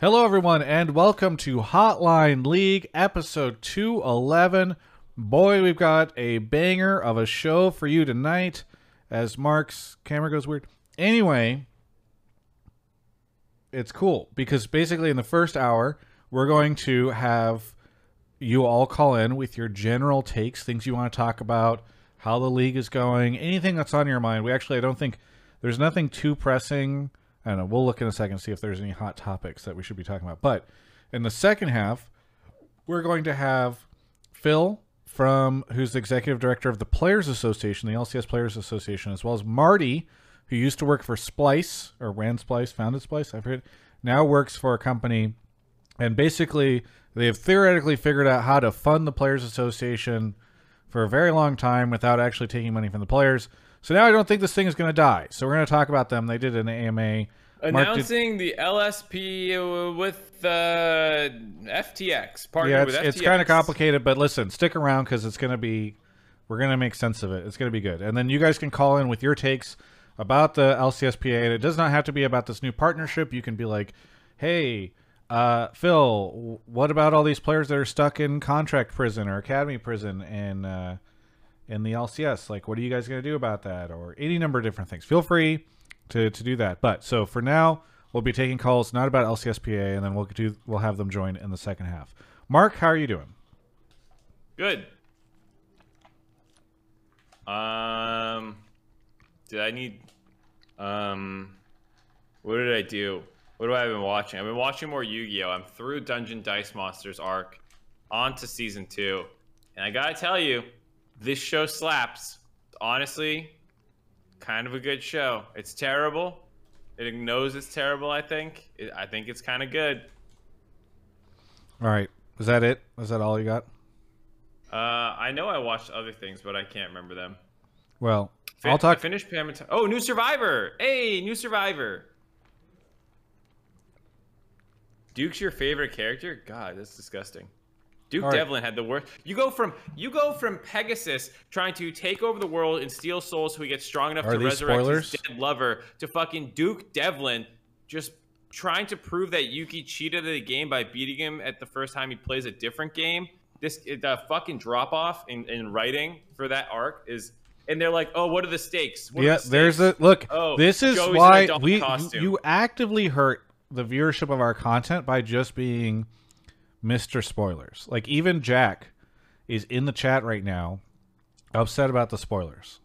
Hello, everyone, and welcome to Hotline League episode 211. Boy, we've got a banger of a show for you tonight as Mark's camera goes weird. Anyway, it's cool because basically in the first hour, we're going to have you all call in with your general takes, things you want to talk about, how the league is going, anything that's on your mind. We actually, I don't think there's nothing too pressing. I don't know. We'll look in a second to see if there's any hot topics that we should be talking about. But in the second half, we're going to have Phil from who's the executive director of the Players Association, the LCS Players Association, as well as Marty, who used to work for Splyce or ran Splyce, founded Splyce, I forget, now works for a company, and basically they have theoretically figured out how to fund the Players Association for a very long time without actually taking money from the players. So now I don't think this thing is going to die. So we're going to talk about them. They did an AMA. Did- Announcing the LSP with uh, FTX. Partnered yeah, with it's, it's kind of complicated, but listen, stick around because it's going to be, we're going to make sense of it. It's going to be good. And then you guys can call in with your takes about the LCSPA. And it does not have to be about this new partnership. You can be like, hey, uh, Phil, what about all these players that are stuck in contract prison or academy prison and, uh, in the LCS. Like, what are you guys going to do about that? Or any number of different things. Feel free to, to do that. But so for now, we'll be taking calls not about LCSPA, and then we'll do we'll have them join in the second half. Mark, how are you doing? Good. Um, did I need? Um, what did I do? What have I have been watching? I've been watching more Yu-Gi-Oh. I'm through Dungeon Dice Monsters arc, on to season two, and I gotta tell you, this show slaps. Honestly, kind of a good show. It's terrible. It knows it's terrible. I think. It, I think it's kind of good. All right, Was that it? Was that all you got? Uh, I know I watched other things, but I can't remember them. Well, Fin- I'll talk. I finished Pam. and T- Oh, new Survivor! Hey, new Survivor. Duke's your favorite character? God, that's disgusting. Duke All right. Devlin had the worst. You go from you go from Pegasus trying to take over the world and steal souls so he gets strong enough Are to resurrect spoilers? his dead lover to fucking Duke Devlin just trying to prove that Yugi cheated at the game by beating him at the first time he plays a different game. This the fucking drop off in, in writing for that arc is and they're like, oh, what are the stakes? What Yeah, the there's a look. Oh, this is Joey's why we costume. you actively hurt the viewership of our content by just being Mr. Spoilers. Like even Jack is in the chat right now, upset about the spoilers.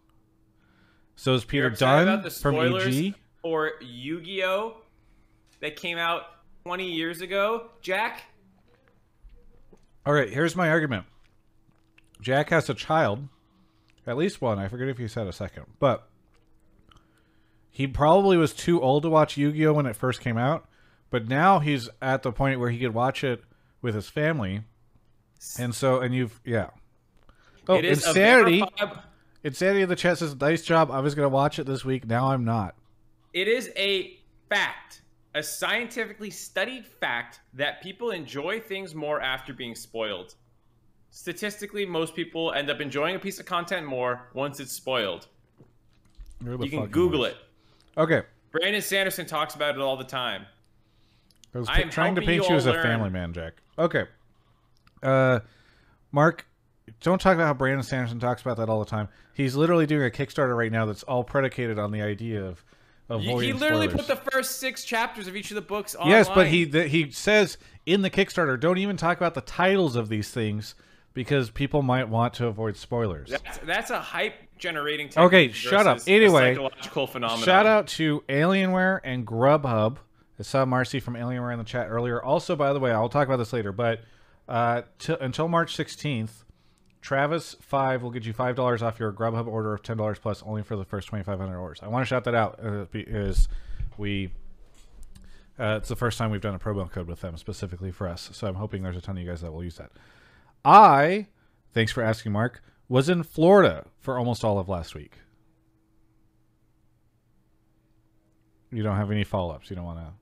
So is Peter You're Dunn about the from spoilers EG. or Yu-Gi-Oh that came out 20 years ago. Jack, All right, here's my argument. Jack has a child, at least one. I forget if you said a second, but he probably was too old to watch Yu-Gi-Oh when it first came out. But now he's at the point where he could watch it with his family, and so and you've yeah. Oh, it is insanity! verifiable- Insanity of the chat says nice job. I was gonna watch it this week. Now I'm not. It is a fact, a scientifically studied fact that people enjoy things more after being spoiled. Statistically, most people end up enjoying a piece of content more once it's spoiled. You can Google worst. it. Okay, Brandon Sanderson talks about it all the time. I was I trying to paint you you as a family man, Jack. Okay. Uh, Mark, don't talk about how Brandon Sanderson talks about that all the time. He's literally doing a Kickstarter right now that's all predicated on the idea of avoiding he literally spoilers. put the first six chapters of each of the books online. yes, but he th- he says in the Kickstarter, don't even talk about the titles of these things because people might want to avoid spoilers. That's, that's a hype generating Okay, shut up. Anyway, psychological phenomenon. Shout out to Alienware and Grubhub. I saw Marcy from Alienware in the chat earlier. Also, by the way, I'll talk about this later, but uh, t- until March 16th, Travis Five will get you five dollars off your Grubhub order of ten dollars plus, only for the first 2,500 orders. I want to shout that out uh, because we. Uh, it's the first time we've done a promo code with them specifically for us, so I'm hoping there's a ton of you guys that will use that. I, thanks for asking, Mark, was in Florida for almost all of last week. You don't have any follow ups. You don't want to.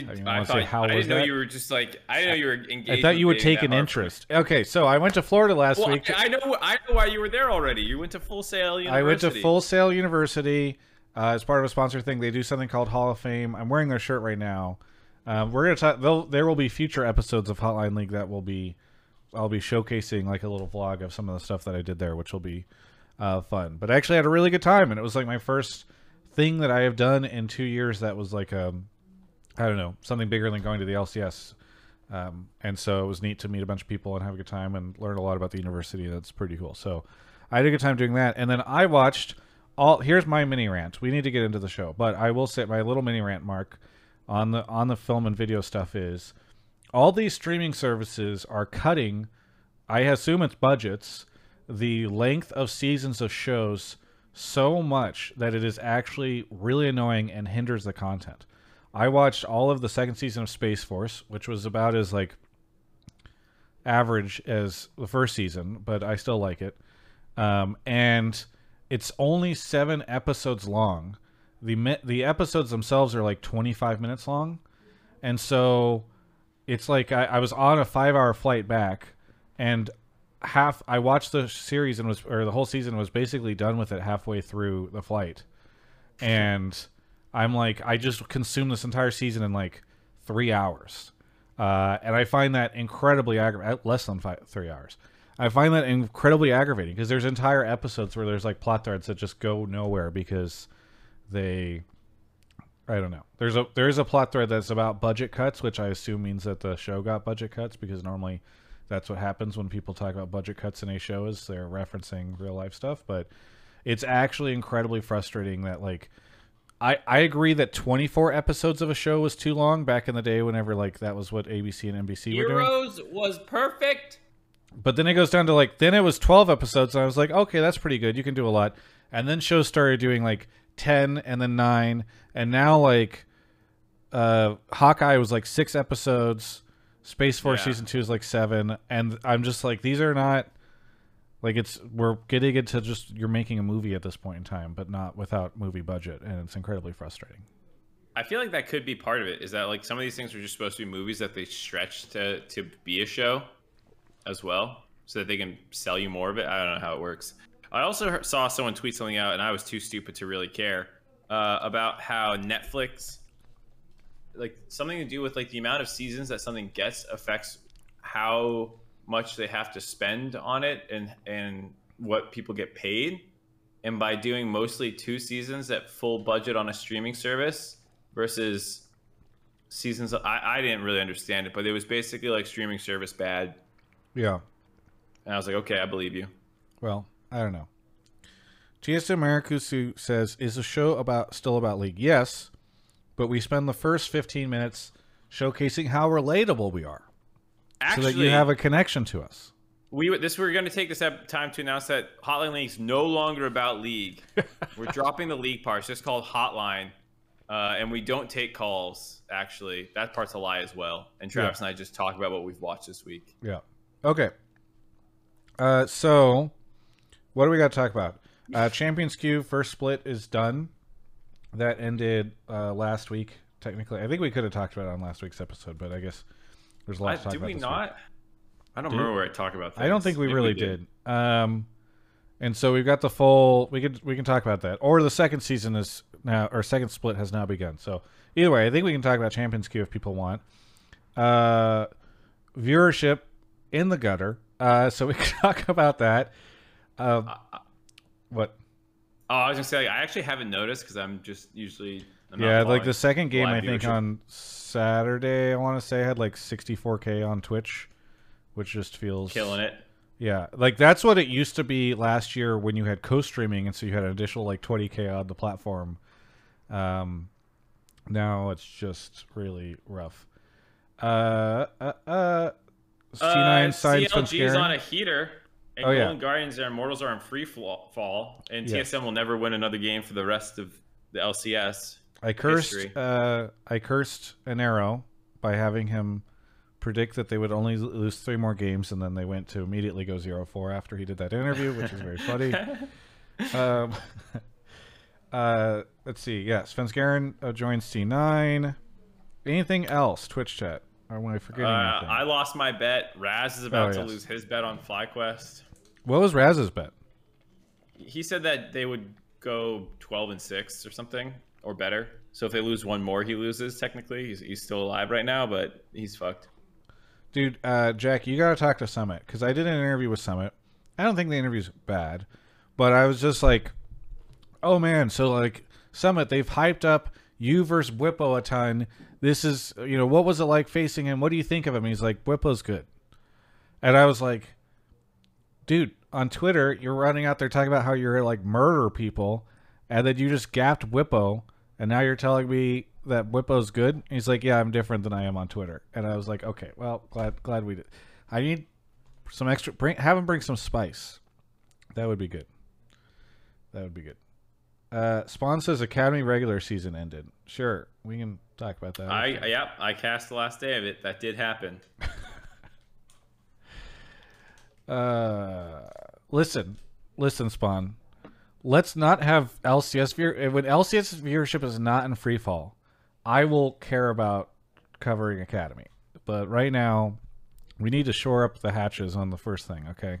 Did, I, wanna say thought, how I didn't know that? you were just like I know you were engaged. I thought you would take an interest. Okay, so I went to Florida last Well, week. I, I know I know why you were there already. You went to Full Sail University. I went to Full Sail University uh, as part of a sponsor thing. They do something called Hall of Fame. I'm wearing their shirt right now. Um, we're gonna talk. There will be future episodes of Hotline League that will be. I'll be showcasing like a little vlog of some of the stuff that I did there, which will be uh, fun. But I actually had a really good time, and it was like my first thing that I have done in two years that was like um, I don't know something bigger than going to the LCS. Um, and so it was neat to meet a bunch of people and have a good time and learn a lot about the university. That's pretty cool. So I had a good time doing that. And then I watched all. Here's my mini rant. We need to get into the show, but I will say my little mini rant, Mark, on the on the film and video stuff is all these streaming services are cutting. I assume it's budgets. The length of seasons of shows so much that it is actually really annoying and hinders the content. I watched all of the second season of Space Force, which was about as like average as the first season, but I still like it. Um, and it's only seven episodes long. the The episodes themselves are like twenty five minutes long, and so it's like I, I was on a five hour flight back, and half I watched the series and was or the whole season was basically done with it halfway through the flight, and I'm like I just consumed this entire season in like three hours, uh, and I find that incredibly aggravating. Less than five, three hours. I find that incredibly aggravating because there's entire episodes where there's like plot threads that just go nowhere because they I don't know. There's a there's a plot thread that's about budget cuts, which I assume means that the show got budget cuts because normally that's what happens when people talk about budget cuts in a show is they're referencing real life stuff, but it's actually incredibly frustrating that like I, I agree that 24 episodes of a show was too long back in the day whenever like that was what ABC and NBC Heroes were doing. Was perfect. But then it goes down to like then it was 12 episodes and I was like, "Okay, that's pretty good. You can do a lot." And then shows started doing like 10 and then 9 and now like uh Hawkeye was like 6 episodes. Space Force yeah. season 2 is like 7 and I'm just like these are not like it's we're getting into just you're making a movie at this point in time but not without movie budget and it's incredibly frustrating. I feel like that could be part of it. Is that like some of these things are just supposed to be movies that they stretch to to be a show as well so that they can sell you more of it. I don't know how it works. I also saw someone tweet something out, and I was too stupid to really care uh, about how Netflix, like something to do with like the amount of seasons that something gets affects how much they have to spend on it and and what people get paid. And by doing mostly two seasons at full budget on a streaming service versus seasons, I, I didn't really understand it, but it was basically like streaming service bad. Yeah. And I was like, okay, I believe you. Well, I don't know. TSM Marikusu says, "Is the show about still about League? Yes, but we spend the first 15 minutes showcasing how relatable we are, Actually, so that you have a connection to us." We this we're going to take this time to announce that Hotline League's no longer about League. we're dropping the League part. It's just called Hotline, uh, and we don't take calls. Actually, that part's a lie as well. And Travis yeah. and I just talk about what we've watched this week. Yeah. Okay. Uh, so what do we got to talk about? Uh, Champions Queue first split is done. That ended uh, last week. Technically, I think we could have talked about it on last week's episode, but I guess there's a lot I, talk did we not? Week. I don't did, remember where I talked about. Things. I don't think we Maybe really we did. did. Um, and so we've got the full. We could we can talk about that, or the second season is now, or second split has now begun. So either way, I think we can talk about Champions Queue if people want. Uh, viewership in the gutter. Uh, so we can talk about that. Um, uh, what? Oh, I was gonna say I actually haven't noticed because I'm just usually. Yeah, like the second game I think on Saturday I want to say had like 64k on Twitch, which just feels killing it. Yeah, like that's what it used to be last year when you had co-streaming, and so you had an additional like 20k on the platform. Um, now it's just really rough. Uh, uh, uh C9 uh, CLG's on a heater. And oh, Golden yeah. Guardians and Immortals are in free fall, and yes. TSM will never win another game for the rest of the LCS. I cursed. Uh, I cursed an arrow by having him predict that they would only lose three more games, and then they went to immediately go 0-4 after he did that interview, which is very funny. um, uh, let's see. Yes, Svenskeren uh, joins C9. Anything else? Twitch chat. Or am I forgetting uh, I lost my bet. Raz is about oh, to yes. lose his bet on FlyQuest. What was Raz's bet? He said that they would go 12 and 6 or something or better. So if they lose one more, he loses. Technically, he's, he's still alive right now, but he's fucked. Dude, uh, Jack, you gotta talk to Summit because I did an interview with Summit. I don't think the interview's bad, but I was just like, oh man, so like Summit, they've hyped up you versus Bwipo a ton. This is, you know, what was it like facing him? What do you think of him? He's like, Bwipo's good, and I was like, dude, on Twitter, you're running out there talking about how you're like murder people, and then you just gapped Bwipo, and now you're telling me that Bwipo's good. He's like, yeah, I'm different than I am on Twitter, and I was like, okay, well, glad glad we did. I need some extra. Bring have him bring some spice. That would be good. That would be good. Uh, Spawn says Academy regular season ended. Sure, we can talk about that. I yep, I cast the last day of it. That did happen. uh, listen, listen, Spawn. Let's not have LCS viewer when LCS viewership is not in free fall. I will care about covering Academy, but right now we need to shore up the hatches on the first thing. Okay,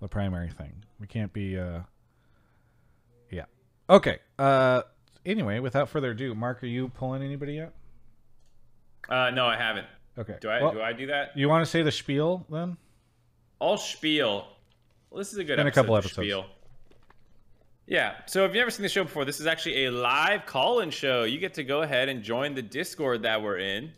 the primary thing. We can't be. uh Yeah. Okay. Uh. Anyway, without further ado, Mark, are you pulling anybody yet? Uh, no, I haven't. Okay. Do I Well, do I do that? You want to say the spiel then? All spiel. Well, this is a good In a couple episodes. Spiel. Yeah. So if you've never seen the show before, this is actually a live call-in show. You get to go ahead and join the Discord that we're in.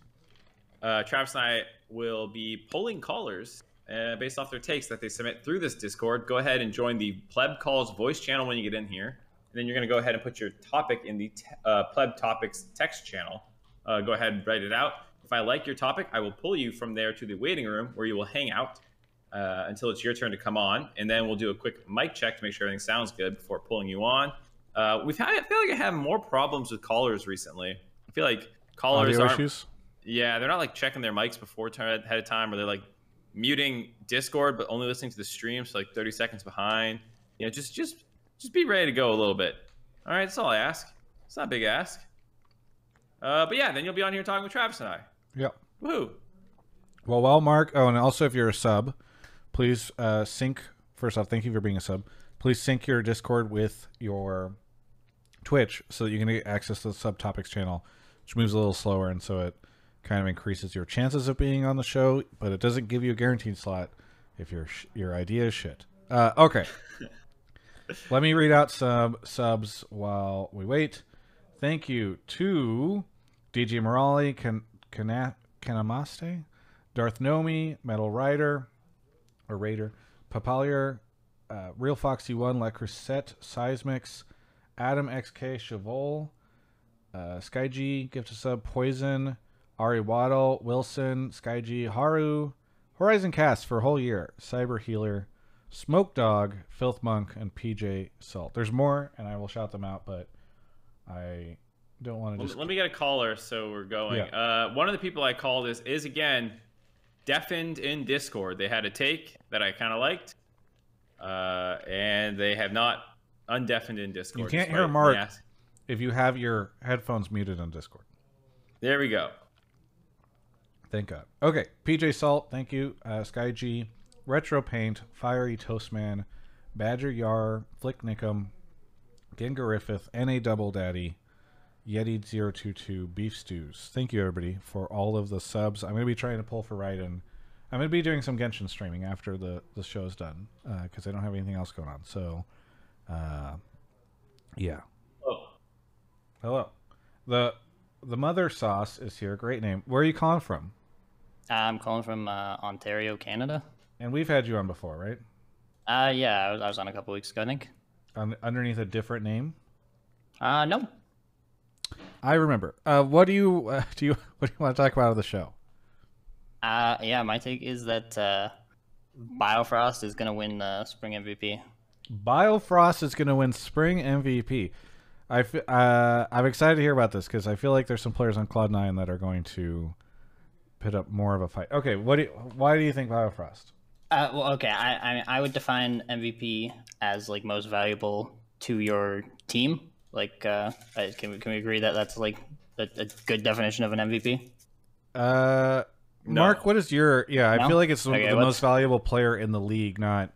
Uh, Travis and I will be polling callers uh, based off their takes that they submit through this Discord. Go ahead and join the Pleb Calls voice channel when you get in here. And then you're going to go ahead and put your topic in the t- uh, Pleb Topics text channel. Uh, go ahead and write it out. If I like your topic, I will pull you from there to the waiting room where you will hang out uh, until it's your turn to come on, and then we'll do a quick mic check to make sure everything sounds good before pulling you on. Uh, we've had I feel like I have more problems with callers recently. I feel like callers aren't. issues. Yeah, they're not like checking their mics before turn ahead of time, or they're like muting Discord but only listening to the stream, so like 30 seconds behind. You know, just just just be ready to go a little bit. All right, that's all I ask. It's not a big ask. Uh, but yeah, then you'll be on here talking with Travis and I. Yep. Woohoo! Well, well, Mark. Oh, and also if you're a sub, please uh, sync. First off, thank you for being a sub. Please sync your Discord with your Twitch so that you can get access to the subtopics channel, which moves a little slower, and so it kind of increases your chances of being on the show, but it doesn't give you a guaranteed slot if your sh- your idea is shit. Uh, okay. Let me read out some subs while we wait. Thank you to DJ Morali, Kana- Kanamaste, Darth Nomi, Metal Rider, or Raider, Papalier, uh, Real Foxy One, La Crusette, Seismix, Adam XK, Chevol, uh, Sky G, Gift of Sub, Poison, Ari Waddle, Wilson, Sky G, Haru, Horizon Cast for a whole year, Cyber Healer, Smoke Dog, Filth Monk, and PJ Salt. There's more, and I will shout them out, but I don't want to just. let me get a caller so we're going. Yeah. Uh, one of the people I called is is again deafened in Discord. They had a take that I kind of liked, uh, and they have not undeafened in Discord. You can't hear Mark. If you have your headphones muted on Discord. There we go. Thank God. Okay, PJ Salt, thank you. Uh, Sky G, Retro Paint, Fiery Toastman, Badger Yar, Flick Nickum, Gengariffith, NA Double Daddy, Yeti022, Beef Stews. Thank you, everybody, for all of the subs. I'm going to be trying to pull for Raiden. I'm going to be doing some Genshin streaming after the, the show's done because I don't have anything else going on. So, uh, yeah. Oh, Hello. The the mother sauce is here. Great name. Where are you calling from? I'm calling from uh, Ontario, Canada. And we've had you on before, right? Uh, yeah, I was, I was on a couple weeks ago, I think. Un- underneath a different name. Uh, no. I remember. Uh, what do you uh, do? You what do you want to talk about on the show? Uh, yeah, my take is that uh, Biofrost is gonna win the spring MVP. Biofrost is going to win Spring MVP. I f- uh, I'm excited to hear about this because I feel like there's some players on Cloud Nine that are going to put up more of a fight. Okay, what? Do you, why do you think Biofrost? Uh, well, okay, I, I I would define MVP as like most valuable to your team. Like, uh, can we can we agree that that's like a, a good definition of an MVP? Uh, No. Mark, what is your? Yeah, I No? feel like it's Okay, the what's- most valuable player in the league, not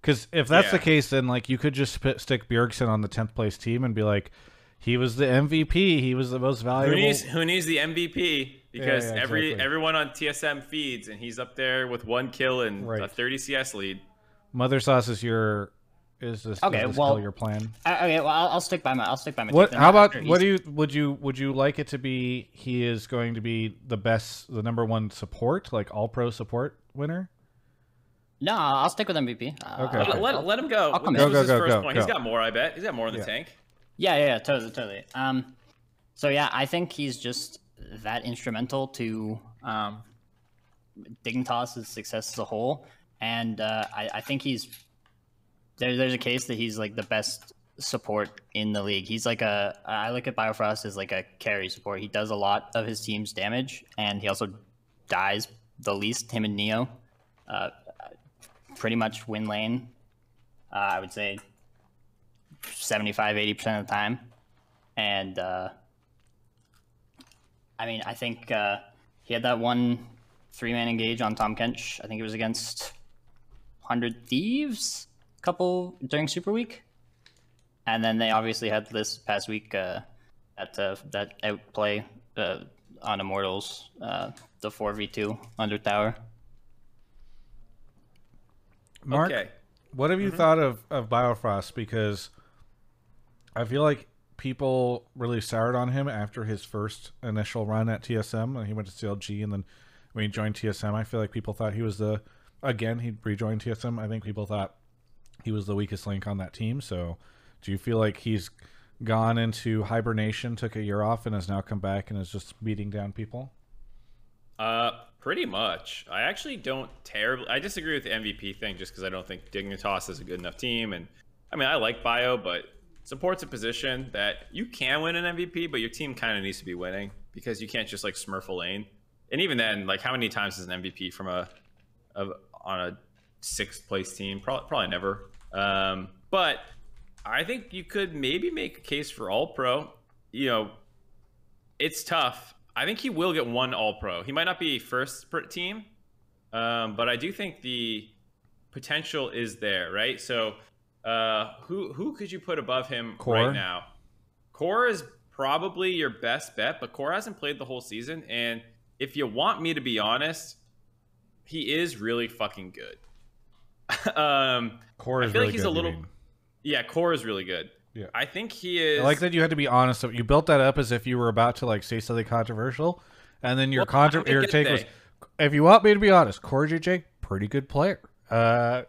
because if that's the case, then like you could just put, stick Bjergsen on the tenth place team and be like, he was the MVP. He was the most Who valuable. needs who needs the MVP? Because yeah, every exactly. everyone on TSM feeds, and he's up there with one kill and a 30 CS lead. Mother sauce is your is this, Okay, is this well- still your plan? Uh, okay, well, I'll, I'll stick by my. I'll stick by my. What? How about what do you would you would you like it to be? He is going to be the best, the number one support, like all pro support winner. No, I'll stick with MVP. Uh, Okay. I'll- Let, let, let him go. I'll come This in. Go, go, go, go. He's got more, I bet. He's got more in the Yeah. tank. Yeah, yeah, yeah, totally, totally. Um, so yeah, I think he's just that instrumental to um, Dignitas's success as a whole, and uh, I, I think he's there. There's a case that he's like the best support in the league. He's like a I look at Biofrost as like a carry support. He does a lot of his team's damage, and he also dies the least. Him and Neo, uh, pretty much win lane. Uh, I would say 75 80% of the time and uh, i mean i think uh, he had that one three man engage on Tahm Kench i think it was against 100 thieves couple during super week and then they obviously had this past week uh, at uh, that outplay uh, on immortals uh, the 4v2 under tower Mark, Okay. what have you Mm-hmm. thought of of Biofrost? Because I feel like people really soured on him after his first initial run at TSM, and he went to CLG, and then when he joined TSM, I feel like people thought he was the again he rejoined TSM. I think people thought he was the weakest link on that team. So, do you feel like he's gone into hibernation, took a year off, and has now come back and is just beating down people? Uh, pretty much. I actually don't terribly. I disagree with the MVP thing just because I don't think Dignitas is a good enough team. And I mean, I like Bio, but support's a position that you can win an MVP, but your team kind of needs to be winning because you can't just like smurf a lane. And even then, like, how many times is an MVP from a, a on a sixth place team? Probably, probably never. Um, but I think you could maybe make a case for All Pro. You know, it's tough. I think he will get one All Pro. He might not be first team, um, but I do think the potential is there, right? So, uh, who who could you put above him Core? right now? Core is probably your best bet, but Core hasn't played the whole season, and if you want me to be honest, he is really fucking good. um, Core I is feel really like he's good, a little. Yeah, Core is really good. Yeah. I think he is. I like that you had to be honest. You built that up as if you were about to like say something controversial, and then your Well, contra- your take they? was, if you want me to be honest, Core JJ, pretty good player. Uh,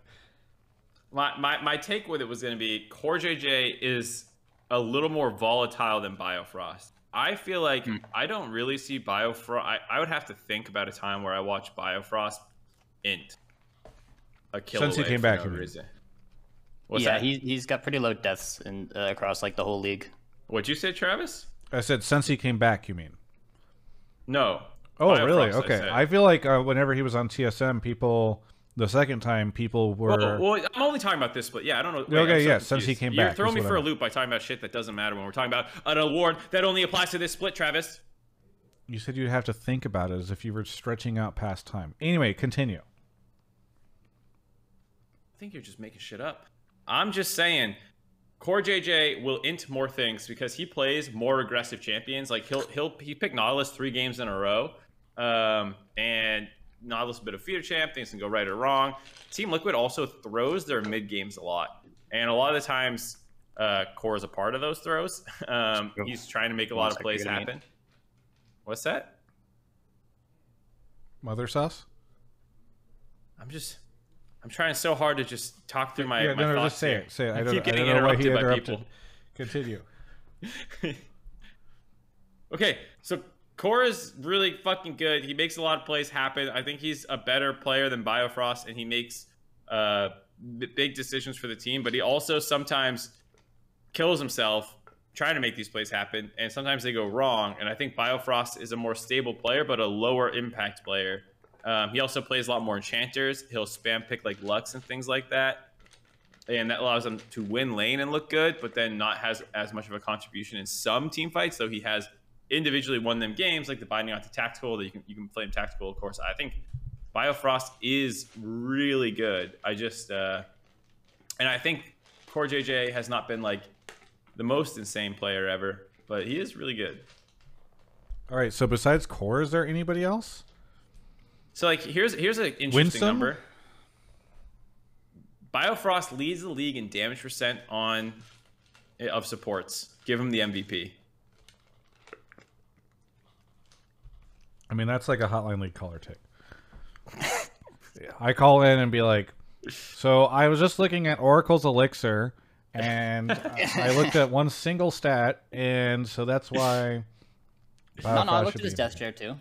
My, my, my take with it was going to be Core JJ is a little more volatile than Biofrost. I feel like Hmm. I don't really see Biofrost. I, I would have to think about a time where I watched Biofrost int a kill Since he came back, no you mean. reason. What's yeah that? he, he's got pretty low deaths in, uh, across like the whole league What'd you say, Travis? I said since he came back, you mean? No. Oh, Biofrost, really? I Okay. said. I, feel like uh, whenever he was on TSM, people the second time people were. Well, well, I'm only talking about this, but yeah, I don't know. Wait, Okay, so yeah, since he confused. came You're back throwing me what for I a meant. loop by talking about shit that doesn't matter when we're talking about an award that only applies to this split, Travis. you said you'd have to think about it as if you were stretching out past time. Anyway, continue. I think you're just making shit up. I'm just saying, Core JJ will int more things because he plays more aggressive champions. Like he'll he'll he picked Nautilus three games in a row, um, and Nautilus a bit of feeder champ. Things can go right or wrong. Team Liquid also throws their mid games a lot, and a lot of the times, uh, Core is a part of those throws. Um, he's trying to make a lot of plays happen. What's that? Mother sauce. I'm just. I'm trying so hard to just talk through my, yeah, my no, no, thoughts just say here. it. Say it. I, I don't, keep I getting why he interrupted by people. Continue. Okay, so Core is really fucking good. He makes a lot of plays happen. I think he's a better player than Biofrost, and he makes uh, big decisions for the team. But he also sometimes kills himself trying to make these plays happen, and sometimes they go wrong. And I think Biofrost is a more stable player, but a lower impact player. Um, he also plays a lot more enchanters. He'll spam pick like Lux and things like that. And that allows him to win lane and look good, but then not has as much of a contribution in some team fights. So he has individually won them games, like the binding onto tactical. That you can you can play him tactical, of course. I think Biofrost is really good. I just uh, and I think Core JJ has not been like the most insane player ever, but he is really good. All right. So besides core, is there anybody else? So like here's here's an interesting Winston? number. Biofrost leads the league in damage percent on eh, of supports. Give him the MVP. I mean, that's like a hotline league caller tick. I call in and be like, so I was just looking at Oracle's Elixir, and I looked at one single stat, and so that's why. No, no, I looked at his death share too.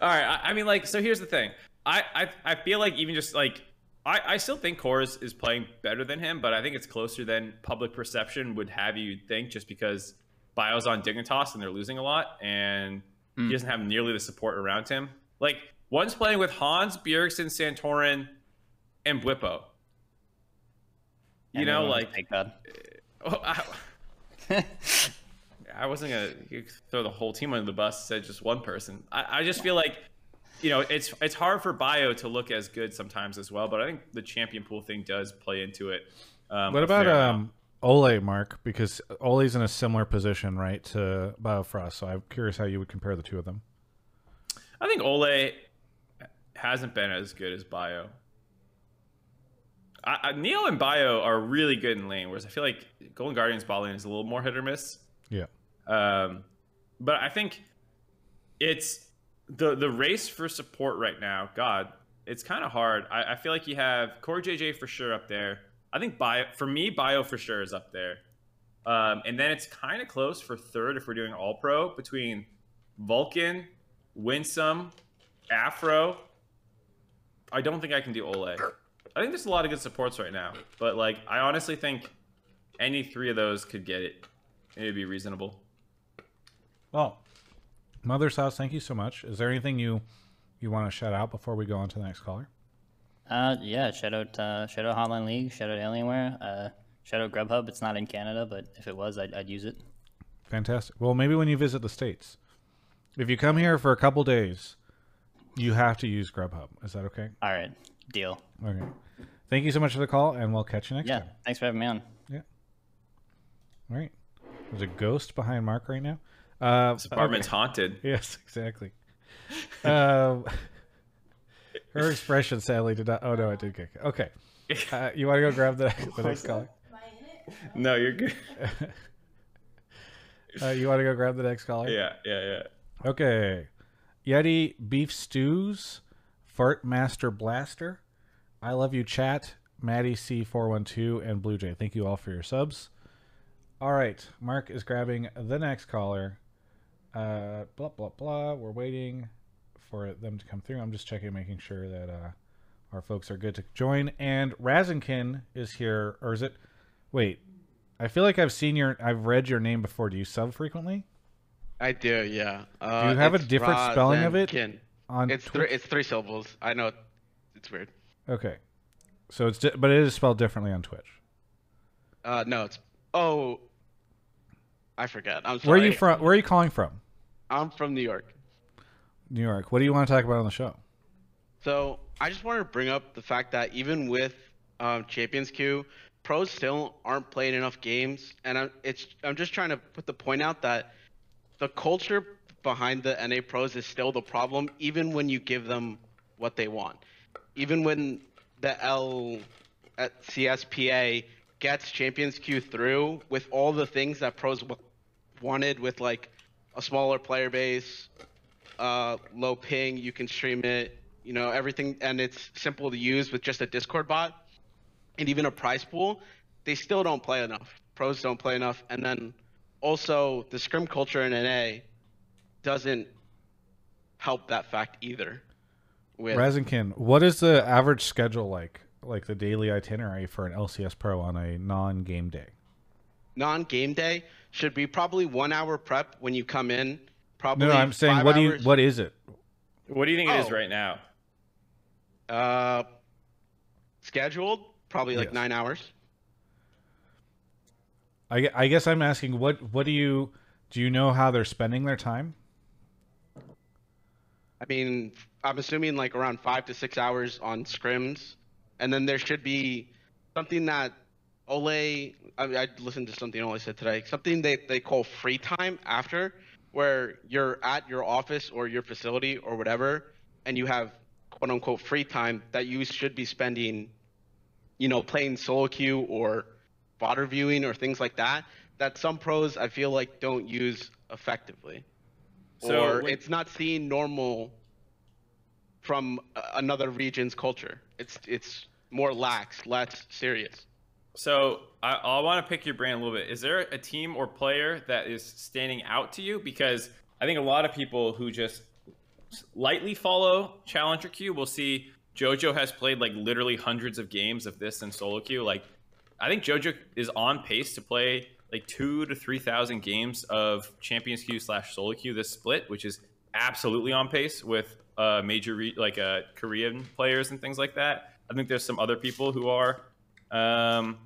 All right. I, I mean, like, so here's the thing. I, I, I feel like even just like I, I still think Kors is playing better than him, but I think it's closer than public perception would have you think, just because Bio's on Dignitas and they're losing a lot, and he hmm. doesn't have nearly the support around him. Like one's playing with Hans, Bjergsen, Santorin, and Bwipo. You And know, like thank God. Eh, oh, I, I wasn't gonna throw the whole team under the bus. Said just one person. I, I just feel like, you know, it's it's hard for Bio to look as good sometimes as well. But I think the champion pool thing does play into it. Um, what about um, Olleh, Mark? Because Olleh's in a similar position, right, to Biofrost. So I'm curious how you would compare the two of them. I think Olleh hasn't been as good as Bio. I, I, Neo and Bio are really good in lane, whereas I feel like Golden Guardians bot lane is a little more hit or miss. Um, but I think it's the the race for support right now. God, it's kind of hard. I, I feel like you have Core JJ for sure up there. I think Bio for me, Bio for sure is up there. Um, and then it's kind of close for third if we're doing All Pro between Vulcan, Winsome, Afro. I don't think I can do Olleh. I think there's a lot of good supports right now, but like I honestly think any three of those could get it. It'd be reasonable. Well, Mother's House, thank you so much. Is there anything you you want to shout out before we go on to the next caller? Uh, yeah, shout out, uh, shout out Hotline League, shout out Alienware, uh, shout out Grubhub. It's not in Canada, but if it was, I'd, I'd use it. Fantastic. Well, maybe when you visit the states, if you come here for a couple days, you have to use Grubhub. Is that okay? All right, deal. Okay. Thank you so much for the call, and we'll catch you next Yeah, time. Yeah, thanks for having me on. Yeah. All right. There's a ghost behind Mark right now. Uh, This apartment's haunted. Yes, exactly. um, her expression sadly did not. Oh no, it did kick. Okay. Uh, you want to go grab the, the next caller? No, you're good. Uh, you want to go grab the next caller? Yeah, yeah, yeah. Okay. Yeti Beef Stews, Fart Master Blaster, I Love You Chat, Maddie C412, and Blue Jay. Thank you all for your subs. All right. Mark is grabbing the next caller. Uh, blah, blah, blah. We're waiting for them to come through. I'm just checking, making sure that uh, our folks are good to join. And Razenkin is here. Or is it? Wait. I feel like I've seen your, I've read your name before. Do you sub frequently? I do, yeah. Uh, do you have a different spelling of it? On It's three. It's three syllables. I know. It's weird. Okay. So it's di- but it is spelled differently on Twitch. Uh, no, it's. Oh. I forget. I'm sorry. Where are you from? Where are you calling from? I'm from New York. New York. What do you want to talk about on the show? So I just wanted to bring up the fact that even with um, Champions Queue, pros still aren't playing enough games, and I'm it's I'm just trying to put the point out that the culture behind the NA pros is still the problem, even when you give them what they want. Even when the L at CSPA gets Champions Queue through with all the things that pros w- wanted, with like a smaller player base, uh, low ping, you can stream it, you know, everything, and it's simple to use with just a Discord bot and even a prize pool, they still don't play enough. Pros don't play enough, and then also the scrim culture in NA doesn't help that fact either. With Razenkin, what is the average schedule like? Like the daily itinerary for an LCS pro on a non-game day? non-game day should be probably one hour prep when you come in. Probably No, no I'm saying five what do you what is it? What do you think it is Oh. right now? uh scheduled probably like Yes. nine hours. I, I guess I'm asking what what do you do you know how they're spending their time? I mean, I'm assuming like around five to six hours on scrims, and then there should be something that Ole, I, mean, I listened to something Ole said today, something they, they call free time after, where you're at your office or your facility or whatever, and you have quote unquote free time that you should be spending, you know, playing solo queue or fodder viewing or things like that, that some pros I feel like don't use effectively. So or when- it's not seen normal from another region's culture. It's it's more lax, less serious. So I, I want to pick your brain a little bit. Is there a team or player that is standing out to you? Because I think a lot of people who just lightly follow Challenger Queue will see JoJo has played like literally hundreds of games of this in solo queue. Like, I think JoJo is on pace to play like two to three thousand games of Champions Queue slash solo queue this split, which is absolutely on pace with uh, major re- like uh, Korean players and things like that. I think there's some other people who are um,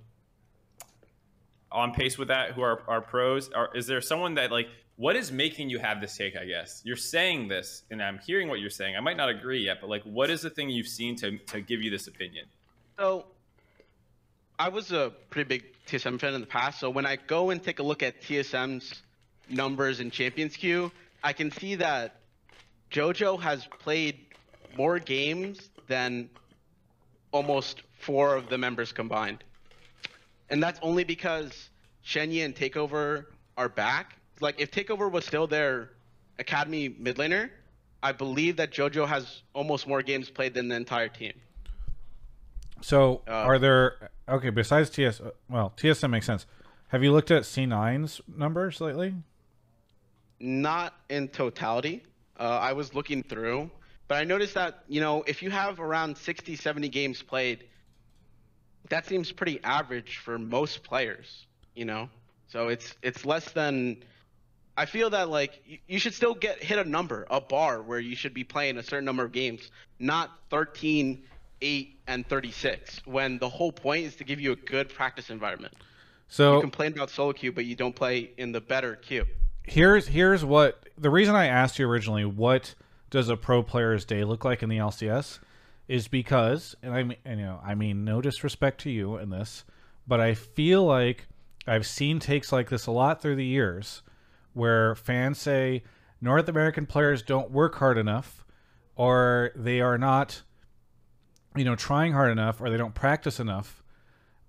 on pace with that who are, are pros. Are, is there someone that like what is making you have this take? I guess you're saying this, and I'm hearing what you're saying. I might not agree yet, but like, what is the thing you've seen to to give you this opinion? So, I was a pretty big TSM fan in the past. So when I go and take a look at TSM's numbers in Champions Queue, I can see that JoJo has played more games than almost four of the members combined, and that's only because Shenyi and Takeover are back. Like if Takeover was still their academy mid laner, I believe that JoJo has almost more games played than the entire team. So, Uh, are there okay besides TS? Well, TSM makes sense. Have you looked at C9's numbers lately? not in totality. Uh, I was looking through, but I noticed that, you know, if you have around 60, 70 games played, that seems pretty average for most players, you know? So it's it's less than I feel that like you, you should still get hit a number, a bar where you should be playing a certain number of games, not 13, 8 and 36 when the whole point is to give you a good practice environment. So you complain about solo queue but you don't play in the better queue. here's here's what the reason I asked you originally. What does a pro player's day look like in the LCS? Is because, and I mean, you know, I mean, no disrespect to you in this, but I feel like I've seen takes like this a lot through the years, where fans say North American players don't work hard enough, or they are not, you know, trying hard enough, or they don't practice enough,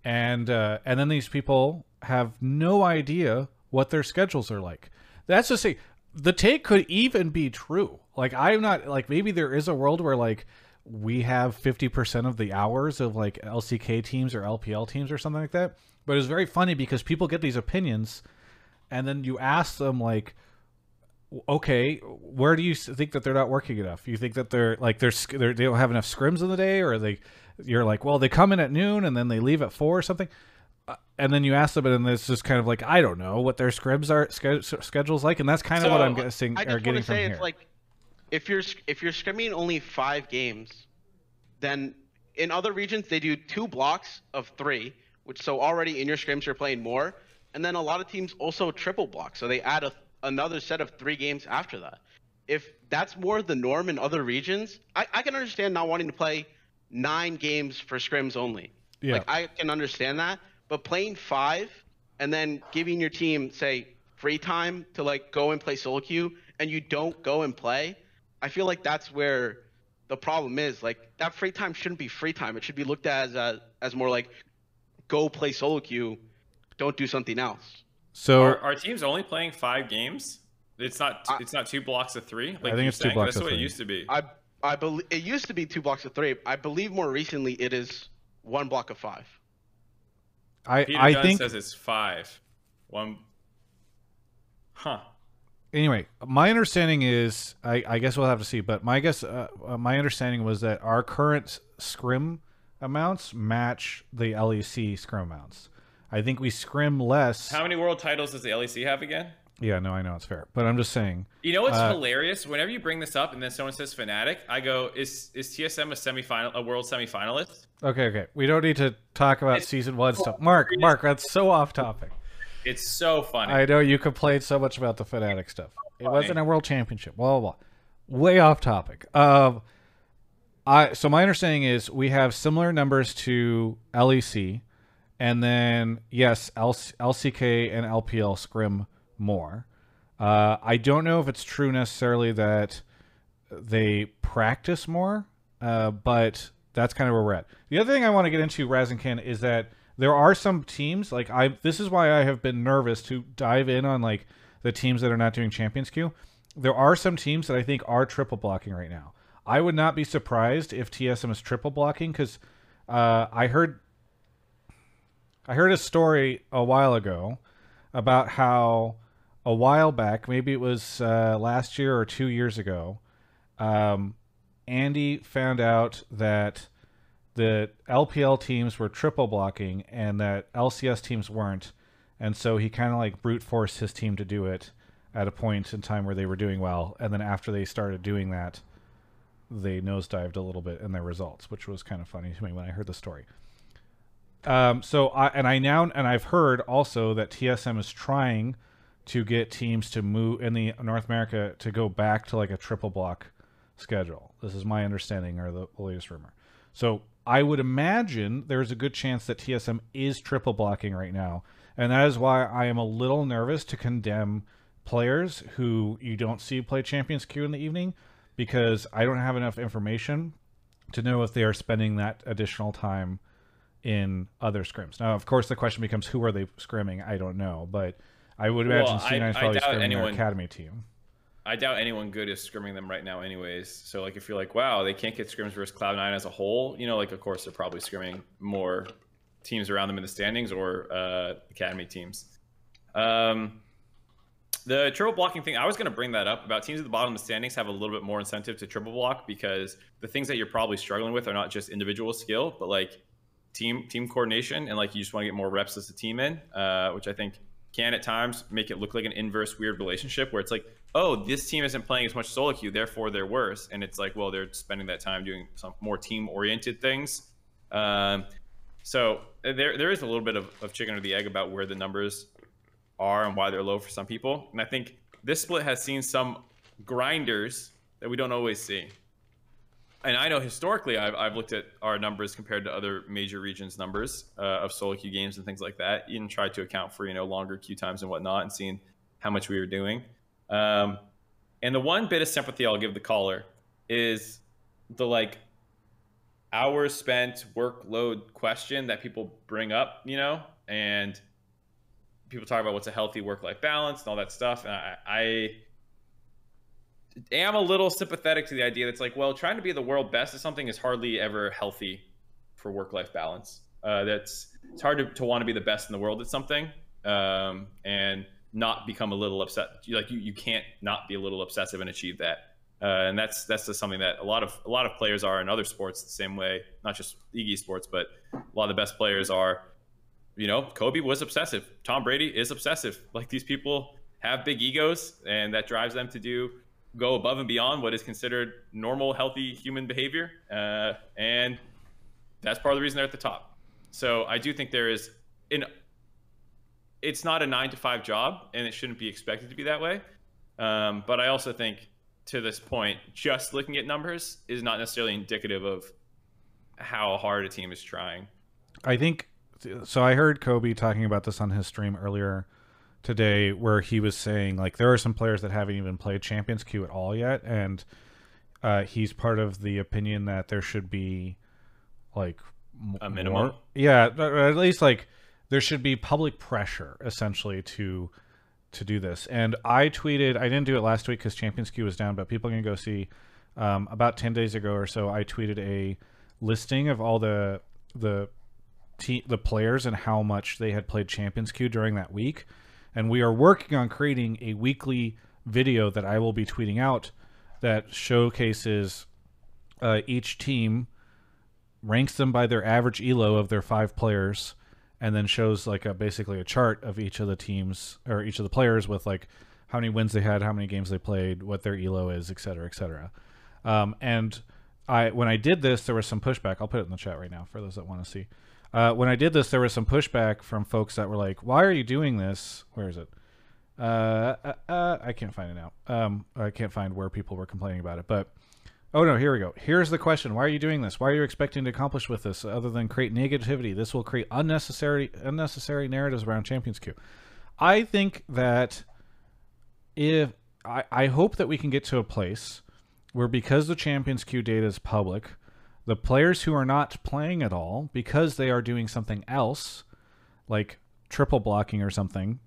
and uh, and then these people have no idea what their schedules are like. That's to say, the take could even be true. Like I'm not like maybe there is a world where like we have 50% of the hours of like LCK teams or LPL teams or something like that. But it's very funny because people get these opinions and then you ask them like okay, where do you think that they're not working enough? You think that they're like they're, they're they don't have enough scrims in the day, or they you're like, well, they come in at noon and then they leave at four or something. Uh, And then you ask them, and it's just kind of like I don't know what their scrims are sch- schedules like, and that's kind of what I'm guessing I or just want getting to from say here. like if you're if you're scrimming only five games, then in other regions they do two blocks of three, which so already in your scrims you're playing more, and then a lot of teams also triple block, so they add a, another set of three games after that. If that's more the norm in other regions, I, I can understand not wanting to play nine games for scrims only. Yeah. Like I can understand that, but playing five and then giving your team say free time to like go and play solo queue and you don't go and play, I feel like that's where the problem is. Like that free time shouldn't be free time. It should be looked at as a, as more like go play solo queue, don't do something else. so Are, are teams only playing five games? It's not. I- It's not two blocks of three. Like think you're it's two saying? blocks That's of what it three. used to be. I I believe it used to be two blocks of three. I believe more recently it is one block of five. I Peter I Dunn think says it's five. One. Huh. Anyway, my understanding is, I, I guess we'll have to see, but my guess, uh, uh, my understanding was that our current scrim amounts match the LEC scrim amounts. I think we scrim less. How many world titles does the LEC have again? yeah, no, I know it's fair, but I'm just saying. You know what's Uh, hilarious? Whenever you bring this up and then someone says Fnatic, I go, "Is is TSM a semifinal, a world semifinalist?" Okay, okay, we don't need to talk about It's season one stuff. Mark, Mark, that's so off topic. It's so funny. I know you complained so much about the Fnatic stuff. It wasn't a world championship. Blah blah blah. Way off topic. Um, I so my understanding is we have similar numbers to LEC, And then yes, LC- LCK and LPL scrim more. Uh, I don't know if it's true necessarily that they practice more, uh, but that's kind of where we're at. The other thing I want to get into, Razenkin, is that there are some teams like I. This is why I have been nervous to dive in on like the teams that are not doing Champions Queue. There are some teams that I think are triple blocking right now. I would not be surprised if TSM is triple blocking because uh, I heard I heard a story a while ago about how a while back, maybe it was uh, last year or two years ago, um, Andy found out that the LPL teams were triple blocking and that LCS teams weren't, and so he kind of like brute forced his team to do it at a point in time where they were doing well, and then after they started doing that, they nosedived a little bit in their results, which was kind of funny to me when I heard the story. Um, so I and I now and I've heard also that TSM is trying to get teams to move in the North America to go back to like a triple block schedule. This is my understanding or the latest rumor. So I would imagine there's a good chance that TSM is triple blocking right now, and that is why I am a little nervous to condemn players who you don't see play Champions Queue in the evening because I don't have enough information to know if they are spending that additional time in other scrims. Now, of course, the question becomes who are they scrimming? I don't know, but I would imagine Well, I- C9 is probably scrimming anyone- their academy team. I doubt anyone good is scrimming them right now, anyways. So like, if you're like, wow, they can't get scrims versus Cloud Nine as a whole, you know, like of course they're probably scrimming more teams around them in the standings or uh, academy teams. Um, the triple blocking thing, I was going to bring that up about teams at the bottom of the standings have a little bit more incentive to triple block because the things that you're probably struggling with are not just individual skill, but like team team coordination and like you just want to get more reps as a team in, uh, which I think can at times make it look like an inverse weird relationship where it's like, oh, this team isn't playing as much solo queue, therefore they're worse, and it's like, well, they're spending that time doing some more team oriented things. Um, so there there is a little bit of, of chicken or the egg about where the numbers are and why they're low for some people. And I think this split has seen some grinders that we don't always see. And I know historically, I've, I've looked at our numbers compared to other major regions' numbers uh, of solo queue games and things like that, and tried to account for you know longer queue times and whatnot, and seeing how much we were doing. Um, and the one bit of sympathy I'll give the caller is the like hours spent workload question that people bring up, you know, and people talk about what's a healthy work life balance and all that stuff. And I, I am a little sympathetic to the idea that's like, well, trying to be the world best at something is hardly ever healthy for work life balance. Uh, that's it's hard to, to want to be the best in the world at something um, and not become a little upset. Like you, you can't not be a little obsessive and achieve that. Uh, and that's that's just something that a lot of a lot of players are in other sports the same way, not just league sports, but a lot of the best players are. You know, Kobe was obsessive. Tom Brady is obsessive. Like these people have big egos, and that drives them to do go above and beyond what is considered normal, healthy human behavior, uh, and that's part of the reason they're at the top. So I do think there is an. It's not a nine to five job, and it shouldn't be expected to be that way. Um, but I also think to this point, just looking at numbers is not necessarily indicative of how hard a team is trying. I think so. I heard Kobe talking about this on his stream earlier today, where he was saying like there are some players that haven't even played Champions Queue at all yet, and uh, he's part of the opinion that there should be like A minimum? more- yeah, at least like there should be public pressure essentially to to do this. And I tweeted, I didn't do it last week because Champions Queue was down, but people can go see. Um, about ten days ago or so, I tweeted a listing of all the the te- the players and how much they had played Champions Queue during that week. And we are working on creating a weekly video that I will be tweeting out that showcases uh, each team, ranks them by their average elo of their five players, and then shows like a basically a chart of each of the teams or each of the players with like how many wins they had, how many games they played, what their elo is, et cetera, et cetera. Um, and I when I did this, there was some pushback. I'll put it in the chat right now for those that want to see. Uh, when I did this, there was some pushback from folks that were like, "Why are you doing this? Where is it? Uh, uh, uh, I can't find it now. Um, I can't find where people were complaining about it. But Oh no, here we go. Here's the question: Why are you doing this? Why are you expecting to accomplish with this, other than create negativity? This will create unnecessary unnecessary narratives around Champions Queue. I think that if I, I hope that we can get to a place where because the Champions Queue data is public, the players who are not playing at all because they are doing something else, like triple blocking or something,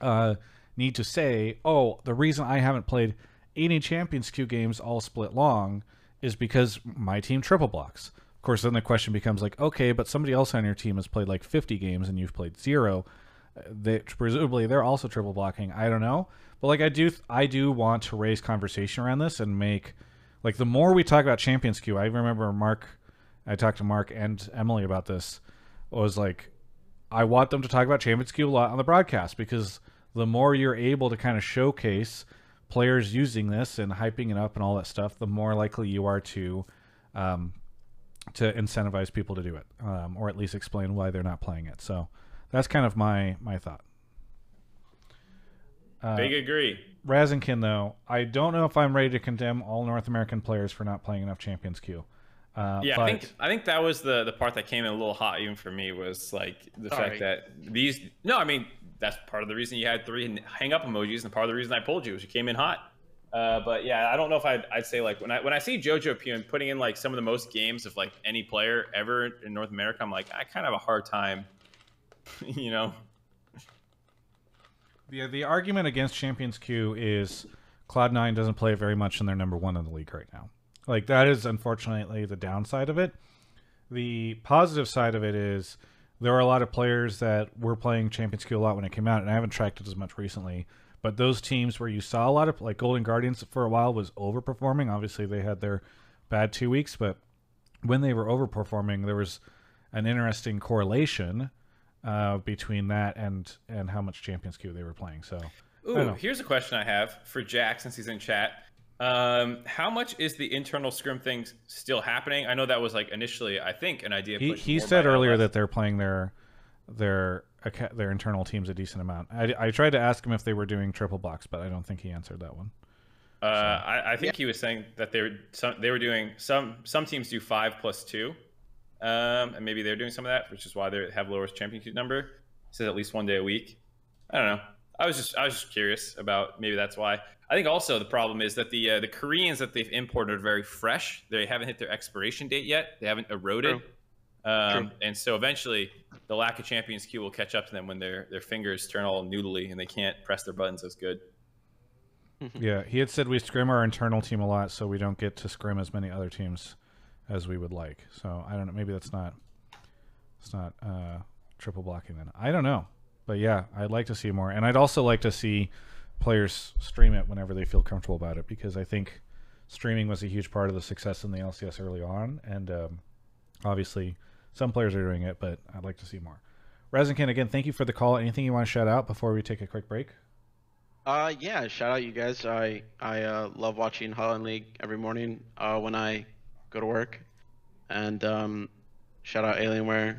uh, need to say, "Oh, the reason I haven't played any Champions Queue games all split long is because my team triple blocks." Of course, then the question becomes like, "Okay, but somebody else on your team has played like 50 games and you've played zero. Uh, they presumably they're also triple blocking. I don't know, but like I do, I do want to raise conversation around this and make like the more we talk about Champions Queue. I remember Mark. I talked to Mark and Emily about this. Was like, I want them to talk about Champions Queue a lot on the broadcast because the more you're able to kind of showcase players using this and hyping it up and all that stuff, the more likely you are to um, to incentivize people to do it, um, or at least explain why they're not playing it. So that's kind of my my thought. Uh, Big agree. Razinkin, though, I don't know if I'm ready to condemn all North American players for not playing enough Champions Queue. Uh, Yeah, but I think I think that was the the part that came in a little hot even for me was like the Sorry. fact that these no, I mean that's part of the reason you had three hang up emojis and part of the reason I pulled you was you came in hot. Uh, but yeah, I don't know if I'd, I'd say like when I when I see Jojopyun putting in like some of the most games of like any player ever in North America, I'm like I kind of have a hard time, you know. the the argument against Champions Queue is Cloud9 doesn't play very much, and they're number one in the league right now. Like that is unfortunately the downside of it. The positive side of it is there are a lot of players that were playing Champions Queue a lot when it came out, and I haven't tracked it as much recently. But those teams where you saw a lot of like Golden Guardians for a while was overperforming. Obviously, they had their bad two weeks, but when they were overperforming, there was an interesting correlation uh, between that and and how much Champions Queue they were playing. So Ooh, here's a question I have for Jack since he's in chat. Um, how much is the internal scrim thing still happening? I know that was like initially, I think, an idea. he he said earlier LS. that they're playing their their their internal teams a decent amount. I, I tried to ask him if they were doing triple blocks, but I don't think he answered that one. Uh, I, I think he was saying that they were some, they were doing some some teams do five plus two, um, and maybe they're doing some of that, which is why they have lowest championship number. It says at least one day a week. I don't know. I was just I was just curious about maybe that's why. I think also the problem is that the uh, the Koreans that they've imported are very fresh. They haven't hit their expiration date yet. They haven't eroded. Um, True. and so eventually, the lack of Champions Queue will catch up to them when their their fingers turn all noodly and they can't press their buttons as good. Yeah, he had said we scrim our internal team a lot, so we don't get to scrim as many other teams as we would like. So I don't know. Maybe that's not it's not uh, triple blocking then. I don't know, but yeah, I'd like to see more, and I'd also like to see players stream it whenever they feel comfortable about it because I think streaming was a huge part of the success in the LCS early on, and um, obviously some players are doing it, but I'd like to see more. Rezinkin, again, thank you for the call. Anything you want to shout out before we take a quick break? Uh, yeah, shout out you guys. I I uh, love watching Hotline League every morning uh, when I go to work, and um, shout out Alienware,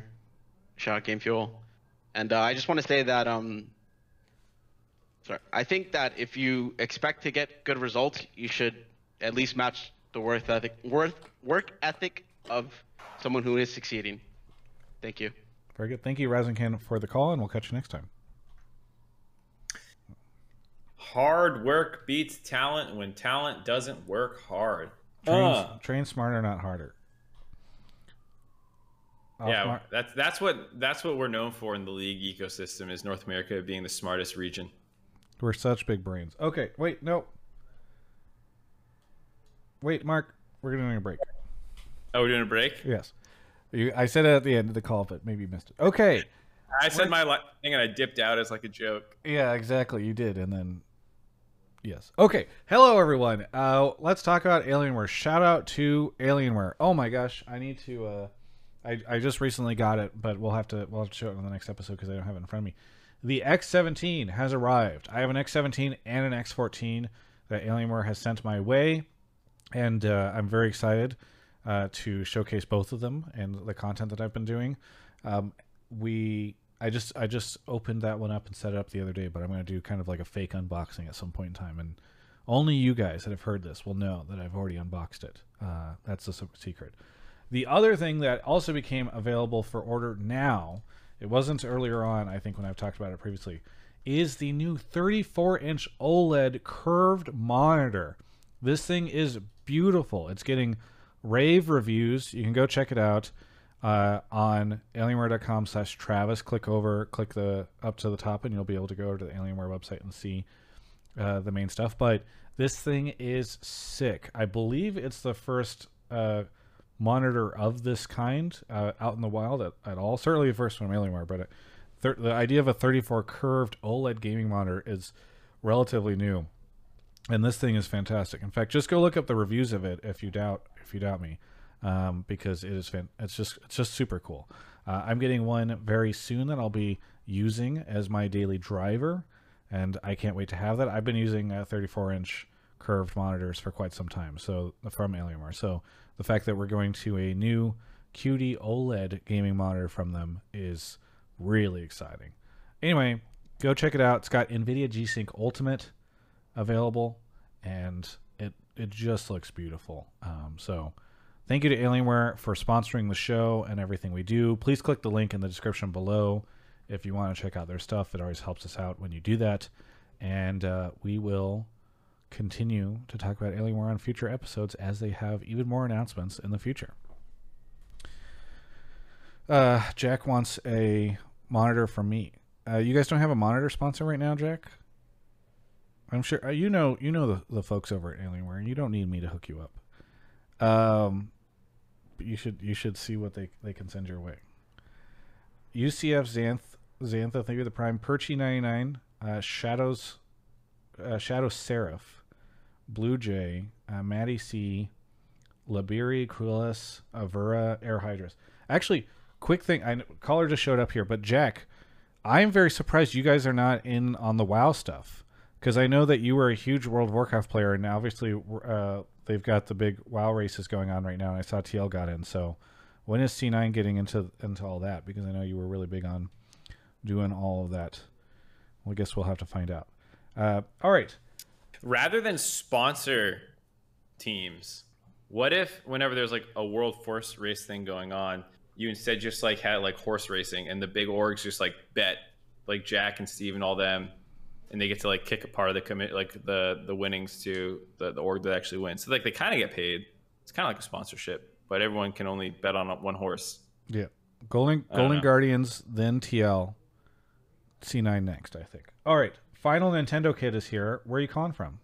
shout out Game Fuel, and uh, I just want to say that um, sorry, I think that if you expect to get good results, you should at least match the worth ethic, worth work ethic of someone who is succeeding. Thank you. Very good. Thank you, Razinkin, for the call, and we'll catch you next time. Hard work beats talent when talent doesn't work hard. Train, Uh, train smarter, not harder. Yeah, mar- that's that's what that's what we're known for in the league ecosystem is North America being the smartest region. we're such big brains. Okay, wait, no. Wait, Mark, we're doing a break. Oh, we're doing a break. Yes. You, I said it at the end of the call, but maybe you missed it. Okay. I said my thing and I dipped out as like a joke. Yeah, exactly. You did, and then yes. Okay. Hello, everyone. Uh, let's talk about Alienware. Shout out to Alienware. Oh my gosh, I need to. Uh, I I just recently got it, but we'll have to we'll have to show it on the next episode because I don't have it in front of me. The X17 has arrived. I have an X17 and an X14 that Alienware has sent my way, and uh, I'm very excited uh, to showcase both of them and the content that I've been doing. Um, we I just I just opened that one up and set it up the other day, but I'm going to do kind of like a fake unboxing at some point in time, and Only you guys that have heard this will know that I've already unboxed it. Uh, that's the secret. The other thing that also became available for order now, it wasn't earlier on, I think, when I've talked about it previously, is the new 34 inch OLED curved monitor. This thing is beautiful. It's getting rave reviews. You can go check it out uh, on alienware.com slash Travis. Click over, click the up to the top, and you'll be able to go to the Alienware website and see uh, the main stuff. But this thing is sick. I believe it's the first uh, monitor of this kind uh, out in the wild at, at, all. Certainly the first one Alienware, but thir- the idea of a 34 curved OLED gaming monitor is relatively new. And this thing is fantastic. In fact, just go look up the reviews of it if you doubt if you doubt me um, because it is fan- it's just it's just super cool. Uh, I'm getting one very soon that I'll be using as my daily driver, and I can't wait to have that. I've been using a 34 inch curved monitors for quite some time, so from Alienware. So the fact that we're going to a new QD OLED gaming monitor from them is really exciting. Anyway, go check it out. It's got NVIDIA G-Sync Ultimate available, and it it just looks beautiful. Um, so Thank you to Alienware for sponsoring the show and everything we do. Please click the link in the description below if you want to check out their stuff. It always helps us out when you do that. And uh, we will continue to talk about Alienware on future episodes as they have even more announcements in the future. Uh, Jack wants a monitor from me. Uh, you guys don't have a monitor sponsor right now, Jack? I'm sure uh, you know you know the, the folks over at Alienware, and you don't need me to hook you up. Um, you should you should see what they they can send your way. UCF Xanth Xantha, thank you the prime. Perchy ninety nine, uh, Shadows, uh, Shadow Seraph, Blue Jay, uh, Maddie C, Labiri, Cruelis, Avura, Air Hydras. Actually, quick thing, I caller just showed up here, but Jack, I'm very surprised you guys are not in on the WoW stuff because I know that you were a huge World of Warcraft player, and obviously uh, they've got the big WoW races going on right now, and I saw TL got in. So when is C9 getting into into all that? Because I know you were really big on doing all of that. Well, I guess we'll have to find out. Uh, all right. Rather than sponsor teams, what if whenever there's like a world first race thing going on, you instead just like had like horse racing, and the big orgs just like bet like Jack and Steve and all them and they get to like kick a part of the commit like the the winnings to the, the org that actually wins. So like they kind of get paid. It's kind of like a sponsorship, but everyone can only bet on one horse. Yeah, Golden Golden Guardians, then TL, C9 next, I think. All right, final Nintendo kid is here. Where are you calling from?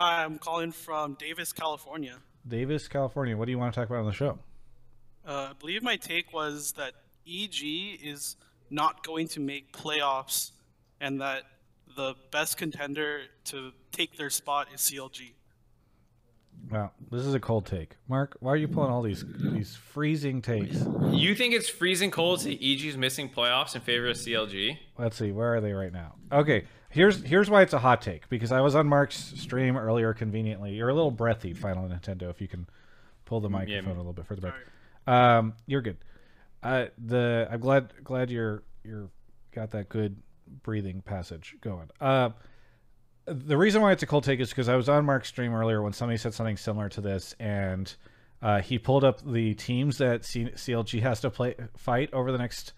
I'm calling from Davis, California. Davis, California. What do you want to talk about on the show? Uh, I believe my take was that EG is not going to make playoffs, and that the best contender to take their spot is CLG. Wow, this is a cold take. Mark, why are you pulling all these these freezing takes? You think it's freezing cold to EG's missing playoffs in favor of CLG? Let's see, where are they right now? Okay, here's here's why it's a hot take because I was on Mark's stream earlier conveniently. You're a little breathy, Final Nintendo. If you can pull the microphone yeah, a little bit further back. Um, you're good. Uh, the I'm glad glad you're you're got that good breathing passage going. Uh, the reason why it's a cold take is because I was on Mark's stream earlier when somebody said something similar to this, and uh, he pulled up the teams that C- CLG has to play fight over the next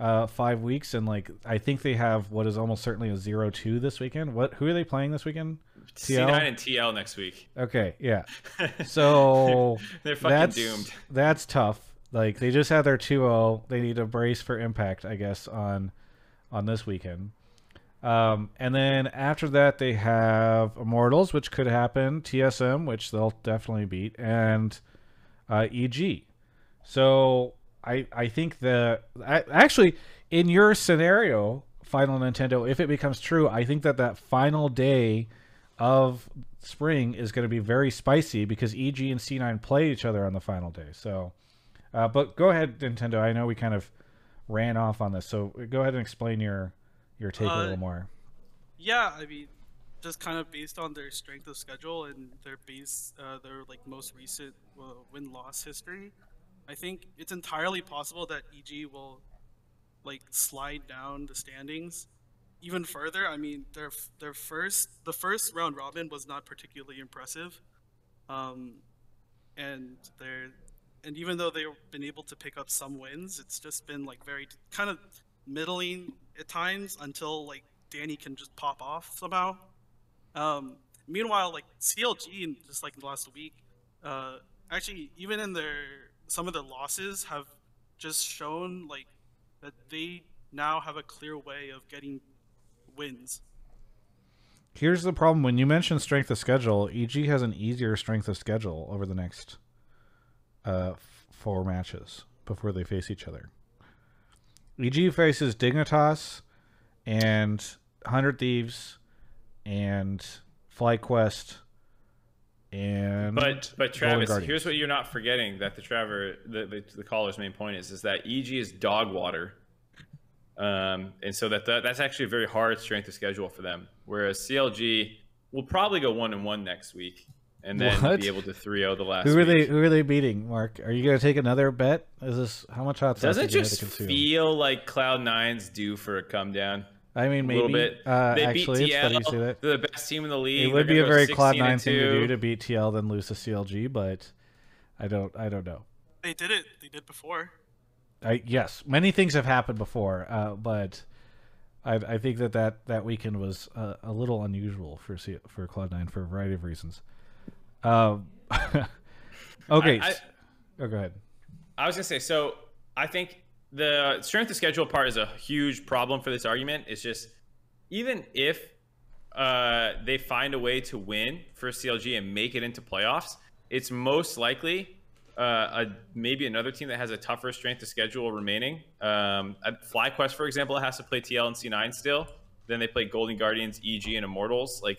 uh, five weeks, and like I think they have what is almost certainly a zero two this weekend. What who are they playing this weekend? TL? C9 and TL next week. Okay, yeah. So they're fucking that's, doomed. That's tough. Like they just had their 2-0. They need a brace for impact, I guess, on on this weekend. Um, and then after that, they have Immortals, which could happen, TSM, which they'll definitely beat, and uh, EG. So I I think the I, actually in your scenario, Final Nintendo, if it becomes true, I think that that final day of spring is going to be very spicy because EG and C9 play each other on the final day. So, uh, but go ahead, Nintendo. I know we kind of ran off on this. So go ahead and explain your your take uh, a little more. Yeah, I mean, just kind of based on their strength of schedule and their base, uh, their like most recent uh, win loss history, I think it's entirely possible that EG will like slide down the standings even further, I mean, their their first the first round robin was not particularly impressive, um, and they're and even though they've been able to pick up some wins, it's just been like very kind of middling at times until like Danny can just pop off somehow. Um, meanwhile, like CLG, just like in the last week, uh, actually even in their some of their losses have just shown like that they now have a clear way of getting wins. Here's the problem: when you mention strength of schedule, EG has an easier strength of schedule over the next uh, four matches before they face each other. EG faces Dignitas and Hundred Thieves and FlyQuest and But but Travis, here's what you're not forgetting that the Trevor the, the, the caller's main point is is that EG is dog water. Um, and so that, that that's actually a very hard strength of schedule for them. Whereas CLG will probably go one and one next week, and then What? be able to 3-0 the last. Who are they? week. Who are they beating? Mark, are you gonna take another bet? Is this how much hot? Doesn't it you have to just feel like Cloud Nine's due for a come down? I mean, A maybe. little bit. Uh, they actually, beat it's funny you TL. say that. They're the best team in the league. It would They're be a very Cloud Nine thing to do to beat TL then lose to CLG, but I don't. I don't know. They did it. They did before. I yes, many things have happened before, uh, but I, I think that that, that weekend was uh, a little unusual for C- for Cloud Nine for a variety of reasons. Um, okay, I- I- s- oh, go ahead. I was gonna say, so I think the strength of schedule part is a huge problem for this argument. It's just even if uh, they find a way to win for CLG and make it into playoffs, it's most likely uh, a, maybe another team that has a tougher strength of schedule remaining. Um, FlyQuest, for example, has to play TL and C9 still. Then they play Golden Guardians, EG, and Immortals. Like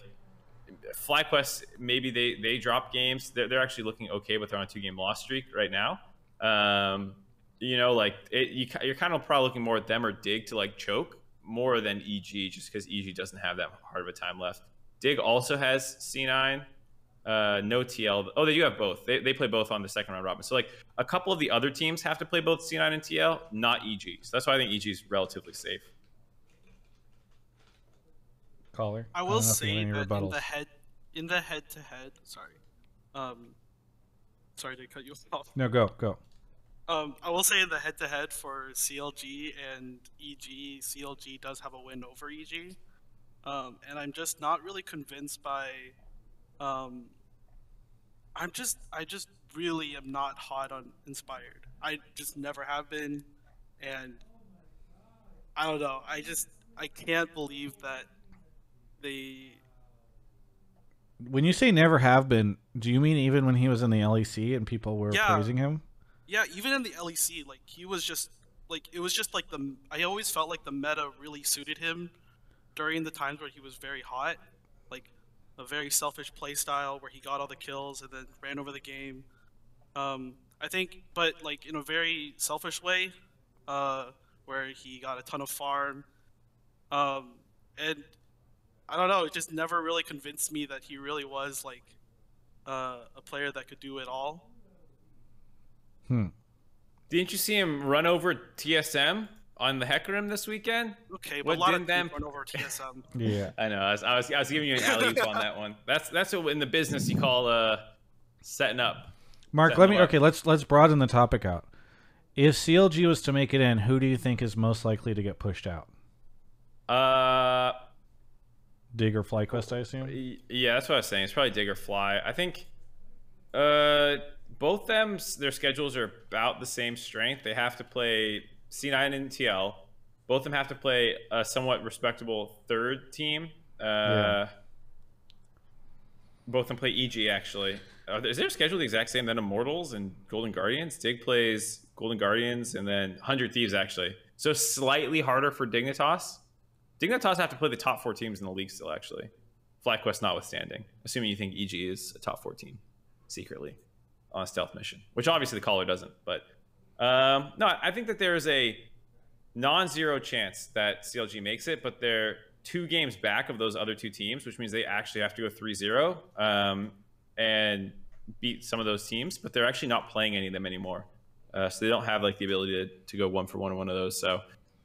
FlyQuest, maybe they they drop games. They're, they're actually looking okay, but they're on a two game loss streak right now. Um, you know, like it, you, you're kind of probably looking more at them or Dig to like choke more than EG, just because EG doesn't have that hard of a time left. Dig also has C9, uh, no TL. Oh, they do have both. They, they play both on the second round robin. So like a couple of the other teams have to play both C9 and TL, not EG. So that's why I think EG is relatively safe. Caller, I will know if you have say any that in rebuttals. the head, in the head to head. Sorry, um, sorry to cut you off. No, go go. Um, I will say in the head to head for CLG and EG, CLG does have a win over EG, um, and I'm just not really convinced by. Um, I'm just, I just really am not hot on Inspired. I just never have been, and I don't know. I just, I can't believe that they When you say never have been, do you mean even when he was in the LEC and people were Yeah. praising him? Yeah, even in the LEC, like he was just like it was just like the I always felt like the meta really suited him during the times where he was very hot, like a very selfish play style where he got all the kills and then ran over the game. Um, I think, but like in a very selfish way, uh, where he got a ton of farm, um, and I don't know, it just never really convinced me that he really was like uh, a player that could do it all. Hmm. Didn't you see him run over TSM on the Hecarim this weekend? Okay, but What a lot didn't of them- them run over TSM. Yeah. I know. I was, I was, I was giving you an alley on that one. That's that's what in the business you call uh, setting up. Mark, Setting let me up. okay. Let's let's broaden the topic out. If CLG was to make it in, who do you think is most likely to get pushed out? Uh, Dig or FlyQuest, I assume. yeah, that's what I was saying. It's probably Dig or Fly. I think uh, both them their schedules are about the same strength. They have to play C9 and TL. Both of them have to play a somewhat respectable third team. Uh, Yeah. Both of them play EG actually. Is their schedule the exact same? Then Immortals and Golden Guardians. Dig plays Golden Guardians and then Hundred Thieves actually. So slightly harder for Dignitas. Dignitas have to play the top four teams in the league still, actually. FlyQuest notwithstanding, assuming you think EG is a top four team secretly on a stealth mission, which obviously the caller doesn't. But um, no, I think that there is a non-zero chance that CLG makes it, but they're two games back of those other two teams, which means they actually have to go 3-0 um, and beat some of those teams. But they're actually not playing any of them anymore, uh, so they don't have like the ability to, to go one for one on one of those. So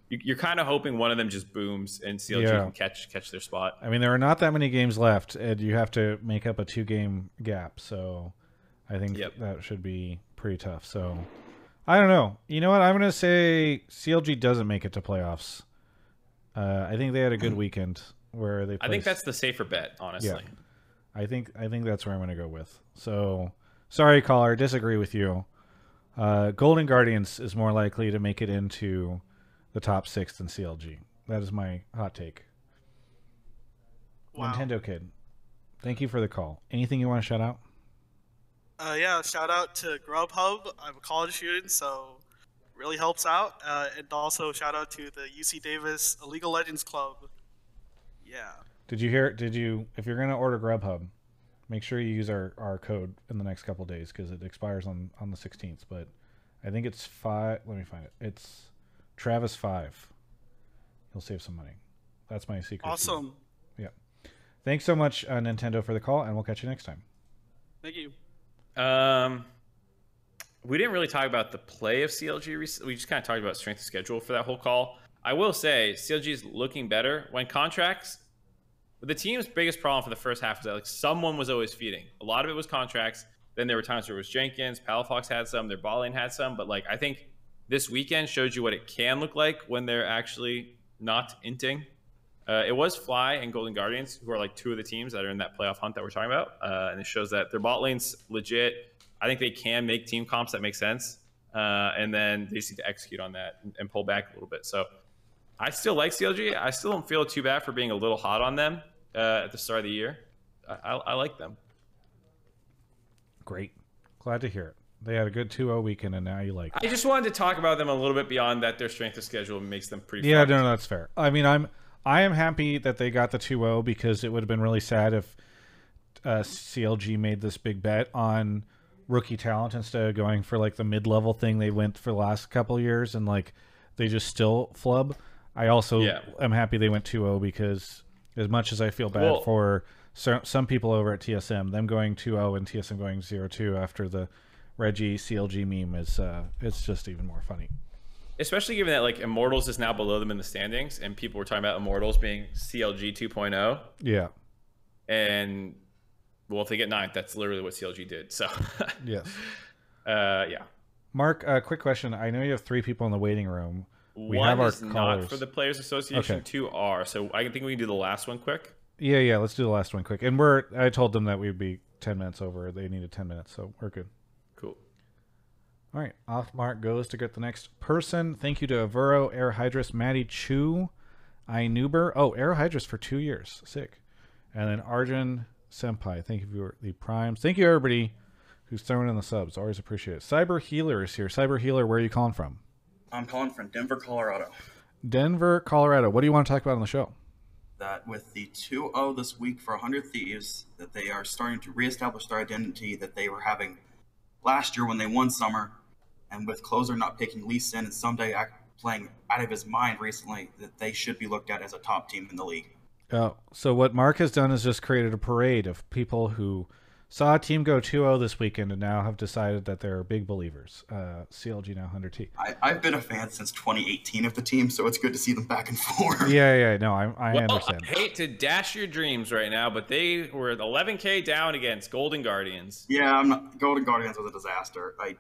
you, you're kind of hoping one of them just booms and CLG Yeah. can catch catch their spot. I mean, there are not that many games left, and you have to make up a two game gap. So I think Yep. that should be pretty tough. So I don't know. You know what? I'm going to say CLG doesn't make it to playoffs. Uh, I think they had a good weekend where they. I think that's the safer bet, honestly. Yeah. I think I think that's where I'm going to go with. So sorry, caller, disagree with you. Uh, Golden Guardians is more likely to make it into the top six than CLG. That is my hot take. Wow. Nintendo Kid, thank you for the call. Anything you want to shout out? Uh, yeah, shout out to Grubhub. I'm a college student, so really helps out. Uh, and also shout out to the UC Davis Illegal Legends Club. Yeah. Did you hear? Did you? If you're going to order Grubhub, make sure you use our, our code in the next couple days because it expires on on the 16th. But I think it's five. Let me find it. It's Travis five. You'll save some money. That's my secret. key. Yeah. Thanks so much, uh, Nintendo, for the call, and we'll catch you next time. Thank you. Um, we didn't really talk about the play of CLG. recently. We just kind of talked about strength of schedule for that whole call. I will say CLG is looking better when Contractz. The team's biggest problem for the first half was that like someone was always feeding. A lot of it was Contractz. Then there were times where it was Jenkins, Palafox had some, their ball lane had some. But like I think this weekend showed you what it can look like when they're actually not inting. Uh, it was Fly and Golden Guardians, who are like two of the teams that are in that playoff hunt that we're talking about. Uh, and it shows that their bot lane's legit. I think they can make team comps that make sense. Uh, and then they just need to execute on that and, and pull back a little bit. So I still like CLG. I still don't feel too bad for being a little hot on them uh, at the start of the year. I, I, I like them. Great. Glad to hear it. They had a good 2-0 weekend, and now you like. it. I just wanted to talk about them a little bit beyond that. Their strength of schedule makes them pretty. Yeah, no, that's fair. I mean, I'm I am happy that they got the 2-0 because it would have been really sad if uh, CLG made this big bet on rookie talent instead of going for like the mid-level thing they went for the last couple years and like they just still flub. I also Yeah. am happy they went 2-0 because as much as I feel bad Well- for so, some people over at TSM, them going 2-0 and TSM going 0-2 after the Reggie CLG meme is uh, it's just even more funny. Especially given that like Immortals is now below them in the standings, and people were talking about Immortals being CLG 2.0, Yeah. and well, if they get ninth, that's literally what CLG did. So, Yes. uh, yeah. Mark, uh, quick question. I know you have three people in the waiting room. We one have our is not for the Players Association. Okay. Two are. So I think we can do the last one quick. Yeah, yeah. Let's do the last one quick. And we're. I told them that we'd be ten minutes over. They needed ten minutes, so we're good. All right. Off mark goes to get the next person. Thank you to Avuro, Aerohydrus, Maddie Chu, Inuber. Oh, Aerohydrus for two years. Sick. And then Arjun Senpai. Thank you for the primes. Thank you everybody who's throwing in the subs. Always appreciate it. Cyber Healer is here. Cyber Healer, where are you calling from? I'm calling from Denver, Colorado. Denver, Colorado. What do you want to talk about on the show? That with the 2-0 this week for 100 Thieves, that they are starting to reestablish their identity that they were having last year when they won Summer, and with Closer not picking Lee Sin and Ssumday playing out of his mind recently, that they should be looked at as a top team in the league. Oh, so what Mark has done is just created a parade of people who saw a team go 2-0 this weekend and now have decided that they're big believers. Uh, CLG now 100T. I, I've been a fan since 2018 of the team, so it's good to see them back and forth. Yeah, yeah, no, I, I Well, understand. I hate to dash your dreams right now, but they were 11k down against Golden Guardians. Yeah, I'm not. Golden Guardians was a disaster. I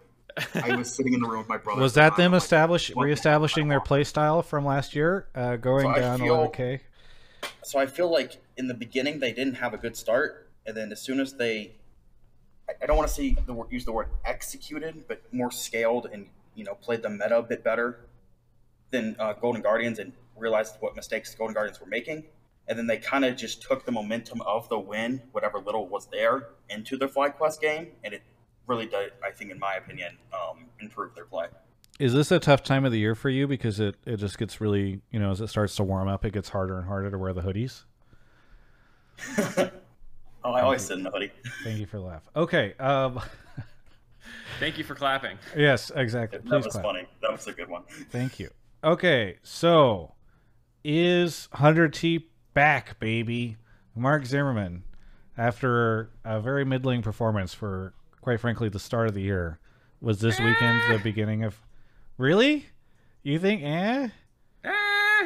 I was sitting in the room with my brother. Was that them I'm like, establish what the reestablishing their play style from last year, uh, going So down feel- 11k? so I feel like in the beginning they didn't have a good start, and then as soon as they, I- I don't want to say the word, use the word executed, but more scaled and you know played the meta a bit better than uh, Golden Guardians and realized what mistakes Golden Guardians were making, and then they kind of just took the momentum of the win, whatever little was there, into the FlyQuest game, and it really did, I think, in my opinion, um, improve their play. Is this a tough time of the year for you because it, it just gets really, you know, as it starts to warm up, it gets harder and harder to wear the hoodies? Oh, I always sit in the. Thank you for the laugh. Okay. Um, Thank you for clapping. yes, exactly. Please that was clap. funny. That was a good one. Thank you. Okay, so is 100T back, baby? Mark Zimmerman, after a very middling performance for, quite frankly, the start of the year, was this weekend the beginning of. Really? You think, eh?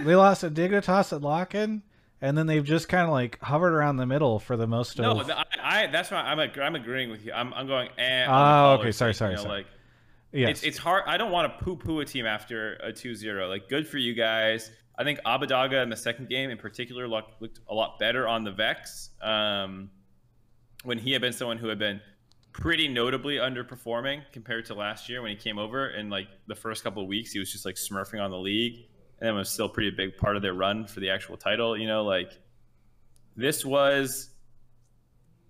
they lost to Dignitas at Lock In, and then they've just kind of like hovered around the middle for the most of. th- I, I that's why I'm I'm agreeing with you. I'm I'm going. Eh, Oh, okay, sorry, sorry, you know, sorry. Like yes. it's it's hard. I don't want to poo poo a team after a 2-0. Like good for you guys. I think Abbedagge in the second game in particular looked, looked a lot better on the Vex. Um, when he had been someone who had been pretty notably underperforming compared to last year when he came over and like the first couple of weeks he was just like smurfing on the league and then was still pretty big part of their run for the actual title you know like this was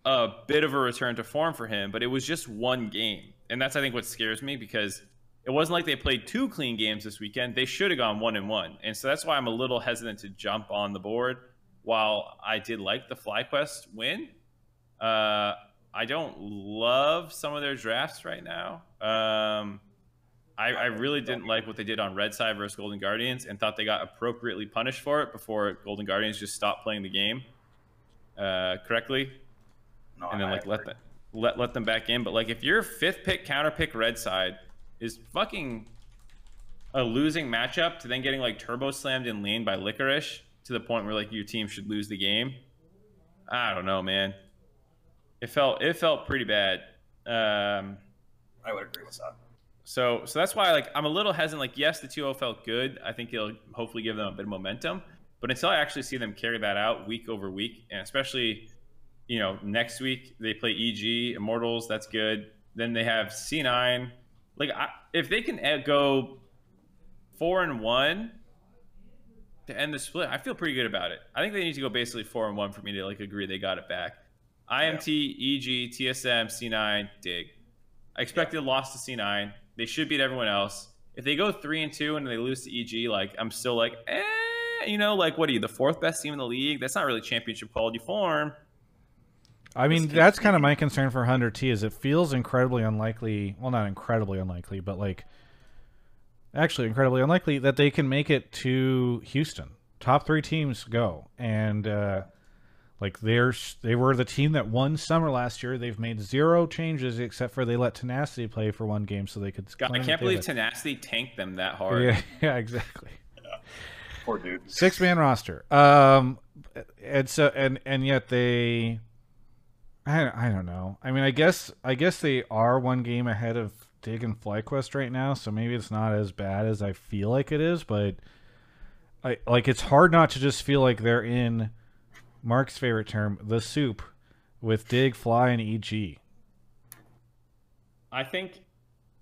a bit of a return to form for him but it was just one game. And that's i think what scares me because it wasn't like they played two clean games this weekend. They should have gone one and one. And so that's why i'm a little hesitant to jump on the board. While i did like the flyquest win uh, I don't love some of their drafts right now. Um, I, I really didn't like what they did on Red Side versus Golden Guardians and thought they got appropriately punished for it before Golden Guardians just stopped playing the game uh, correctly No, and then I like let them let let them back in. But like if your fifth pick counter pick Red Side is fucking a losing matchup to then getting like turbo slammed in lane by Licorice to the point where like your team should lose the game. I don't know, man. It felt it felt pretty bad. Um, I would agree with that. So so that's why like I'm a little hesitant. Like yes, the 2-0 felt good. I think it'll hopefully give them a bit of momentum. But until I actually see them carry that out week over week, and especially you know next week they play EG Immortals, that's good. Then they have C9. Like I, if they can go four and one to end the split, I feel pretty good about it. I think they need to go basically four and one for me to like agree they got it back. IMT, EG, TSM, C9, Dig. I expected a loss to C9. They should beat everyone else. If they go three and two and they lose to EG, like I'm still like, eh, you know, like what are you, the fourth best team in the league? That's not really championship quality form. I mean, that's kind of my concern for 100T. Is it feels incredibly unlikely. Well, not incredibly unlikely, but like actually incredibly unlikely that they can make it to Houston. Top three teams go, and uh, like they're they were the team that won summer last year. They've made zero changes except for they let Tenacity play for one game so they could. God, I can't believe had Tenacity tanked them that hard. Yeah, yeah, exactly. Poor dude. six man roster. Um, and so and and yet they, I I don't know. I mean, I guess I guess they are one game ahead of Dig and FlyQuest right now, so maybe it's not as bad as I feel like it is. But I like it's hard not to just feel like they're in Mark's favorite term, the soup, with Dig, Fly, and EG. I think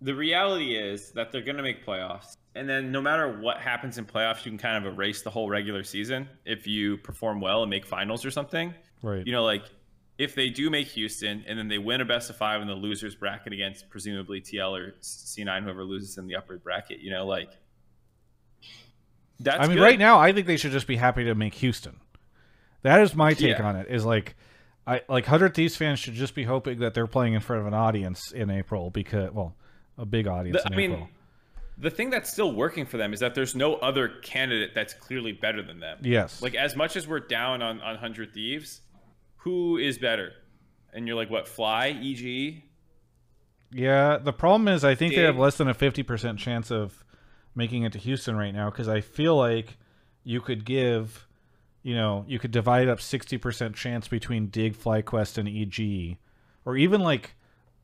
the reality is that they're going to make playoffs. And then no matter what happens in playoffs, you can kind of erase the whole regular season if you perform well and make finals or something. Right. You know, like if they do make Houston and then they win a best of five in the losers bracket against presumably TL or C9, whoever loses in the upper bracket, you know, like that's I mean, good. right now, I think they should just be happy to make Houston. That is my take Yeah. on it. Is like, I like Hundred Thieves fans should just be hoping that they're playing in front of an audience in April because, well, a big audience The- in I mean, the thing that's still working for them is that there's no other candidate that's clearly better than them. Yes. Like as much as we're down on on Hundred Thieves, who is better? And you're like, what? Fly, EG. Yeah, the problem is I think they have less than a 50% chance of making it to Houston right now because I feel like you could give, you know, you could divide up 60% chance between Dig, FlyQuest, and EG. Or even like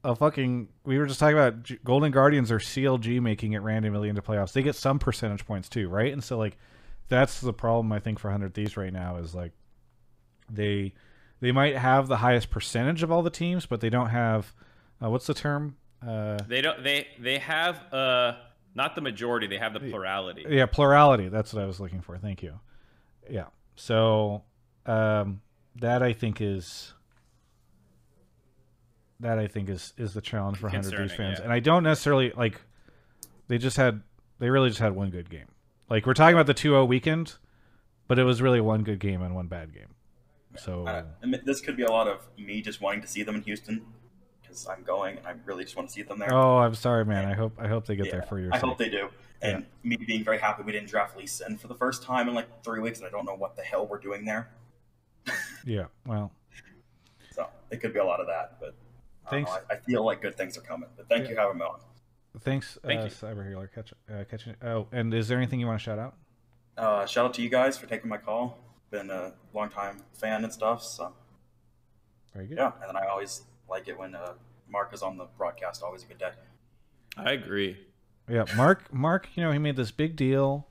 a fucking, we were just talking about G- Golden Guardians or CLG making it randomly into playoffs. They get some percentage points too, right? And so, like, that's the problem I think for 100 Thieves right now is like they they might have the highest percentage of all the teams, but they don't have uh, what's the term? Uh, They don't. They they have uh not the majority. They have the plurality. yeah, plurality. That's what I was looking for. Thank you. Yeah. So um, that I think is that I think is is the challenge for hundred Concerning, Thieves fans, yeah. and I don't necessarily like. They just had they really just had one good game. Like we're talking about the 2-0 weekend, but it was really one good game and one bad game. So I, I mean, this could be a lot of me just wanting to see them in Houston because I'm going and I really just want to see them there. oh, I'm sorry, man. I hope I hope they get there for your I sake. hope they do. And me being very happy we didn't draft Lee Sin for the first time in like three weeks, and I don't know what the hell we're doing there. Yeah. Well, So it could be a lot of that, but I, Thanks. know, I, I feel like good things are coming. But thank Yeah. you for having me on. thanks, Thank uh, you. Cyber Healer. Catch uh, catching. Oh, and is there anything you want to shout out? Uh, shout out to you guys for taking my call. Been a long time fan and stuff. So Very good. yeah, and then I always like it when uh, Mark is on the broadcast. Always a good day. I agree. Yeah, Mark. Mark, you know, he made this big deal,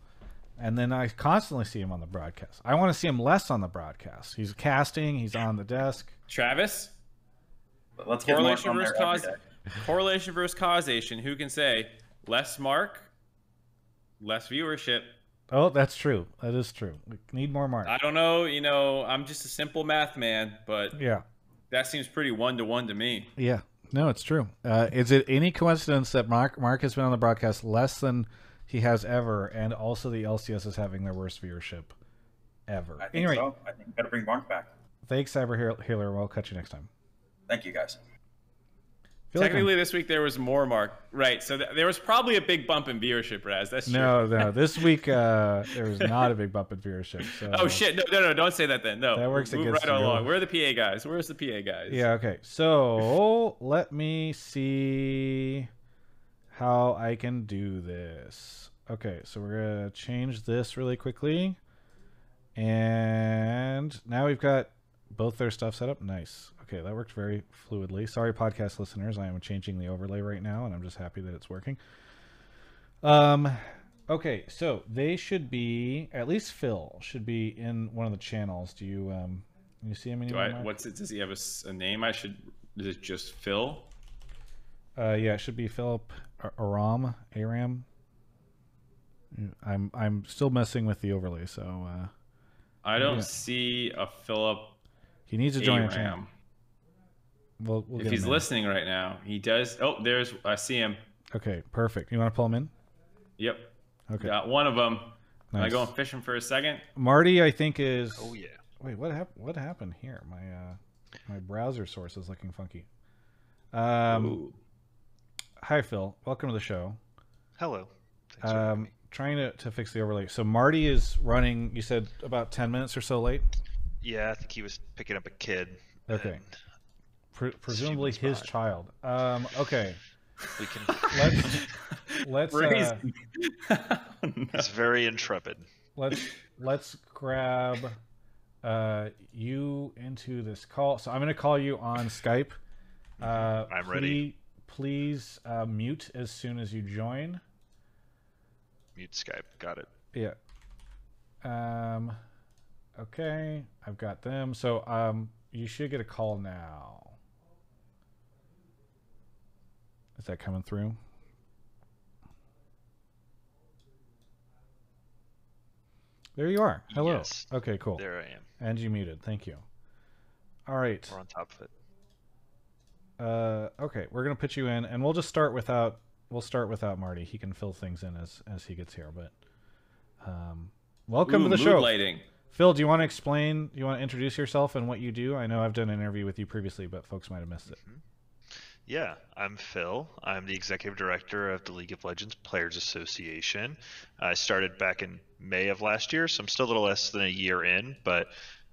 and then I constantly see him on the broadcast. I want to see him less on the broadcast. He's casting. He's on the desk. Travis, But let's get Mark correlation on versus there every cause, correlation versus causation. Who can say less mark, less viewership? Oh, that's true. That is true. We need more Mark. I don't know. You know, I'm just a simple math man, but yeah. that seems pretty one to one to me. Yeah. No, it's true. Uh, is it any coincidence that Mark Mark has been on the broadcast less than he has ever, and also the LCS is having their worst viewership ever? I think anyway, so. I think we gotta bring Mark back. thanks, Cyber Heal- Healer. We'll catch you next time. Thank you guys. Feel like Technically, this week there was more mark. Right. So th- there was probably a big bump in viewership, Raz. That's true. no, no. This week uh, there was not a big bump in viewership. So Oh shit! No, no, no! Don't say that then. No, That works Move against right you. along. Where are the PA guys? Where's the PA guys? Yeah. Okay. So let me see how I can do this. Okay. So we're gonna change this really quickly, and now we've got both their stuff set up. Nice. Okay, that worked very fluidly. Sorry, podcast listeners. I am changing the overlay right now, and I'm just happy that it's working. Um. Okay, so they should be at least Phil should be in one of the channels. Do you um you see him Do anywhere? I? What's it? Does he have a, a, name? I should. Is it just Phil? Uh, yeah, it should be Philip Ar- Aram. Aram. I'm I'm still messing with the overlay, so uh, I don't Yeah. see a Philip he needs to join a channel. Aram. We'll, we'll If get he's listening right now, he does. Oh, there's. I see him. Okay, perfect. You want to pull him in? Yep. Okay. Got one of them. Am I Nice. going fishing for a second? Marty, I think is. Oh yeah. Wait, what happened? What happened here? My uh, my browser source is looking funky. Um, Ooh. hi Phil, welcome to the show. Hello. Thanks for having Um, me. trying to, to fix the overlay. So Marty is running. You said about ten minutes or so late. Yeah, I think he was picking up a kid. Okay. and Pre- presumably his fine. child. Um, okay, We can. let's let's uh, Raising. He's very intrepid. let's let's grab uh, you into this call. So I'm going to call you on Skype. Uh, I'm ready. Please, please uh, mute as soon as you join. Mute Skype. Got it. Yeah. Um. Okay, I've got them. So um, you should get a call now. Is that coming through? There you are. Hello. Yes. Okay, cool. There I am. And you muted. Thank you. All right. We're on top of it. Uh, okay, we're gonna put you in, and we'll just start without. We'll start without Marty. He can fill things in as as he gets here. But um, welcome Ooh, to the mood show, lighting. Phil. Do you want to explain? Do you want to introduce yourself and what you do? I know I've done an interview with you previously, but folks might have missed it. Yeah, I'm Phil. I'm the executive director of the League of Legends Players Association. I started back in May of last year, so I'm still a little less than a year in. But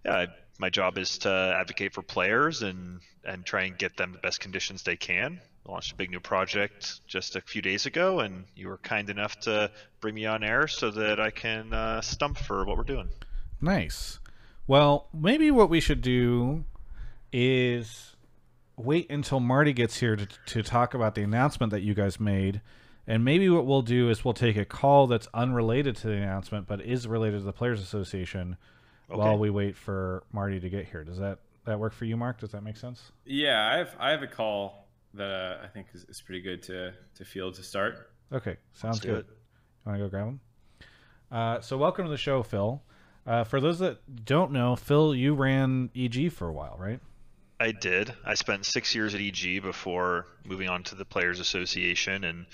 yeah, my job is to advocate for players and and try and get them the best conditions they can. I launched a big new project just a few days ago, and you were kind enough to bring me on air so that I can uh, stump for what we're doing. Nice. Well, maybe what we should do is wait until Marty gets here to, to talk about the announcement that you guys made. And maybe what we'll do is we'll take a call that's unrelated to the announcement but is related to the Players Association while we wait for Marty to get here. Does that that work for you, Mark? Does that make sense? Yeah, I have I have a call that uh, I think is, is pretty good to to field to start. Okay, sounds do good. it. You want to go grab him? Uh, so welcome to the show, Phil. Uh, for those that don't know, Phil, you ran EG for a while, right? I did. I spent six years at EG before moving on to the Players Association and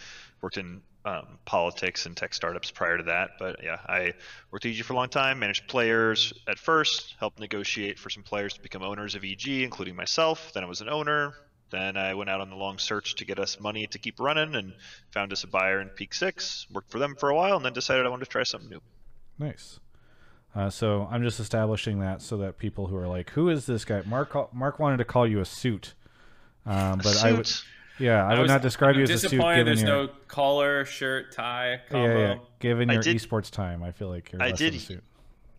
worked in um, politics and tech startups prior to that. But yeah, I worked at EG for a long time, managed players at first, helped negotiate for some players to become owners of EG, including myself. Then I was an owner. Then I went out on the long search to get us money to keep running and found us a buyer in Peak Six, worked for them for a while, and then decided I wanted to try something new. Nice. Uh, so I'm just establishing that so that people who are like, "Who is this guy?" Mark Mark wanted to call you a suit, um, but I would Yeah, I would was- not describe I'm you as a suit disappointed there's your no collar, shirt, tie combo. yeah, given I your did- esports time. I feel like you're I less did- of a suit.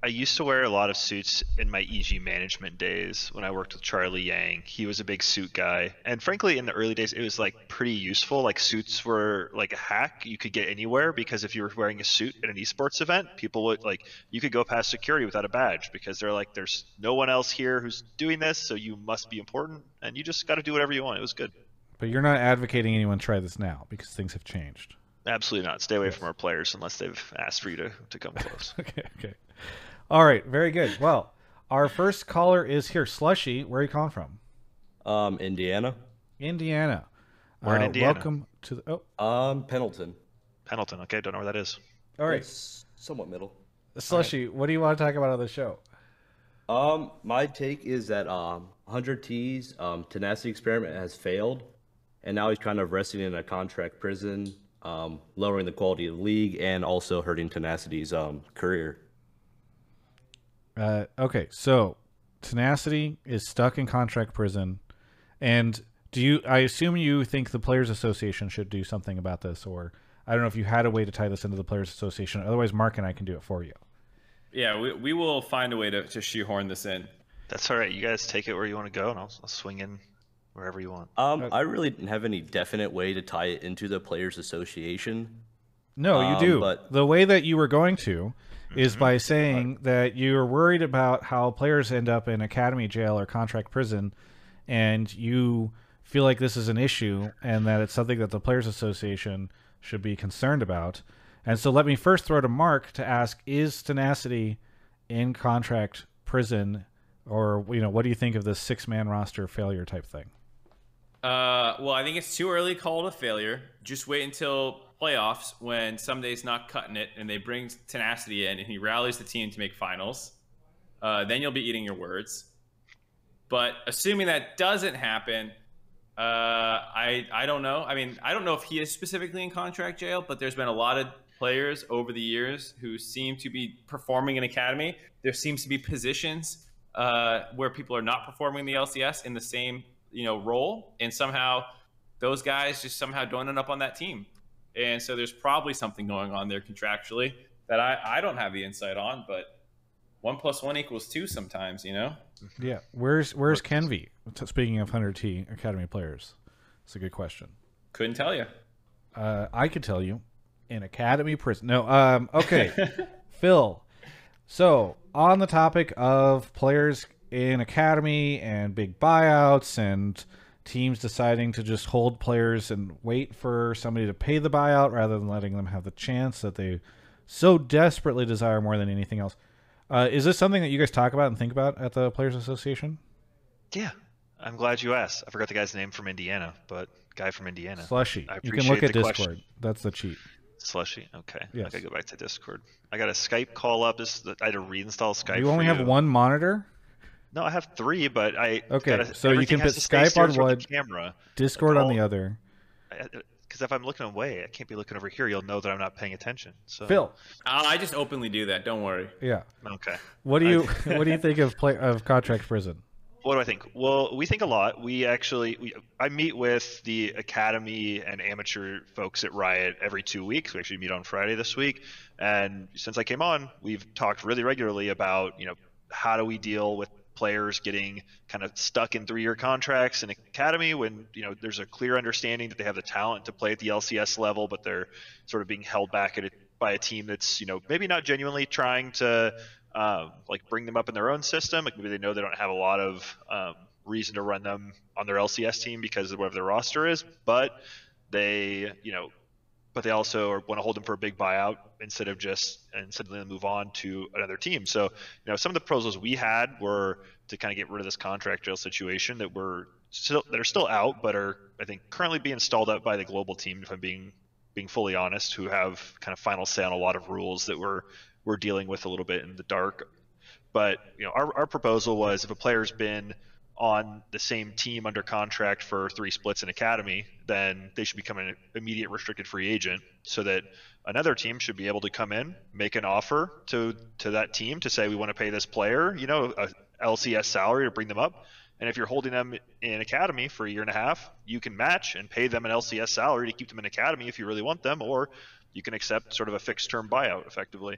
I used to wear a lot of suits in my EG management days when I worked with Charlie Yang. He was a big suit guy. And frankly, in the early days, it was like pretty useful. Like suits were like a hack you could get anywhere because if you were wearing a suit at an esports event, people would like, you could go past security without a badge because they're like, there's no one else here who's doing this, so you must be important. And you just got to do whatever you want. It was good. But you're not advocating anyone try this now because things have changed. Absolutely not. Stay away from our players unless they've asked for you to, to come close. Okay, okay. All right, very good. Well, our first caller is here. Slushy, where are you calling from? Um, Indiana. Indiana. We're in Uh, Indiana. Welcome to the. Oh, Um, Pendleton. Pendleton. Okay, don't know where that is. all right. It's somewhat middle. Slushy, what do you want to talk about on the show? Um, my take is that um, 100 T's um, tenacity experiment has failed, and now he's kind of resting in a contract prison, um, lowering the quality of the league, and also hurting tenacity's um, career. Uh, okay, so Tenacity is stuck in contract prison, and do you? I assume you think the Players Association should do something about this, or I don't know if you had a way to tie this into the Players Association. Otherwise, Mark and I can do it for you. Yeah, we, we will find a way to, to shoehorn this in. That's all right. You guys take it where you want to go, and I'll, I'll swing in wherever you want. Um, I really didn't have any definite way to tie it into the Players Association. No, you Um, do. but- The way that you were going to is by saying that you're worried about how players end up in academy jail or contract prison, and you feel like this is an issue and that it's something that the Players Association should be concerned about. And so let me first throw to Mark to ask is Tenacity in contract prison or you know what do you think of this six man roster failure type thing? Uh, well, I think it's too early to call it a failure. Just wait until playoffs when Ssumday's not cutting it and they bring tenacity in and he rallies the team to make finals. Uh, then you'll be eating your words. But assuming that doesn't happen, uh, I I don't know. I mean, I don't know if he is specifically in contract jail, but there's been a lot of players over the years who seem to be performing in academy. There seems to be positions uh, where people are not performing the LCS in the same you know role, and somehow those guys just somehow don't end up on that team. And so there's probably something going on there contractually that I, I don't have the insight on, but one plus one equals two sometimes, you know? Yeah, where's where's Kenvi? Speaking of hundred T academy players, it's a good question. Couldn't tell you. Uh, I could tell you, in academy prison. No, um, okay, Phil. So on the topic of players in academy and big buyouts and teams deciding to just hold players and wait for somebody to pay the buyout rather than letting them have the chance that they so desperately desire more than anything else. Uh, is this something that you guys talk about and think about at the Players Association? Yeah, I'm glad you asked. I forgot the guy's name from Indiana, but guy from Indiana. Slushy. I You can appreciate look at the Discord. question. That's the cheat. Slushy. Okay. Yes. I gotta go back to Discord. I got a Skype call up. This I had to reinstall Skype. you only have one monitor. No, I have three, but I. Okay, gotta- so you can put Skype on one, camera. Discord on the other. Because if I'm looking away, I can't be looking over here. You'll know that I'm not paying attention. So. Phil. Uh, I just openly do that. Don't worry. Yeah. Okay. What do you What do you think of play of contract prison? What do I think? Well, we think a lot. We actually, we, I meet with the academy and amateur folks at Riot every two weeks. We actually meet on Friday this week, and since I came on, we've talked really regularly about, you know, how do we deal with players getting kind of stuck in three-year contracts in academy when you know there's a clear understanding that they have the talent to play at the LCS level, but they're sort of being held back by a team that's you know maybe not genuinely trying to um, like bring them up in their own system. Like maybe they know they don't have a lot of um, reason to run them on their LCS team because of whatever their roster is, but they, you know, but they also want to hold them for a big buyout instead of just of them move on to another team. So, you know, some of the proposals we had were to kind of get rid of this contract jail situation that were still that are still out, but are I think currently being stalled up by the global team. If I'm being being fully honest, who have kind of final say on a lot of rules that we're we're dealing with a little bit in the dark. But you know, our, our proposal was if a player's been on the same team under contract for three splits in academy, then they should become an immediate restricted free agent, so that another team should be able to come in, make an offer to to that team to say we want to pay this player, you know, a LCS salary to bring them up, And if you're holding them in academy for a year and a half, you can match and pay them an LCS salary to keep them in academy if you really want them, or you can accept sort of a fixed term buyout effectively.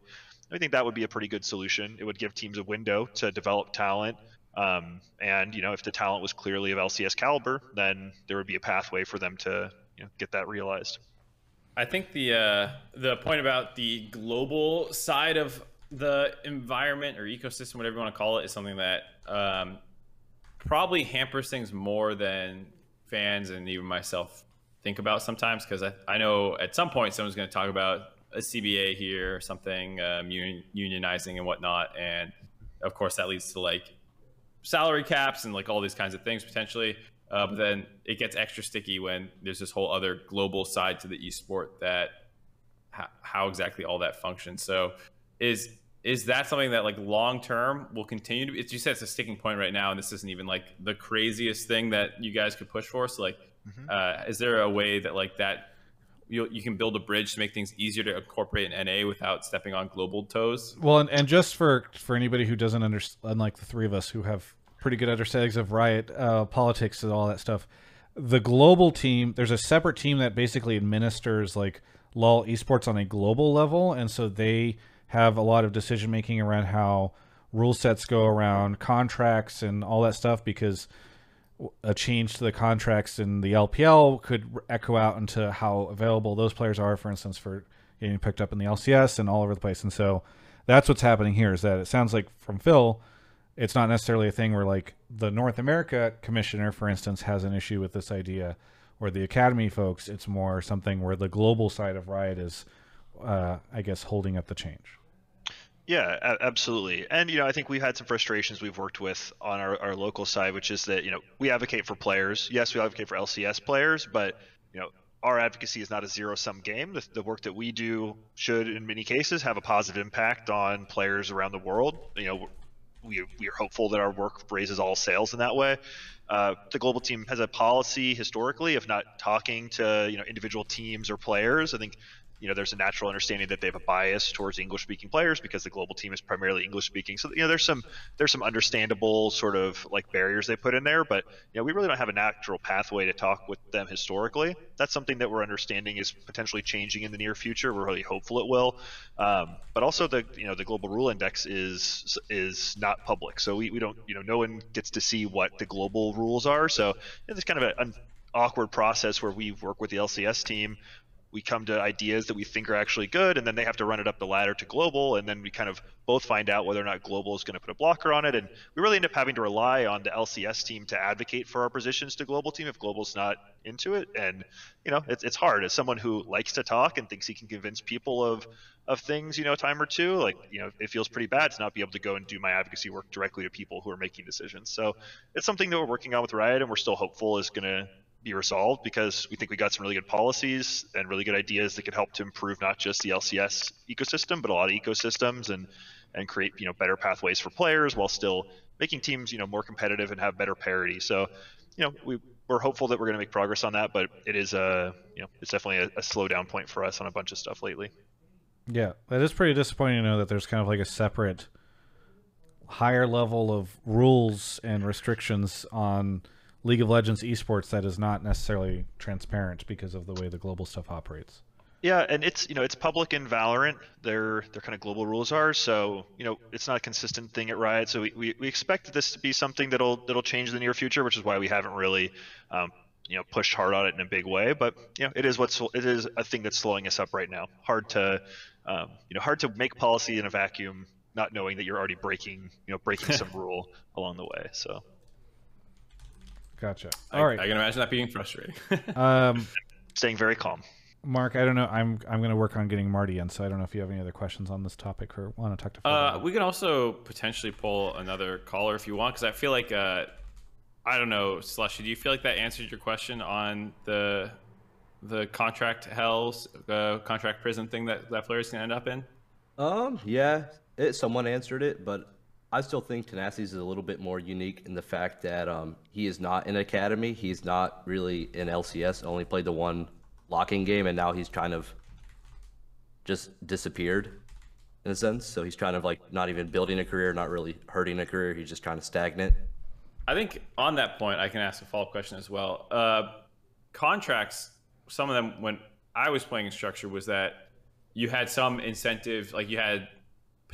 I think that would be a pretty good solution. It would give teams a window to develop talent. Um, and you know, if the talent was clearly of LCS caliber, then there would be a pathway for them to you know, get that realized. I think the uh, the point about the global side of the environment or ecosystem, whatever you want to call it, is something that um, probably hampers things more than fans and even myself think about sometimes. Because I, I know at some point someone's going to talk about a CBA here or something, um, union, unionizing and whatnot, and of course that leads to like salary caps and like all these kinds of things potentially. Uh, but then it gets extra sticky when there's this whole other global side to the esport that how exactly all that functions. So is is that something that like long term will continue to be? You said it's a sticking point right now, and this isn't even like the craziest thing that you guys could push for. So like, mm-hmm. uh, is there a way that like that you you can build a bridge to make things easier to incorporate an NA without stepping on global toes? Well, and, and just for for anybody who doesn't understand, unlike the three of us who have pretty good understandings of Riot uh, politics and all that stuff, the global team there's a separate team that basically administers like LOL esports on a global level, and so they have a lot of decision making around how rule sets go around contracts and all that stuff because a change to the contracts in the LPL could echo out into how available those players are, for instance, for getting picked up in the LCS and all over the place. And so that's what's happening here is that it sounds like from Phil, it's not necessarily a thing where like the North America commissioner, for instance, has an issue with this idea, or the Academy folks. It's more something where the global side of Riot is, uh, I guess, holding up the change. Yeah, absolutely. And, you know, I think we've had some frustrations we've worked with on our, our local side, which is that, you know, we advocate for players. Yes, we advocate for LCS players, but, you know, our advocacy is not a zero sum game. The, the, work that we do should, in many cases, have a positive impact on players around the world. You know, we, we are hopeful that our work raises all sales in that way. Uh, the global team has a policy historically of not talking to you know individual teams or players. I think you know there's a natural understanding that they have a bias towards English speaking players because the global team is primarily English speaking. So you know there's some there's some understandable sort of like barriers they put in there, but you know we really don't have a natural pathway to talk with them historically. That's something that we're understanding is potentially changing in the near future. We're really hopeful it will. Um, but also the you know the global rule index is is not public, so we, we don't you know no one gets to see what the global rules are. So it's kind of an awkward process where we work with the LCS team we come to ideas that we think are actually good, and then they have to run it up the ladder to global, and then we kind of both find out whether or not global is going to put a blocker on it, and we really end up having to rely on the LCS team to advocate for our positions to global team if global's not into it, and you know it's, it's hard as someone who likes to talk and thinks he can convince people of of things, you know, a time or two, like you know, it feels pretty bad to not be able to go and do my advocacy work directly to people who are making decisions. So it's something that we're working on with Riot, and we're still hopeful is going to be resolved because we think we got some really good policies and really good ideas that could help to improve not just the LCS ecosystem, but a lot of ecosystems and and create you know better pathways for players while still making teams you know more competitive and have better parity. So, you know, we we're hopeful that we're going to make progress on that, but it is a you know it's definitely a, a slowdown point for us on a bunch of stuff lately. Yeah, that is pretty disappointing to know that there's kind of like a separate higher level of rules and restrictions on League of Legends esports that is not necessarily transparent because of the way the global stuff operates. Yeah, and it's you know it's public in Valorant. Their their kind of global rules are so you know it's not a consistent thing at Riot. So we, we, we expect this to be something that'll that'll change in the near future, which is why we haven't really um, you know pushed hard on it in a big way. But you know it is what's it is a thing that's slowing us up right now. Hard to um, you know hard to make policy in a vacuum, not knowing that you're already breaking you know breaking some rule along the way. So. Gotcha. All I, right. I can imagine that being frustrating. um, Staying very calm. Mark, I don't know. I'm I'm going to work on getting Marty in, so I don't know if you have any other questions on this topic or want to talk to. Uh, we can also potentially pull another caller if you want, because I feel like uh, I don't know, Slushy. Do you feel like that answered your question on the the contract hells, uh, contract prison thing that that Flurry's gonna end up in? Um, yeah, it, someone answered it, but I still think Tenacious is a little bit more unique in the fact that um, he is not in academy. He's not really in LCS. Only played the one Lock In game, and now he's kind of just disappeared in a sense. So he's kind of like not even building a career, not really hurting a career. He's just kind of stagnant. I think on that point, I can ask a follow up question as well. Uh, contracts, some of them when I was playing in structure was that you had some incentive, like you had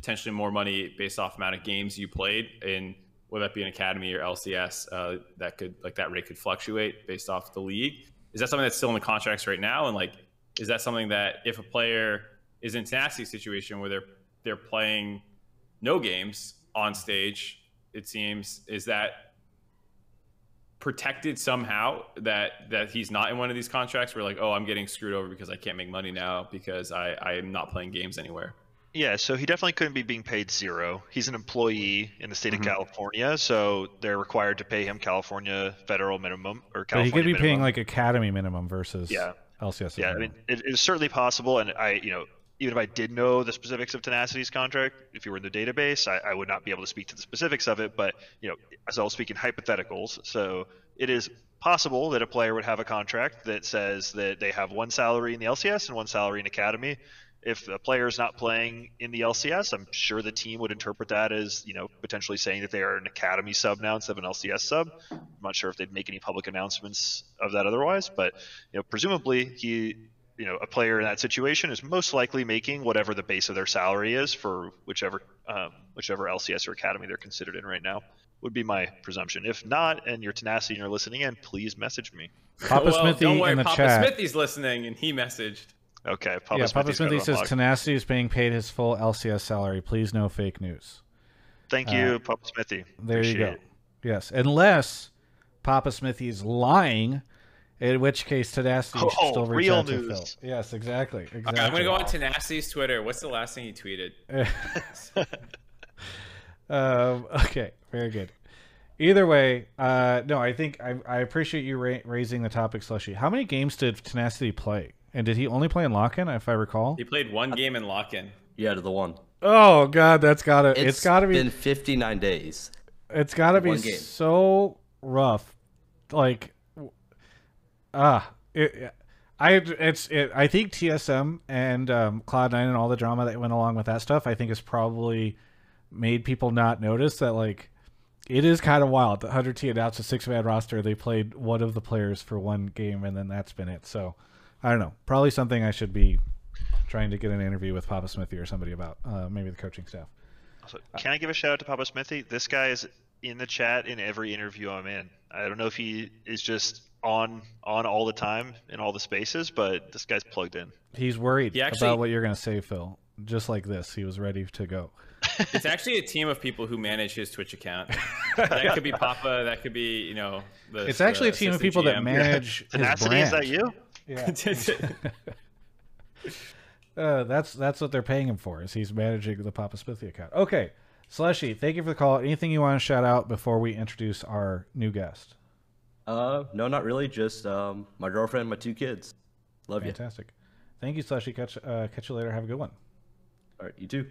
potentially more money based off amount of games you played in whether that be an academy or LCS, uh, that could like that rate could fluctuate based off the league. Is that something that's still in the contracts right now? And like, is that something that if a player is in tenacity situation where they're they're playing no games on stage, it seems, is that protected somehow that that he's not in one of these contracts where like, oh, I'm getting screwed over because I can't make money now because I I am not playing games anywhere. Yeah, so he definitely couldn't be being paid zero. He's an employee in the state Mm-hmm. of California, so they're required to pay him California federal minimum or But he could be minimum. paying like academy minimum versus Yeah. LCS. Yeah, I mean, it, it's certainly possible, and I, you know, even if I did know the specifics of Tenacity's contract, if you were in the database, I, I would not be able to speak to the specifics of it. But you know, as I'll speak in hypotheticals, so it is possible that a player would have a contract that says that they have one salary in the LCS and one salary in Academy. If a player is not playing in the LCS, I'm sure the team would interpret that as, you know, potentially saying that they are an Academy sub now instead of an LCS sub. I'm not sure if they'd make any public announcements of that otherwise, but you know, presumably he, you know, a player in that situation is most likely making whatever the base of their salary is for whichever, um, whichever LCS or Academy they're considered in right now. Would be my presumption. If not, and you're tenacity and you're listening in, please message me. Papa well, Smithy don't worry, in the Papa chat. Smithy's listening and he messaged. Okay, Papa yeah, Papa Smithy's got Smithy it says. Tenacity is being paid his full LCS salary. Please, no fake news. Thank you, Papa Smithy. There you Appreciate go. it. Yes, unless Papa Smithy is lying, in which case Tenacity should Oh, still reach real out to news. Phil. Yes, exactly. exactly. All right, I'm gonna go on Tenacity's Twitter. What's the last thing he tweeted? um, okay, very good. Either way, uh, no, I think I, I appreciate you ra- raising the topic, Slushy. How many games did Tenacity play? And did he only play in lock-in, if I recall? He played one game in lock-in. Yeah, to the one. Oh God, that's gotta it's gotta be been 59 days. It's got to be game. so rough. Like, w- ah, it, I it's it. I think TSM and um, Cloud Nine and all the drama that went along with that stuff. I think has probably made people not notice that like it is kind of wild. The hundred T announced a six man roster. They played one of the players for one game, and then that's been it. So I don't know. Probably something I should be trying to get an interview with Papa Smithy or somebody about. Uh, maybe the coaching staff. Also, can I give a shout out to Papa Smithy? This guy is in the chat in every interview I'm in. I don't know if he is just on on all the time in all the spaces, but this guy's plugged in. He's worried He actually- about what you're going to say, Phil. Just like this, he was ready to go. It's actually a team of people who manage his Twitch account. that could be Papa. That could be you know. The, It's actually a team of assistant people that GM. manage his Tenacity, brand. is that you? Yeah. Uh, that's that's what they're paying him for. Is he's managing the Papa Smithy account? Okay, Slushy, thank you for the call. Anything you want to shout out before we introduce our new guest? Uh, no, not really. Just um, my girlfriend, and my two kids. Love you. Fantastic. Thank you, Slushy. Catch uh, catch you later. Have a good one. All right, you too.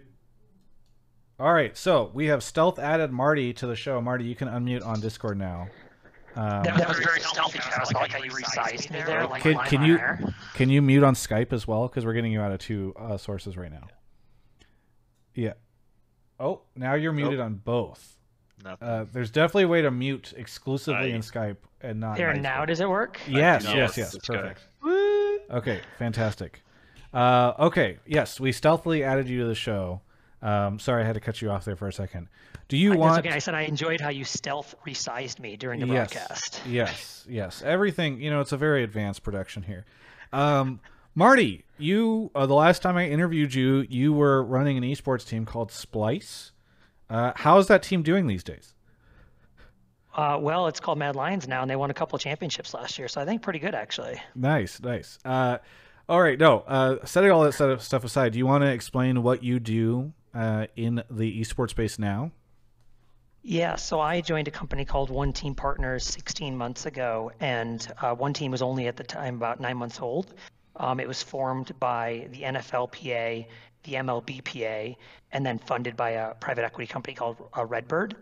All right, so we have stealth added Marty to the show. Marty, you can unmute on Discord now. Um, That, that was very stealthy, Travis. I like how you resized me there. Like can can you hair. can you mute on Skype as well? Because we're getting you out of two uh, sources right now. Yeah. Oh, now you're muted on both. Uh, there's definitely a way to mute exclusively I- in Skype and not. There in now, Discord. does it work? Yes, No, yes, yes. this guy. Perfect. Okay, fantastic. Uh, okay, yes, we stealthily added you to the show. Um, sorry, I had to cut you off there for a second. Do you That's want? okay. I said I enjoyed how you stealth resized me during the yes, broadcast. yes, yes. Everything. You know, it's a very advanced production here. Um, Marty, you uh, the last time I interviewed you, you were running an esports team called Splyce. Uh, how is that team doing these days? Uh, well, it's called Mad Lions now, and they won a couple championships last year, so I think pretty good actually. Nice, nice. Uh, all right, no. Uh, setting all that stuff aside, do you want to explain what you do uh, in the esports space now? Yeah, so I joined a company called One Team Partners 16 months ago, and uh, One Team was only at the time about nine months old. Um, it was formed by the NFLPA, the MLBPA, and then funded by a private equity company called uh, Redbird.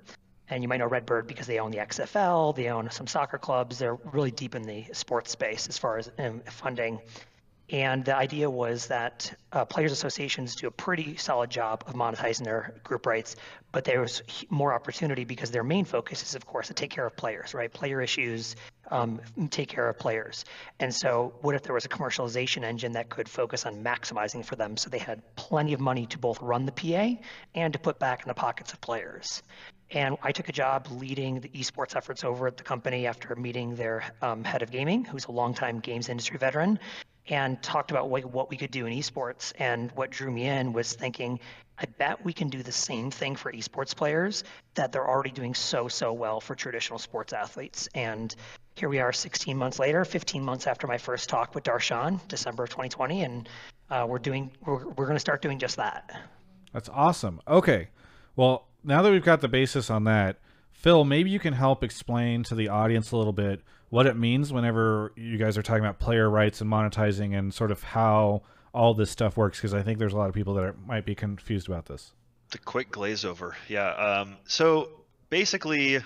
And you might know Redbird because they own the XFL, they own some soccer clubs. They're really deep in the sports space as far as um, funding. And the idea was that uh, players associations do a pretty solid job of monetizing their group rights, but there was more opportunity because their main focus is, of course, to take care of players, right? Player issues, um, take care of players. And so, what if there was a commercialization engine that could focus on maximizing for them so they had plenty of money to both run the PA and to put back in the pockets of players? And I took a job leading the esports efforts over at the company after meeting their um, head of gaming, who's a longtime games industry veteran, and talked about what, we could do in esports. And what drew me in was thinking, I bet we can do the same thing for esports players that they're already doing so, so well for traditional sports athletes. And here we are 16 months later, 15 months after my first talk with Darshan, December of 2020, and uh, we're doing, we're, we're going to start doing just that. That's awesome. Okay. Well, now that we've got the basis on that, Phil, maybe you can help explain to the audience a little bit what it means whenever you guys are talking about player rights and monetizing and sort of how all this stuff works because I think there's a lot of people that are, might be confused about this. The quick glaze over. Yeah. Um, so basically,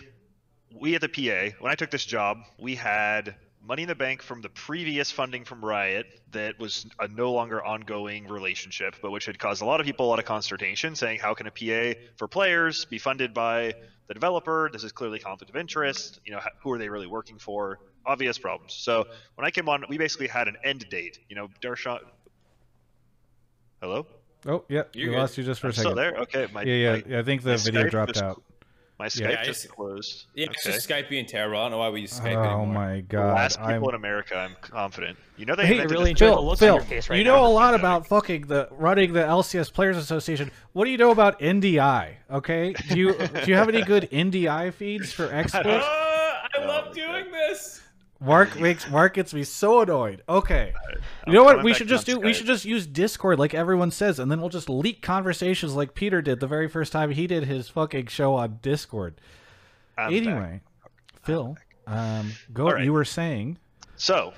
we at the PA, when I took this job, we had money in the bank from the previous funding from Riot that was a no longer ongoing relationship, but which had caused a lot of people a lot of consternation, saying, how can a PA for players be funded by the developer? This is clearly conflict of interest. You know, who are they really working for? Obvious problems. So when I came on, we basically had an end date. You know, Darshan. Hello. Oh yeah, You're we lost you just for I'm a second. still there. Okay. My, yeah, yeah, my- yeah. I think my the video Skype dropped just- out. My Skype Yeah, just closed. Yeah, it's just Skype being terrible. I don't know why we use Skype Oh anymore. my The god! last people I'm... in America, I'm confident. You know they Hey, invented really this- enjoyed the Phil, looks Phil, your face right you now. know a lot Pandemic. about fucking the running the LCS Players Association. What do you know about NDI? Okay, do you do you have any good NDI feeds for experts? Ah, I Oh love my doing this. Mark makes Mark gets me so annoyed. Okay, you know what? We should just do. We should just use Discord like everyone says, and then we'll just leak conversations like Peter did the very first time he did his fucking show on Discord. I'm back. anyway, Phil, um, go. Right. You were saying. So,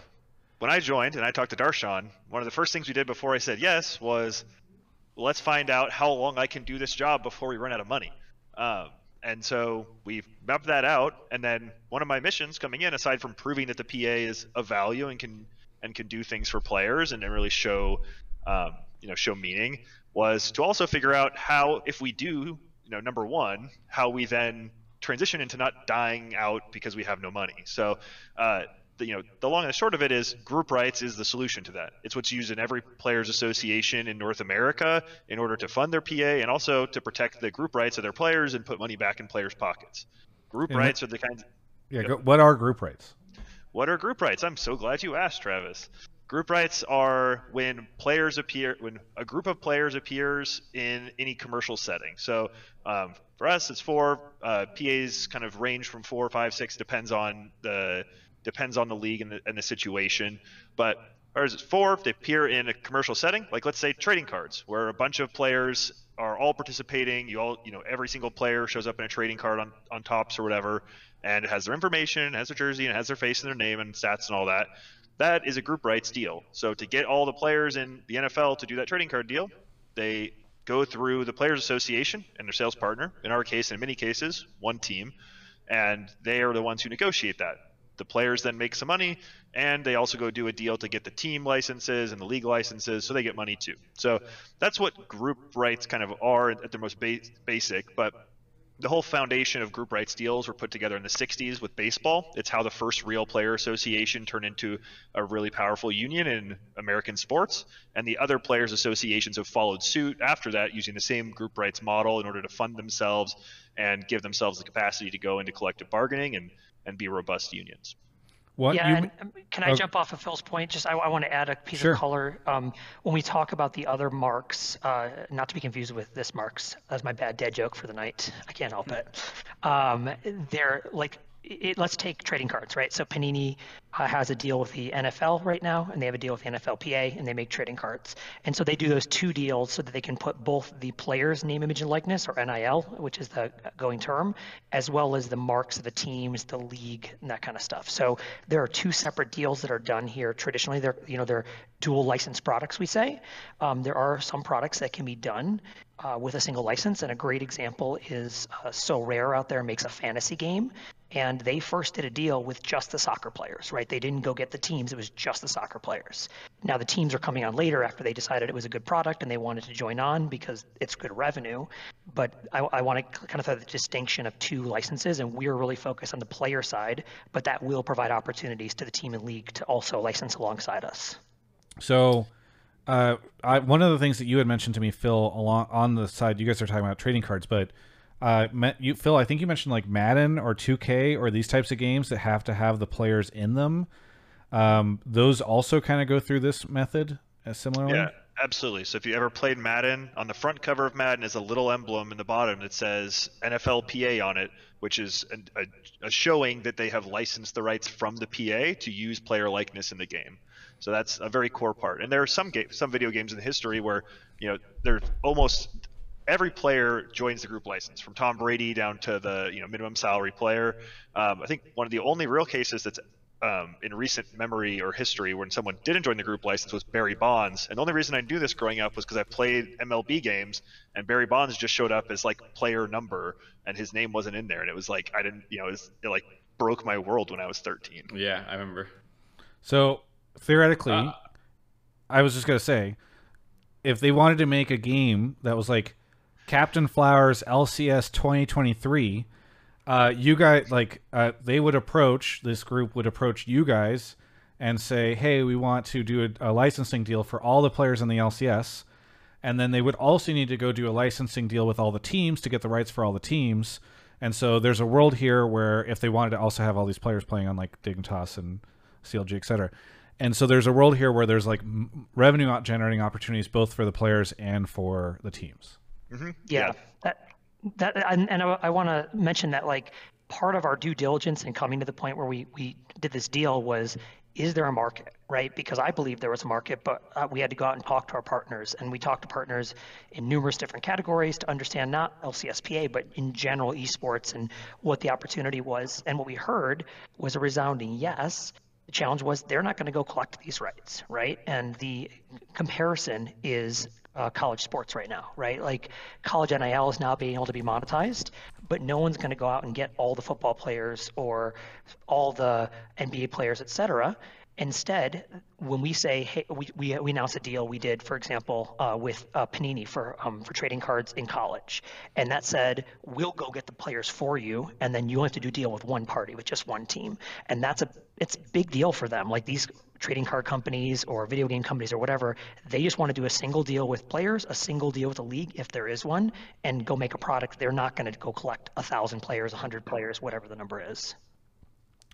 when I joined and I talked to Darshan, one of the first things we did before I said yes was, let's find out how long I can do this job before we run out of money. Um, and so we mapped that out, and then one of my missions coming in, aside from proving that the PA is of value and can and can do things for players and really show, um, you know, show meaning, was to also figure out how, if we do, you know, number one, how we then transition into not dying out because we have no money. So, uh, the, you know, the long and the short of it is group rights is the solution to that. It's what's used in every players association in North America in order to fund their PA and also to protect the group rights of their players and put money back in players' pockets. Group And rights are the kinds. Yeah. Go, what are group rights? What are group rights? I'm so glad you asked, Travis. Group rights are when players appear, when a group of players appears in any commercial setting. So um, for us, it's four. Uh, PAs kind of range from four, five, six, depends on the depends on the league and the, and the situation. But ours is it four. if They appear in a commercial setting, like let's say trading cards, where a bunch of players are all participating. You all, you know, every single player shows up in a trading card on on Topps or whatever, and it has their information, has their jersey, and has their face and their name and stats and all that. That is a group rights deal. So to get all the players in the NFL to do that trading card deal, they go through the Players Association and their sales partner. In our case, in many cases, one team, and they are the ones who negotiate that. The players then make some money, and they also go do a deal to get the team licenses and the league licenses, so they get money too. So that's what group rights kind of are at their most ba- basic. But the whole foundation of group rights deals were put together in the 60s with baseball. It's how the first real player association turned into a really powerful union in American sports. And the other players associations have followed suit after that using the same group rights model in order to fund themselves and give themselves the capacity to go into collective bargaining and, and be robust unions. What yeah, you? and um, can I oh. jump off of Phil's point? Just I, I want to add a piece Sure. of color. Um, when we talk about the other marks, uh, not to be confused with this marks. That's my bad dad joke for the night. I can't help it. Um, they're like, it, let's take trading cards, right? So Panini uh, has a deal with the NFL right now, and they have a deal with the NFLPA, and they make trading cards. And so they do those two deals so that they can put both the player's name, image, and likeness, or NIL, which is the going term, as well as the marks of the teams, the league, and that kind of stuff. So there are two separate deals that are done here. Traditionally, they're you know they're dual license products. We say um, there are some products that can be done uh, with a single license, and a great example is uh, Sorare out there makes a fantasy game, and they first did a deal with just the soccer players, right? They didn't go get the teams; it was just the soccer players. Now the teams are coming on later after they decided it was a good product and they wanted to join on because it's good revenue. But I, I want to kind of throw the distinction of two licenses, and we're really focused on the player side, but that will provide opportunities to the team and league to also license alongside us. So, uh, I, one of the things that you had mentioned to me, Phil, along on the side, you guys are talking about trading cards, but uh, you, Phil, I think you mentioned like Madden or 2K or these types of games that have to have the players in them. Um, those also kind of go through this method uh, similarly. Yeah, absolutely. So if you ever played Madden, on the front cover of Madden is a little emblem in the bottom that says NFLPA on it, which is a, a, a showing that they have licensed the rights from the PA to use player likeness in the game. So that's a very core part. And there are some ga- some video games in the history where you know there's almost every player joins the group license, from Tom Brady down to the you know minimum salary player. Um, I think one of the only real cases that's um, in recent memory or history when someone didn't join the group license was Barry Bonds. And the only reason I knew this growing up was because I played MLB games and Barry Bonds just showed up as like player number and his name wasn't in there. And it was like, I didn't, you know, it, was, it like broke my world when I was 13. Yeah, I remember. So theoretically, Uh, I was just gonna say, if they wanted to make a game that was like Captain Flowers LCS 2023, uh, you guys like uh, they would approach this group would approach you guys and say, "Hey, we want to do a, a licensing deal for all the players in the LCS." And then they would also need to go do a licensing deal with all the teams to get the rights for all the teams. And so there's a world here where if they wanted to also have all these players playing on like Dignitas and CLG, etc. And so there's a world here where there's like revenue generating opportunities both for the players and for the teams. Mm-hmm. Yeah, that that and, and I, I want to mention that like part of our due diligence in coming to the point where we we did this deal was is there a market right? Because i believe there was a market but uh, we had to go out and talk to our partners. And we talked to partners in numerous different categories to understand not lcspa but in general esports and what the opportunity was. And what we heard was a resounding yes. The challenge was they're not going to go collect these rights right? And the comparison is uh, college sports right now, right? Like college NIL is now being able to be monetized, but no one's going to go out and get all the football players or all the NBA players, et cetera. Instead, when we say, hey, we, we, we announced a deal we did, for example, uh, with uh, Panini for um, for trading cards in college, and that said, we'll go get the players for you, and then you have to do deal with one party, with just one team, and that's a it's a big deal for them. Like these trading card companies or video game companies or whatever, they just want to do a single deal with players, a single deal with a league if there is one, and go make a product. They're not going to go collect a thousand players, a hundred players, whatever the number is.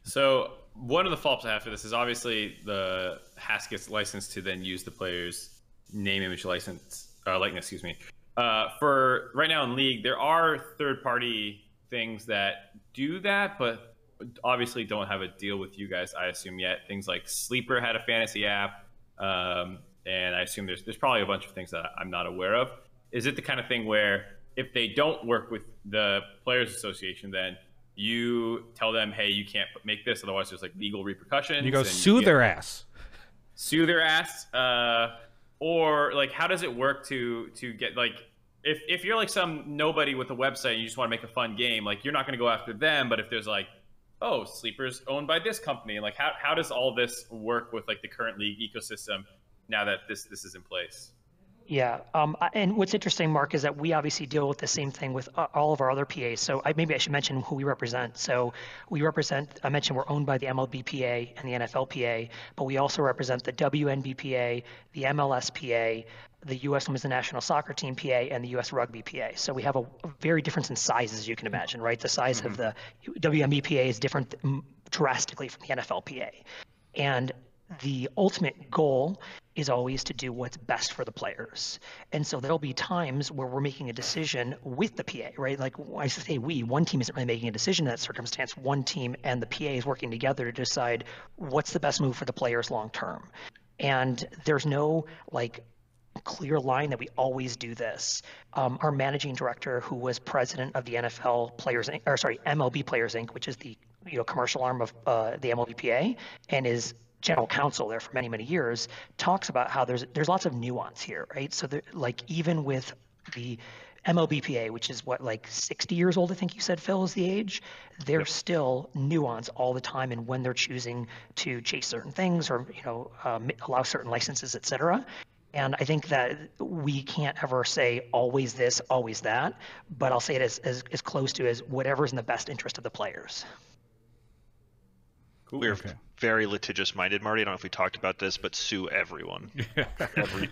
So one of the follow-ups I have for this is obviously the Hask gets licensed to then use the player's name, image, license, uh, likeness. Excuse me. Uh, for right now in League, there are third-party things that do that, but obviously don't have a deal with you guys. I assume yet. Things like Sleeper had a fantasy app, um, and I assume there's there's probably a bunch of things that I'm not aware of. Is it the kind of thing where if they don't work with the Players Association, then you tell them, hey, you can't make this, otherwise there's like legal repercussions. You go sue get- their ass. sue their ass, uh, or like how does it work to to get like if if you're like some nobody with a website and you just want to make a fun game, like you're not going to go after them, but if there's like oh, sleepers owned by this company, like how how does all this work with like the current league ecosystem now that this this is in place? Yeah, um, and what's interesting, Mark, is that we obviously deal with the same thing with uh, all of our other PAs. So I, maybe I should mention who we represent. So we represent, I mentioned we're owned by the MLBPA and the NFLPA, but we also represent the WNBPA, the MLSPA, the U.S. Women's National Soccer Team PA, and the U.S. Rugby PA. So we have a, a very difference in sizes, as you can imagine, right? The size of mm-hmm. the WNBPA is different drastically from the NFLPA. And the ultimate goal is always to do what's best for the players. And so there'll be times where we're making a decision with the PA, right? Like I say we, one team isn't really making a decision in that circumstance. One team and the PA is working together to decide what's the best move for the players long term. And there's no like clear line that we always do this. Um, our managing director, who was president of the NFL Players, Inc., or sorry, MLB Players Inc., which is the you know commercial arm of uh, the MLBPA, and is general counsel there for many many years, talks about how there's there's lots of nuance here, right? So there, like even with the MLBPA, which is what like 60 years old, I think you said, Phil, is the age. There's still nuance all the time in when they're choosing to chase certain things or you know um, allow certain licenses, et cetera. And I think that we can't ever say always this, always that, but I'll say it as, as, as close to as whatever's in the best interest of the players. We're okay. very litigious minded, Marty. I don't know if we talked about this, but sue everyone. every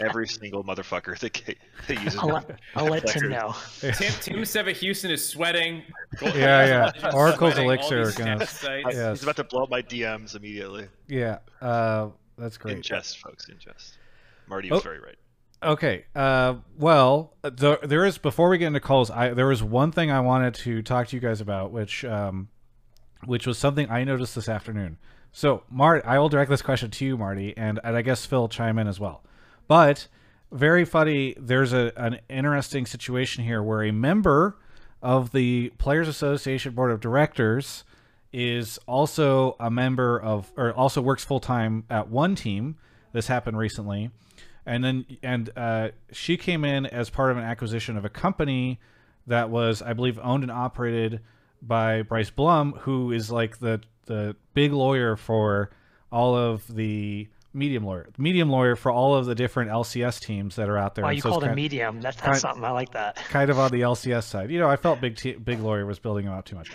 every single motherfucker that, that uses I'll, let, I'll let Tim know. Tim, Tim Sevenhuysen is sweating. yeah, yeah. Oracle's Elixir. Yes. He's about to blow up my DMs immediately. Yeah, uh, that's great. In jest, folks, in jest. Marty was oh. very right. Okay. Uh, well, the, there is before we get into calls. I there was one thing I wanted to talk to you guys about, which um, which was something I noticed this afternoon. So, Mart, I will direct this question to you, Marty, and, and I guess Phil chime in as well. But very funny. There's a an interesting situation here where a member of the Players Association Board of Directors is also a member of, or also works full time at one team. This happened recently, and then and uh, she came in as part of an acquisition of a company that was, I believe, owned and operated by Bryce Blum, who is like the the big lawyer for all of the medium lawyer, medium lawyer for all of the different LCS teams that are out there. Oh, you so called a medium. That's, that's kind, something I like that. Kind of on the LCS side. You know, I felt big big lawyer was building him out too much.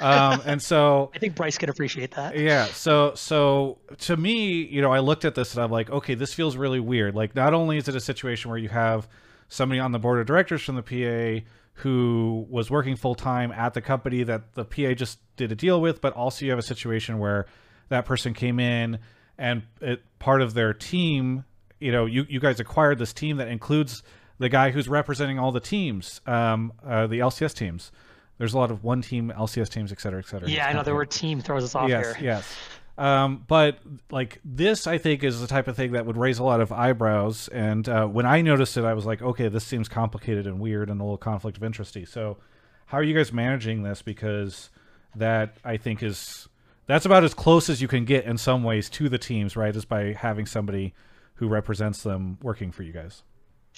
Um, and so I think Bryce could appreciate that. Yeah. So so to me, you know, I looked at this and I'm like, okay, this feels really weird. Like, not only is it a situation where you have somebody on the board of directors from the PA who was working full time at the company that the PA just did a deal with, but also you have a situation where that person came in and it, part of their team, you know, you, you guys acquired this team that includes the guy who's representing all the teams, um, uh, the LCS teams. There's a lot of one team LCS teams, et cetera, et cetera. Yeah, I know the word team throws us off yes, here. Yes, um, but like this, I think is the type of thing that would raise a lot of eyebrows. And uh, when I noticed it, I was like, okay, this seems complicated and weird and a little conflict of interesty. So, how are you guys managing this? Because that I think is that's about as close as you can get in some ways to the teams, right? Is by having somebody who represents them working for you guys.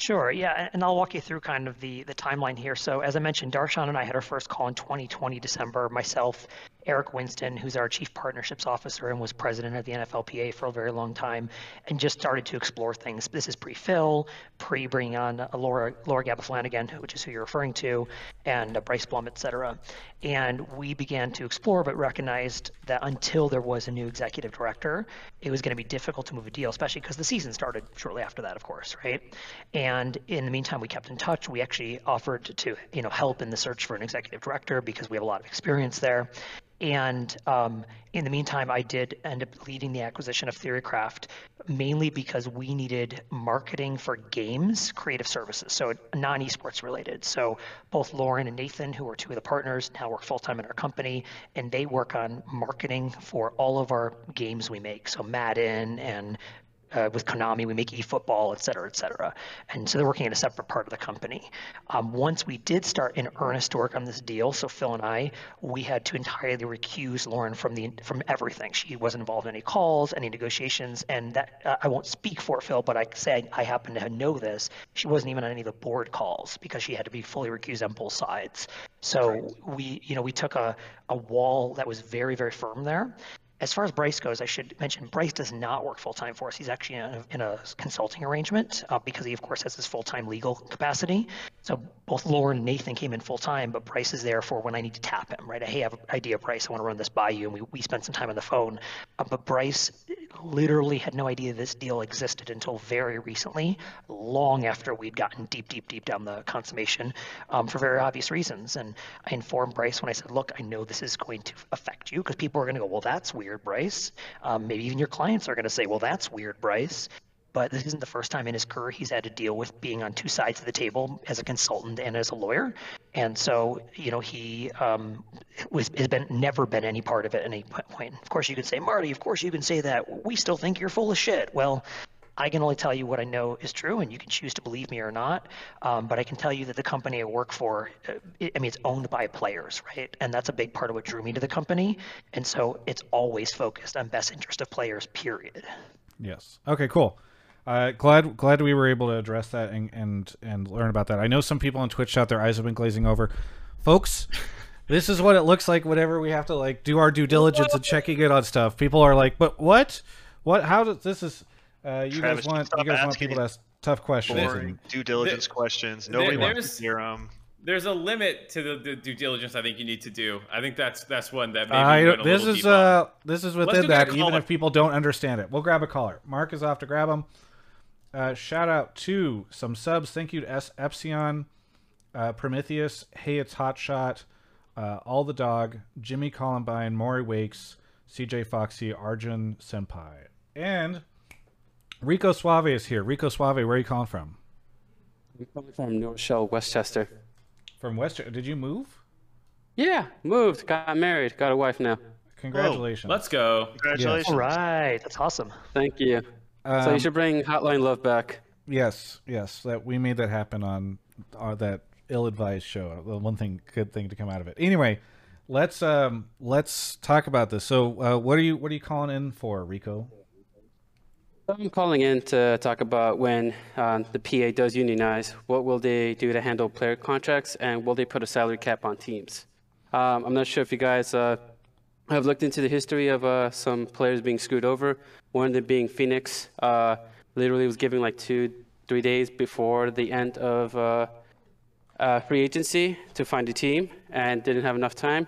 Sure, yeah, and I'll walk you through kind of the the timeline here. So as I mentioned, Darshan and I had our first call in 2020 December. Myself, Eric Winston, who's our chief partnerships officer and was president of the NFLPA for a very long time, and just started to explore things. This is pre-Phil, pre bringing on uh, Laura Laura Gabba-Flanagan, which is who you're referring to, and uh, Bryce Blum, et cetera. And we began to explore, but recognized that until there was a new executive director, it was going to be difficult to move a deal, especially because the season started shortly after that, of course, right? And in the meantime, we kept in touch. We actually offered to, you know, help in the search for an executive director because we have a lot of experience there. And um, in the meantime, I did end up leading the acquisition of Theorycraft mainly because we needed marketing for games, creative services, so non esports related. So both Lauren and Nathan, who are two of the partners, now work full time in our company, and they work on marketing for all of our games we make. So Madden and uh, with Konami, we make eFootball, et cetera, et cetera. And so they're working in a separate part of the company. Um, once we did start in earnest to work on this deal, so Phil and I, we had to entirely recuse Lauren from the from everything. She wasn't involved in any calls, any negotiations, and that uh, I won't speak for Phil, but I say I happen to know this. She wasn't even on any of the board calls because she had to be fully recused on both sides. So right. we, you know, we took a, a wall that was very, very firm there. As far as Bryce goes, I should mention Bryce does not work full time for us. He's actually in a, in a consulting arrangement uh, because he, of course, has his full time legal capacity. So both Lauren and Nathan came in full time, but Bryce is there for when I need to tap him, right? Hey, I have an idea, Bryce. I want to run this by you. And we, we spent some time on the phone. Uh, but Bryce literally had no idea this deal existed until very recently, long after we'd gotten deep, deep, deep down the consummation um, for very obvious reasons. And I informed Bryce when I said, look, I know this is going to affect you because people are going to go, well, that's weird weird, Bryce. Um, maybe even your clients are going to say, well, that's weird, Bryce. But this isn't the first time in his career he's had to deal with being on two sides of the table as a consultant and as a lawyer. And so, you know, he um, was, has been never been any part of it at any point. Of course, you could say, Marty, of course you can say that. We still think you're full of shit. Well, I can only tell you what I know is true, and you can choose to believe me or not. Um, but I can tell you that the company I work for, uh, it, I mean, it's owned by players, right? And that's a big part of what drew me to the company. And so it's always focused on best interest of players, period. Yes. Okay, cool. Uh, glad glad we were able to address that and, and and learn about that. I know some people on Twitch out their eyes have been glazing over. Folks, this is what it looks like whenever we have to like do our due diligence and checking it on stuff. People are like, "But what? What? How does this is?" Uh, you Travis, guys want you guys want people to ask tough questions. Boring and- due diligence questions. there- Nobody wants there's- to hear them. There's a limit to the, the due diligence I think you need to do. I think that's that's one that maybe I, you went this is deep uh this is within go get a that even if people don't understand it. We'll grab a caller. Mark is off to grab him. Uh, shout out to some subs. Thank you to S- Epsilon, uh, Prometheus, Hey It's Hot Shot, uh, All the Dog, Jimmy Columbine, Maury Wakes, CJ Foxy, Arjun Senpai, and Rico Suave is here. Rico Suave, where are you calling from? I'm calling from North Shell, Westchester. From Western. Did you move? Yeah, moved, got married, got a wife now. Congratulations. Let's go. Congratulations. All right, that's awesome. Thank you. so Um, you should bring Hotline Love back. Yes, yes, that we made that happen on uh, that ill-advised show. The one thing, good thing to come out of it. Anyway, let's um let's talk about this. So, uh, what are you what are you calling in for, Rico? I'm calling in to talk about when um, the PA does unionize, what will they do to handle player contracts, and will they put a salary cap on teams? Um, I'm not sure if you guys uh, have looked into the history of uh, some players being screwed over. One of them being Phoenix. Uh, literally was giving like two, three days before the end of uh, uh, free agency to find a team and didn't have enough time.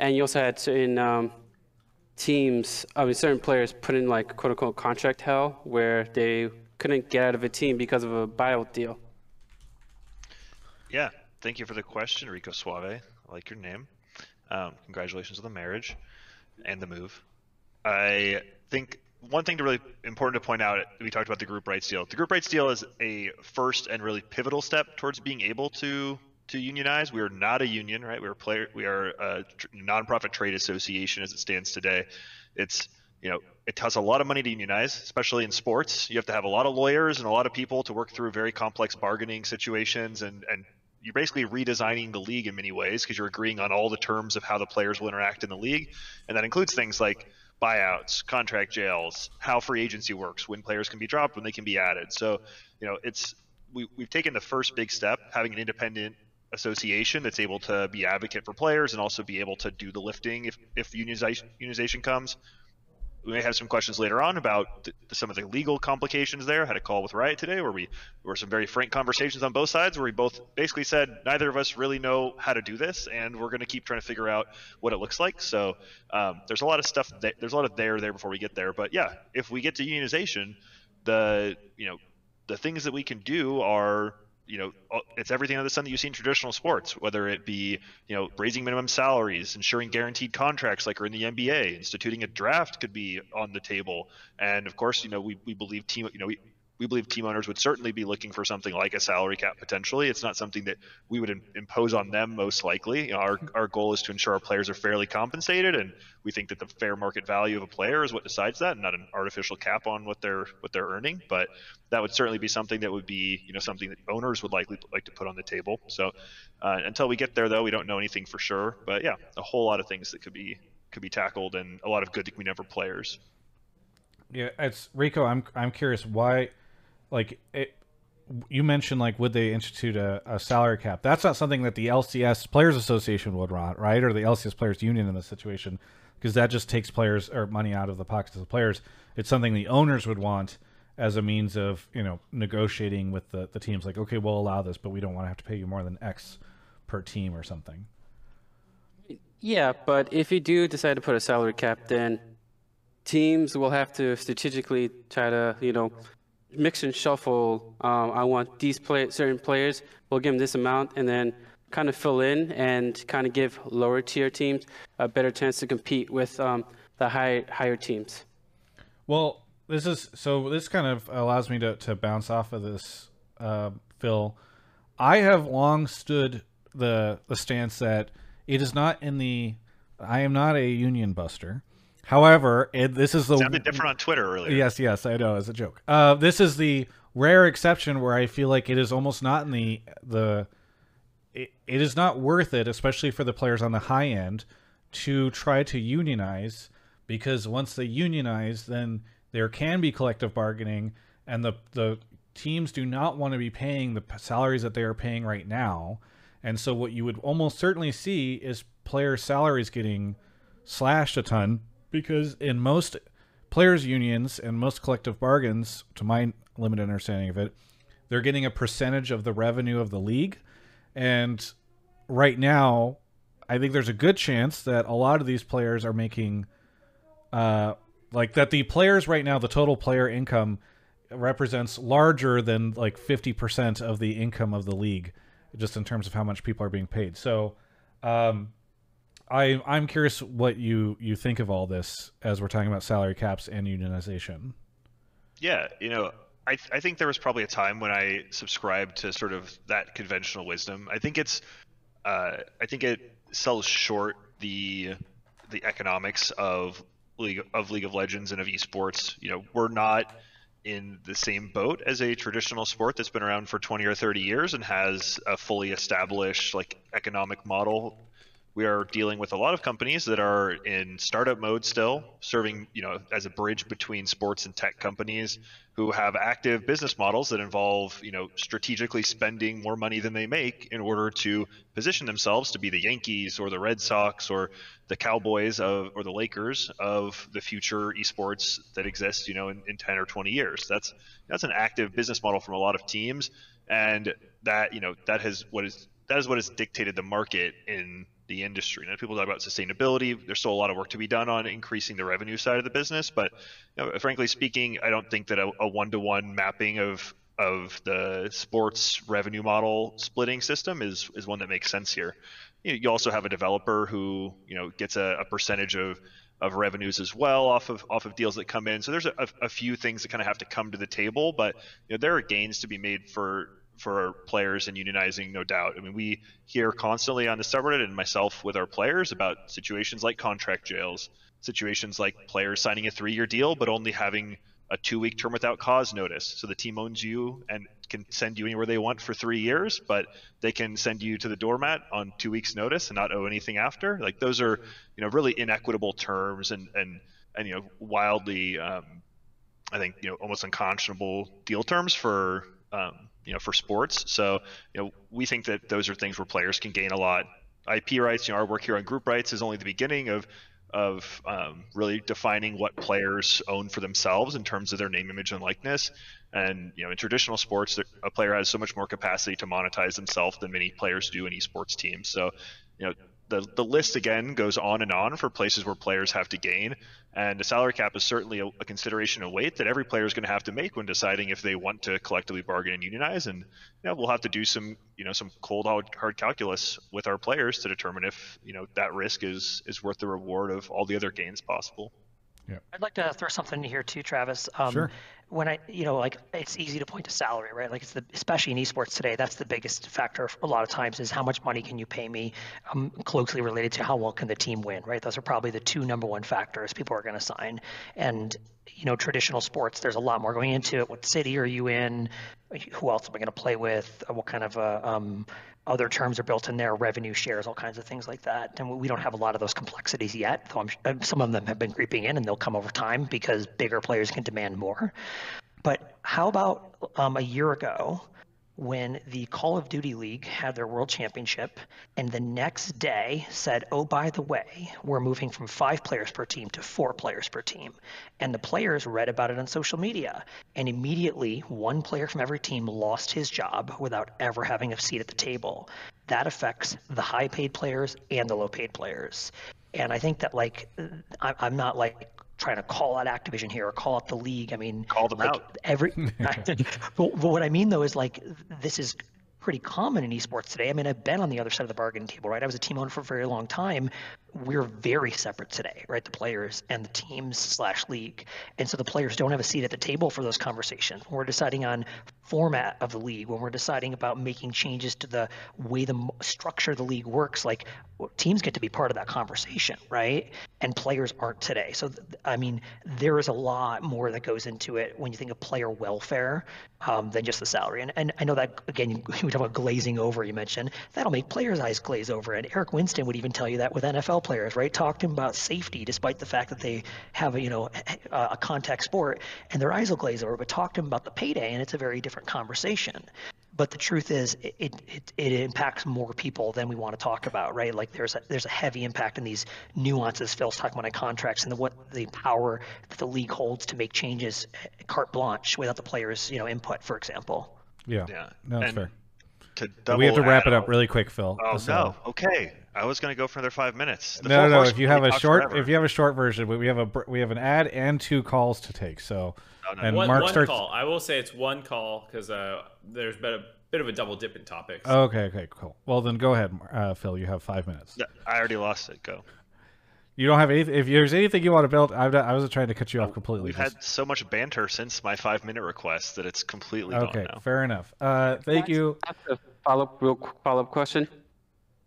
And you also had certain um, teams, I mean, certain players put in like quote unquote contract hell where they couldn't get out of a team because of a buyout deal. Yeah, thank you for the question, Rico Suave. I like your name. Um, congratulations on the marriage and the move. I think one thing to really important to point out, we talked about the group rights deal. The group rights deal is a first and really pivotal step towards being able to to unionize. We are not a union, right? We are player. We are a tr- nonprofit trade association as it stands today. It's you know it costs a lot of money to unionize, especially in sports. You have to have a lot of lawyers and a lot of people to work through very complex bargaining situations and and you're basically redesigning the league in many ways because you're agreeing on all the terms of how the players will interact in the league, and that includes things like buyouts, contract jails, how free agency works, when players can be dropped, when they can be added. So, you know, it's we, we've taken the first big step, having an independent association that's able to be advocate for players and also be able to do the lifting if if unionization, unionization comes. We may have some questions later on about th- some of the legal complications there. I had a call with Riot today where we were some very frank conversations on both sides where we both basically said neither of us really know how to do this and we're going to keep trying to figure out what it looks like. So um, there's a lot of stuff that there's a lot of there there before we get there. But yeah, if we get to unionization, the you know the things that we can do are you know uh, it's everything under the sun that you see in traditional sports whether it be you know raising minimum salaries ensuring guaranteed contracts like are in the nba instituting a draft could be on the table. And of course you know we, we believe team you know we, we believe team owners would certainly be looking for something like a salary cap potentially. It's not something that we would im- impose on them most likely. You know, our, our goal is to ensure our players are fairly compensated, and we think that the fair market value of a player is what decides that, and not an artificial cap on what they're what they're earning. But that would certainly be something that would be you know something that owners would likely like to put on the table. So uh, until we get there, though, we don't know anything for sure. But yeah, a whole lot of things that could be could be tackled, and a lot of good that can be for players. Yeah, it's Rico. I'm I'm curious why, like it. You mentioned like would they institute a, a salary cap? That's not something that the LCS Players Association would want, right? Or the LCS Players Union in this situation, because that just takes players or money out of the pockets of the players. It's something the owners would want as a means of you know negotiating with the the teams. Like, okay, we'll allow this, but we don't want to have to pay you more than X per team or something. Yeah, but if you do decide to put a salary cap, then teams will have to strategically try to, you know, mix and shuffle. Um, I want these play certain players. We'll give them this amount, and then kind of fill in and kind of give lower tier teams a better chance to compete with um, the high higher teams. Well, this is so. This kind of allows me to, to bounce off of this, uh, Phil. I have long stood the the stance that it is not in the. I am not a union buster. However, it, this is the Sounded different on Twitter earlier. Yes, yes, I know as a joke. Uh, this is the rare exception where I feel like it is almost not in the the. It, it is not worth it, especially for the players on the high end, to try to unionize because once they unionize, then there can be collective bargaining, and the the teams do not want to be paying the salaries that they are paying right now. And so what you would almost certainly see is player salaries getting slashed a ton because in most players unions and most collective bargains to my limited understanding of it, they're getting a percentage of the revenue of the league. And right now I think there's a good chance that a lot of these players are making uh like that the players right now the total player income represents larger than like 50% of the income of the league just in terms of how much people are being paid. So um i i'm curious what you you think of all this as we're talking about salary caps and unionization Yeah, you know, I, I think there was probably a time when I subscribed to sort of that conventional wisdom. I think it's, uh, I think it sells short the the economics of League of League of Legends and of esports. You know, we're not in the same boat as a traditional sport that's been around for 20 or 30 years and has a fully established like economic model we are dealing with a lot of companies that are in startup mode still serving you know as a bridge between sports and tech companies who have active business models that involve you know strategically spending more money than they make in order to position themselves to be the yankees or the red sox or the cowboys of or the lakers of the future esports that exists you know in, in 10 or 20 years. That's that's an active business model from a lot of teams and that you know that has what is that is what has dictated the market in the industry. Now, people talk about sustainability. There's still a lot of work to be done on increasing the revenue side of the business, but you know, frankly speaking, I don't think that a one-to-one mapping of of the sports revenue model splitting system is is one that makes sense here. You, you also have a developer who you know gets a, a percentage of of revenues as well off of off of deals that come in. So there's a, a few things that kind of have to come to the table, but you know, there are gains to be made for for players and unionizing, no doubt. I mean, we hear constantly on the subreddit and myself with our players about situations like contract jails, situations like players signing a three-year deal but only having a two-week term without cause notice. So the team owns you and can send you anywhere they want for three years, but they can send you to the doormat on two weeks' notice and not owe anything after. Like those are, you know, really inequitable terms and and and you know wildly, um, I think you know almost unconscionable deal terms for um, you know for sports. So you know we think that those are things where players can gain a lot. IP rights, you know, our work here on group rights is only the beginning of of um, really defining what players own for themselves in terms of their name, image, and likeness. And you know, in traditional sports, a player has so much more capacity to monetize themselves than many players do in esports teams. So, you know, the the list again goes on and on for places where players have to gain. And the salary cap is certainly a, a consideration of weight that every player is going to have to make when deciding if they want to collectively bargain and unionize. And we'll have to do some, you know, some cold hard calculus with our players to determine if you know that risk is is worth the reward of all the other gains possible. Yeah. I'd like to throw something in here too, Travis. Um, Sure. When I, you know, like it's easy to point to salary, right? Like it's the, especially in esports today, that's the biggest factor a lot of times is how much money can you pay me, um, closely related to how well can the team win, right? Those are probably the two number one factors people are going to sign. And you know, traditional sports, there's a lot more going into it. What city are you in? Who else am I going to play with? What kind of uh, um, other terms are built in there, revenue shares, all kinds of things like that. And we don't have a lot of those complexities yet, though I'm, some of them have been creeping in and they'll come over time because bigger players can demand more. But how about um, a year ago when the Call of Duty League had their world championship and the next day said, oh, by the way, we're moving from five players per team to four players per team. And the players read about it on social media. And immediately, one player from every team lost his job without ever having a seat at the table. That affects the high paid players and the low paid players. And I think that, like, uh, I- I'm not like trying to call out Activision here or call out the league. I mean, Call them like out. every. but, but what I mean though is like this is pretty common in esports today. I mean, I've been on the other side of the bargaining table, right? I was a team owner for a very long time. We're very separate today, right? The players and the teams slash league, and so the players don't have a seat at the table for those conversations. When we're deciding on format of the league, when we're deciding about making changes to the way the structure of the league works, like teams get to be part of that conversation, right? And players aren't today. So, I mean, there is a lot more that goes into it when you think of player welfare um, than just the salary. And, and I know that, again, you, we talk about glazing over, you mentioned, that'll make players' eyes glaze over. And Eric Winston would even tell you that with NFL NFL players, right? Talk to them about safety, despite the fact that they have a you know a, a contact sport and their eyes will glaze over. But talk to them about the payday, and it's a very different conversation. But the truth is, it, it, it impacts more people than we want to talk about, right? Like there's a, there's a heavy impact in these nuances Phil's talking about in contracts and the, what the power that the league holds to make changes eh, carte blanche without the players' you know input, for example. Yeah. Yeah. No, that's And fair. To we have to wrap it up really quick, Phil. Oh So- no. Uh, okay. I was gonna go for another five minutes. The no, no, no. If you have a short, forever. if you have a short version, we have a we have an ad and two calls to take. So, Oh, no, and one, Mark one starts. call. I will say it's one call because uh, there's been a bit of a double dip in topics. Okay, okay, cool. Well, then go ahead, uh, Phil. You have five minutes. Yeah, I already lost it. Go. You don't have anything. If there's anything you want to build, I've, I wasn't trying to cut you off completely. We've Just- had so much banter since my five minute request that it's completely okay, gone now. fair enough. Uh, thank you. Follow up, real follow up question.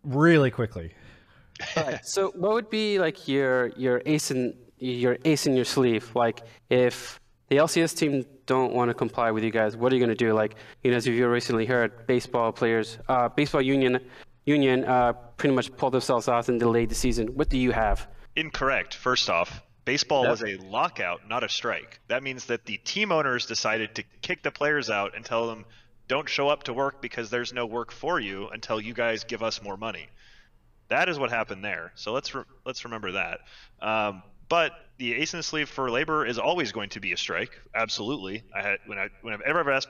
Really quickly. Alright, so what would be like your your ace in your ace in your sleeve? Like if the LCS team don't want to comply with you guys, what are you going to do? Like you know, as you've recently heard, baseball players, uh, baseball union union uh, pretty much pulled themselves out and delayed the season. What do you have? Incorrect. First off, baseball Yep. was a lockout, not a strike. That means that the team owners decided to kick the players out and tell them, don't show up to work because there's no work for you until you guys give us more money. That is what happened there. So let's re- let's remember that. Um, but the ace in the sleeve for labor is always going to be a strike. Absolutely. I had when I when I've ever asked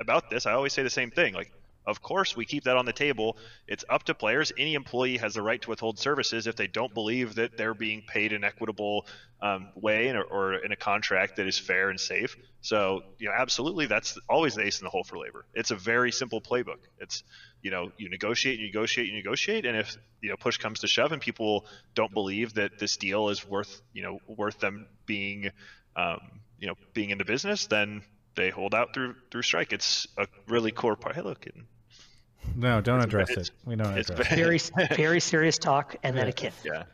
about this, I always say the same thing. Like, of course we keep that on the table. It's up to players. Any employee has the right to withhold services if they don't believe that they're being paid an equitable um, way a, or in a contract that is fair and safe. So you know, absolutely, that's always the ace in the hole for labor. It's a very simple playbook. It's you know, you negotiate, you negotiate, you negotiate, and if you know push comes to shove and people don't believe that this deal is worth you know worth them being um, you know being in the business, then they hold out through through strike. It's a really core part. Hey, look, and No, don't address it's- it. We don't it's address it. Very very serious talk and then a kid. yeah.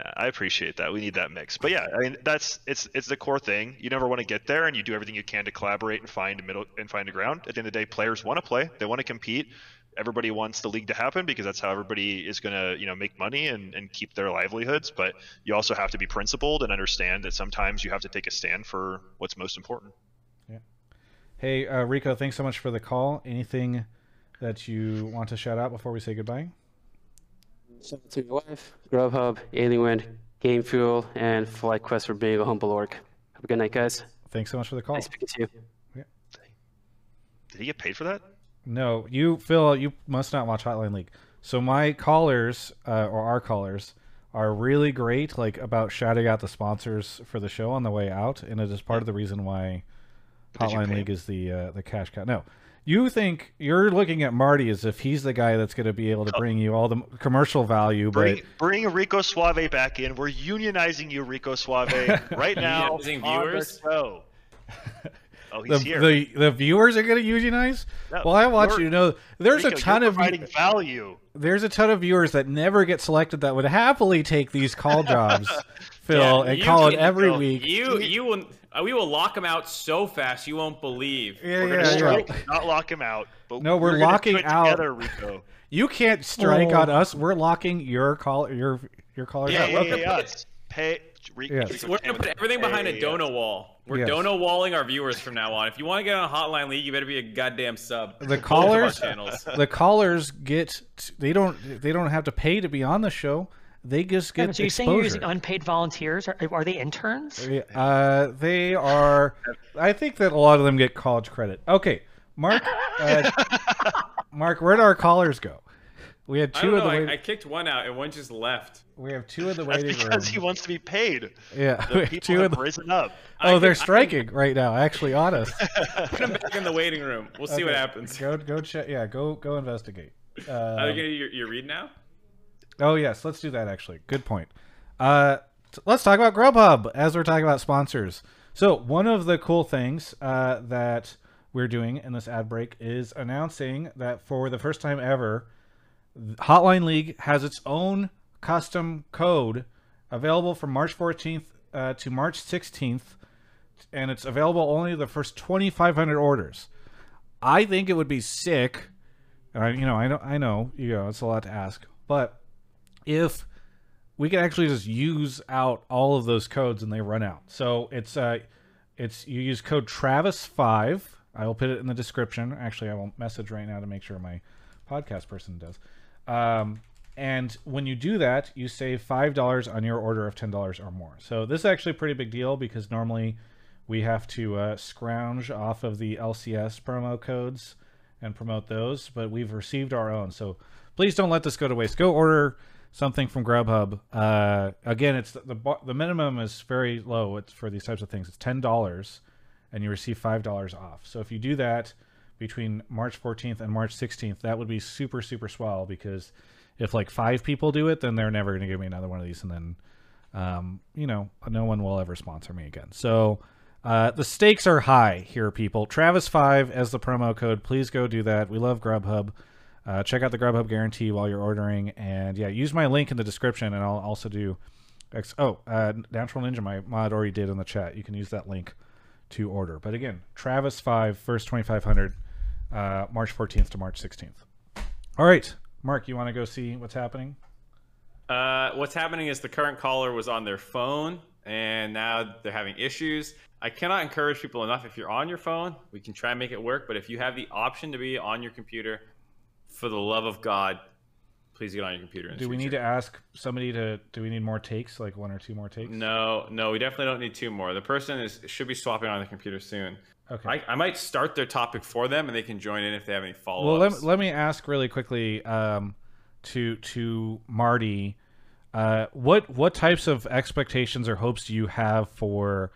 Yeah, I appreciate that. We need that mix. But yeah, I mean that's it's it's the core thing. You never want to get there and you do everything you can to collaborate and find a middle and find a ground. At the end of the day, players want to play. They want to compete. Everybody wants the league to happen because that's how everybody is going to, you know, make money and, and keep their livelihoods. But you also have to be principled and understand that sometimes you have to take a stand for what's most important. Yeah. Hey, uh, Rico, thanks so much for the call. Anything that you want to shout out before we say goodbye? Shout out to my wife, Grubhub, Alienware, Game Fuel, and FlyQuest for being a humble org. Have a good night, guys. Thanks so much for the call. Nice speaking to you. Did he get paid for that? No, you, Phil, you must not watch Hotline League. So my callers, uh, or our callers, are really great, like about shouting out the sponsors for the show on the way out, and it is part of the reason why But did you Hotline League him? is the uh, the cash cow. No, you think you're looking at Marty as if he's the guy that's going to be able to bring you all the commercial value, but Bring, bring Rico Suave back in. We're unionizing you, Rico Suave, right now Unionizing the viewers? show. Oh, the, he's here. the the viewers are going to unionize. No, well, I want you're- to know there's Rico, a ton of value. there's a ton of viewers that never get selected that would happily take these call jobs, Phil, Yeah, and call it every Phil, week. You you will Uh, we will lock him out so fast you won't believe. Yeah, We're yeah, gonna yeah. strike, not lock him out. But No, we're gonna do locking out- together, Rico. You can't strike Oh. on us. We're locking your call your your callers Yeah, out. yeah, Okay. yeah, yeah. Pay. Rico, Yes. Rico We're gonna put everything behind a Hey, dono wall. We're Yes. dono walling our viewers from now on. If you want to get on a hotline league, you better be a goddamn sub. The Both of our callers, the callers get they don't they don't have to pay to be on the show. They just Yeah, get so you're saying you're using unpaid volunteers? Are, are they interns? Uh, they are. I think that a lot of them get college credit. Okay, Mark. Uh, Mark, where do our callers go? We had I two don't of the. I, wait- I kicked one out and one just left. we have two of the That's waiting room. because he wants to be paid. Yeah, we The have people two in have the. risen up. Oh, I they're can- I striking right now. Actually, on us. Put him back in the waiting room. We'll see what happens. Go go check. Yeah, go go investigate. Are Uh, you gonna your, your read now? Oh yes, let's do that. Actually, good point. Uh, let's talk about Grubhub as we're talking about sponsors. So one of the cool things uh, that we're doing in this ad break is announcing that for the first time ever, Hotline League has its own custom code available from March 14th uh, to March 16th, and it's available only the first 2,500 orders. I think it would be sick. you know, I know, I know, you know, it's a lot to ask, but if we can actually just use out all of those codes and they run out. So it's uh, it's you use code Travis five. I will put it in the description. Actually, I will message right now to make sure my podcast person does. Um, and when you do that, you save five dollars on your order of ten dollars or more. So this is actually a pretty big deal because normally we have to uh, scrounge off of the LCS promo codes and promote those, but we've received our own. So please don't let this go to waste. Go order something from Grubhub. Uh, again, it's the, the the minimum is very low. It's for these types of things. It's ten dollars, and you receive five dollars off. So if you do that between March 14th and March 16th, that would be super super swell because if like five people do it, then they're never going to give me another one of these, and then um, you know no one will ever sponsor me again. So. Uh, the stakes are high here, people. Travis5 as the promo code. Please go do that. We love Grubhub. Uh, check out the Grubhub guarantee while you're ordering, and yeah, use my link in the description, and I'll also do. Ex- oh, uh, Natural Ninja, my mod already did in the chat. You can use that link to order. But again, Travis five first twenty five hundred, uh, March fourteenth to March sixteenth. All right, Mark, you want to go see what's happening? Uh, what's happening is the current caller was on their phone, and now they're having issues. I cannot encourage people enough. If you're on your phone, we can try and make it work. But if you have the option to be on your computer, for the love of God, please get on your computer. do we need to ask somebody to? Do we need more takes, like one or two more takes? No, no, we definitely don't need two more. The person is should be swapping on the computer soon. Okay. I, I might start their topic for them, and they can join in if they have any follow Well, let, let me ask really quickly um, to to Marty. Uh, what what types of expectations or hopes do you have for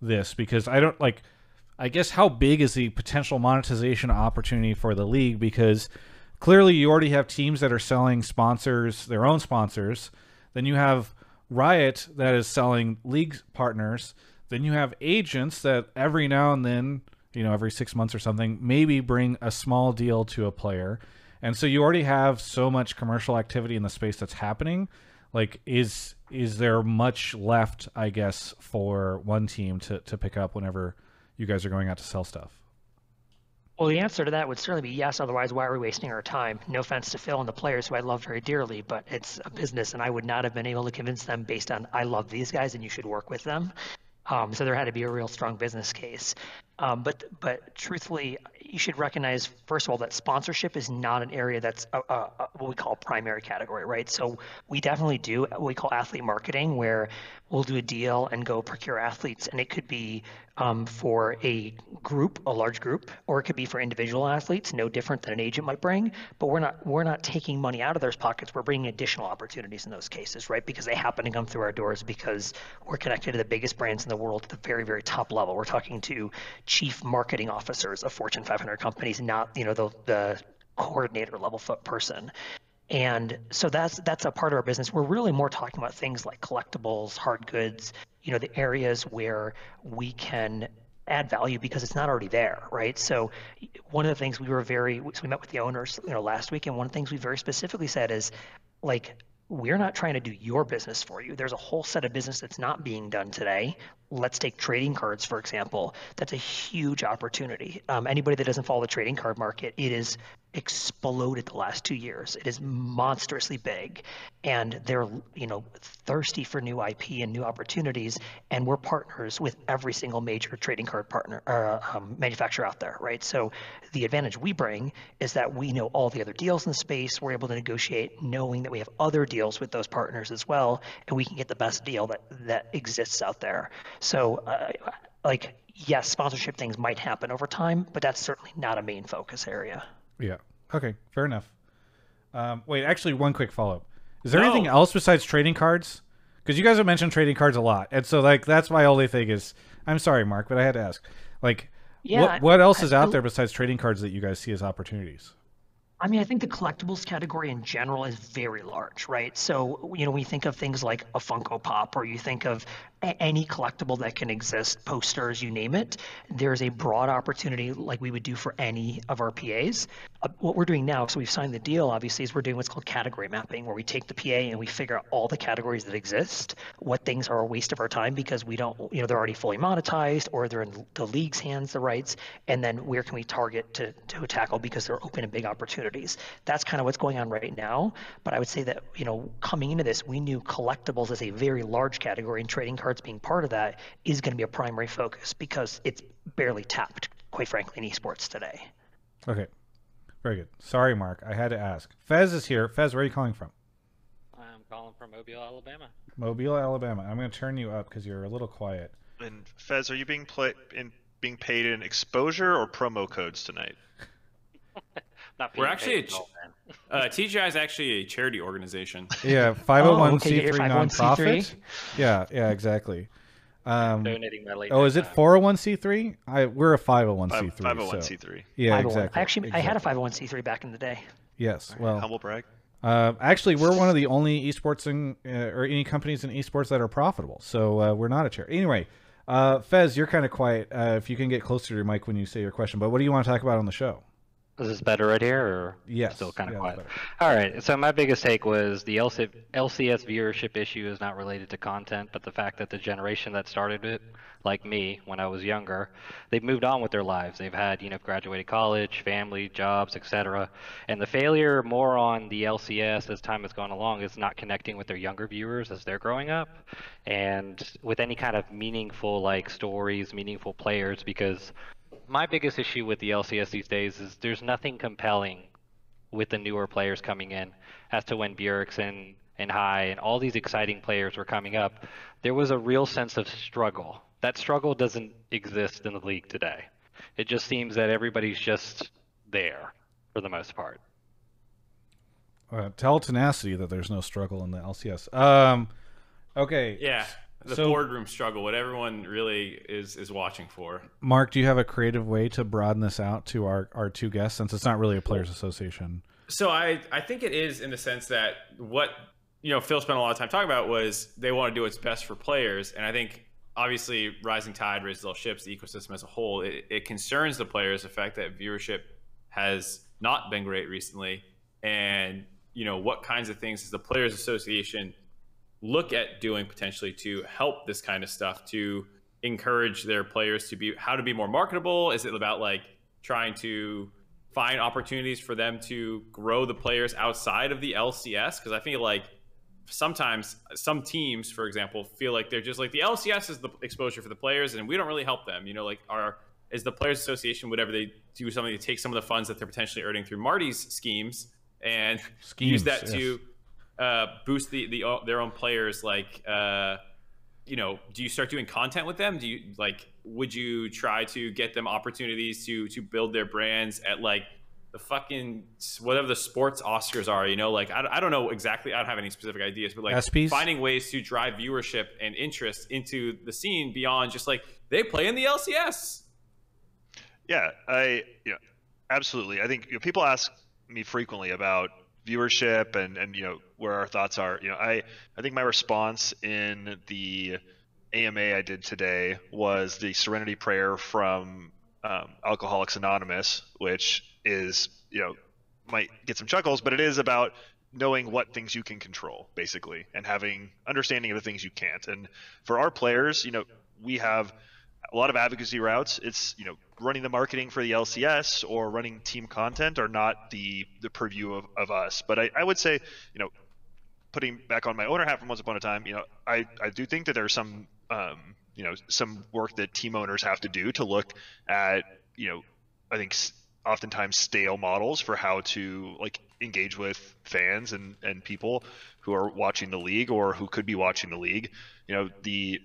this? Because I don't like. I guess how big is the potential monetization opportunity for the league? Because clearly you already have teams that are selling sponsors, their own sponsors. Then you have Riot that is selling league partners. Then you have agents that every now and then, you know, every six months or something, maybe bring a small deal to a player. And so you already have so much commercial activity in the space that's happening. Like, is is there much left, I guess, for one team to, to pick up whenever you guys are going out to sell stuff? Well, the answer to that would certainly be yes. Otherwise, why are we wasting our time? No offense to Phil and the players who I love very dearly, but it's a business, and I would not have been able to convince them based on I love these guys and you should work with them. Um, so there had to be a real strong business case. Um, but but truthfully, you should recognize first of all that sponsorship is not an area that's a, a, a, what we call primary category, right? So we definitely do what we call athlete marketing, where we'll do a deal and go procure athletes, and it could be um, for a group, a large group, or it could be for individual athletes, no different than an agent might bring. But we're not we're not taking money out of their pockets. We're bringing additional opportunities in those cases, right? Because they happen to come through our doors because we're connected to the biggest brands in the world at the very very top level. We're talking to chief marketing officers of Fortune 500 companies, not you know the the coordinator level foot person. And so that's that's a part of our business. We're really more talking about things like collectibles, hard goods, you know, the areas where we can add value because it's not already there, right? So one of the things we were very so we met with the owners, you know, last week, and one of the things we very specifically said is like we're not trying to do your business for you. There's a whole set of business that's not being done today. Let's take trading cards, for example. That's a huge opportunity. Um, anybody that doesn't follow the trading card market, it is exploded the last two years. It is monstrously big, and they're you know thirsty for new IP and new opportunities. And we're partners with every single major trading card partner uh, um, manufacturer out there, right? So the advantage we bring is that we know all the other deals in the space. We're able to negotiate, knowing that we have other deals with those partners as well, and we can get the best deal that that exists out there. So, uh, like, yes, sponsorship things might happen over time, but that's certainly not a main focus area. Yeah. Okay. Fair enough. Um, wait, actually, one quick follow up. Is there No. anything else besides trading cards? Because you guys have mentioned trading cards a lot, and so like that's my only thing is. I'm sorry, Mark, but I had to ask. Like, Yeah, what what else I- is out I- there besides trading cards that you guys see as opportunities? I mean, I think the collectibles category in general is very large, right? So, you know, when you think of things like a Funko Pop, or you think of a- any collectible that can exist, posters, you name it. There's a broad opportunity like we would do for any of our PAs. Uh, what we're doing now, so we've signed the deal, obviously, is we're doing what's called category mapping, where we take the PA and we figure out all the categories that exist, what things are a waste of our time because we don't, you know, they're already fully monetized or they're in the league's hands, the rights, and then where can we target to, to tackle because they're open and big opportunities. That's kind of what's going on right now. But I would say that, you know, coming into this, we knew collectibles as a very large category and trading cards being part of that is going to be a primary focus because it's barely tapped, quite frankly, in esports today. Okay. Very good. Sorry, Mark. I had to ask. Fez is here. Fez, where are you calling from? I'm calling from Mobile, Alabama. Mobile, Alabama. I'm going to turn you up because you're a little quiet. And Fez, are you being play in being paid in exposure or promo codes tonight? Not We're being actually a ch- all, uh, TGI is actually a charity organization. Yeah, 501c3 okay, you're 501c3. nonprofit. Yeah, yeah, exactly. Um, Donating my late oh, is it time. 401c3? I we're a five hundred one c three. Five hundred one c three. Yeah, 501. exactly. Actually, I had a exactly. 501c3 back in the day. Yes. Well, Humble brag. Uh, actually, we're one of the only esports in, uh, or any companies in esports that are profitable. So uh, we're not a charity. Anyway, uh, Fez, you're kind of quiet. Uh, if you can get closer to your mic when you say your question. But what do you want to talk about on the show? Is this better right here, or Yes, still kind of yeah, quiet? All right. So my biggest take was the LC- LCS viewership issue is not related to content, but the fact that the generation that started it, like me when I was younger, they've moved on with their lives. They've had, you know, graduated college, family, jobs, etc. And the failure more on the LCS as time has gone along is not connecting with their younger viewers as they're growing up, and with any kind of meaningful like stories, meaningful players, because my biggest issue with the LCS these days is there's nothing compelling with the newer players coming in as to when Bjergsen and Hai and all these exciting players were coming up. There was a real sense of struggle. That struggle doesn't exist in the league today. It just seems that everybody's just there for the most part. Uh, tell tenacity that there's no struggle in the LCS. Um, okay. Yeah, the So- boardroom struggle, what everyone really is is watching for. Mark, do you have a creative way to broaden this out to our, our two guests since it's not really a players association? So I I think it is in the sense that what you know Phil spent a lot of time talking about was they want to do what's best for players, and I think obviously rising tide raises all ships. The ecosystem as a whole, it, it concerns the players the fact that viewership has not been great recently, and you know what kinds of things does the players association look at doing potentially to help this kind of stuff to encourage their players to be how to be more marketable is it about like trying to find opportunities for them to grow the players outside of the lcs because i feel like sometimes some teams for example feel like they're just like the lcs is the exposure for the players and we don't really help them you know like our is the players association whatever they do something to take some of the funds that they're potentially earning through marty's schemes and use that yes. to uh, boost the, the their own players like uh, you know do you start doing content with them do you like would you try to get them opportunities to to build their brands at like the fucking whatever the sports oscars are you know like i, I don't know exactly i don't have any specific ideas but like ESPYs? finding ways to drive viewership and interest into the scene beyond just like they play in the lcs Yeah, I you know absolutely. I think you know, people ask me frequently about viewership and and you know where our thoughts are. You know, I I think my response in the AMA I did today was the Serenity Prayer from um, Alcoholics Anonymous, which is you know might get some chuckles, but it is about knowing what things you can control basically and having understanding of the things you can't. And for our players, you know, we have a lot of advocacy routes. It's you know running the marketing for the LCS or running team content are not the the purview of, of us. But I, I would say you know putting back on my owner hat from once upon a time, you know I, I do think that there's some um, you know some work that team owners have to do to look at you know I think oftentimes stale models for how to like engage with fans and and people who are watching the league or who could be watching the league. You know the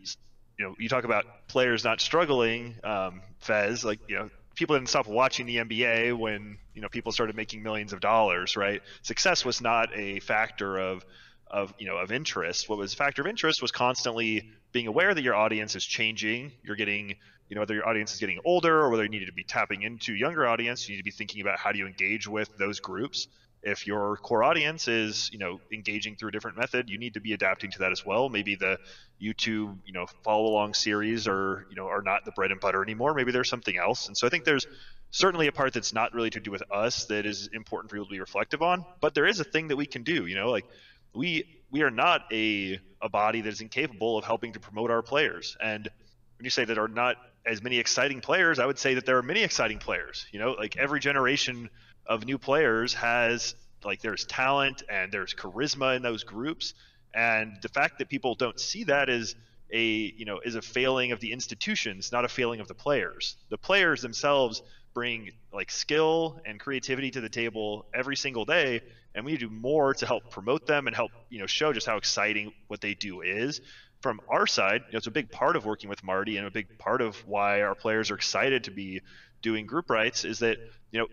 you know, you talk about players not struggling, um, Fez, like, you know, people didn't stop watching the NBA when, you know, people started making millions of dollars, right? Success was not a factor of, of, you know, of interest. What was a factor of interest was constantly being aware that your audience is changing. You're getting, you know, whether your audience is getting older or whether you need to be tapping into younger audience, you need to be thinking about how do you engage with those groups. If your core audience is you know engaging through a different method you need to be adapting to that as well. Maybe the youtube you know follow along series are you know are not the bread and butter anymore. Maybe there's something else. And so i think there's certainly a part that's not really to do with us that is important for people to be reflective on but there is a thing that we can do you know like we we are not a a body that is incapable of helping to promote our players. And when you say that are not as many exciting players i would say that there are many exciting players you know like every generation of new players has like there's talent and there's charisma in those groups. And the fact that people don't see that is a you know is a failing of the institutions not a failing of the players. The players themselves bring like skill and creativity to the table every single day and we need to do more to help promote them and help you know show just how exciting what they do is. From our side you know, it's a big part of working with marty and a big part of why our players are excited to be doing group rights is that you know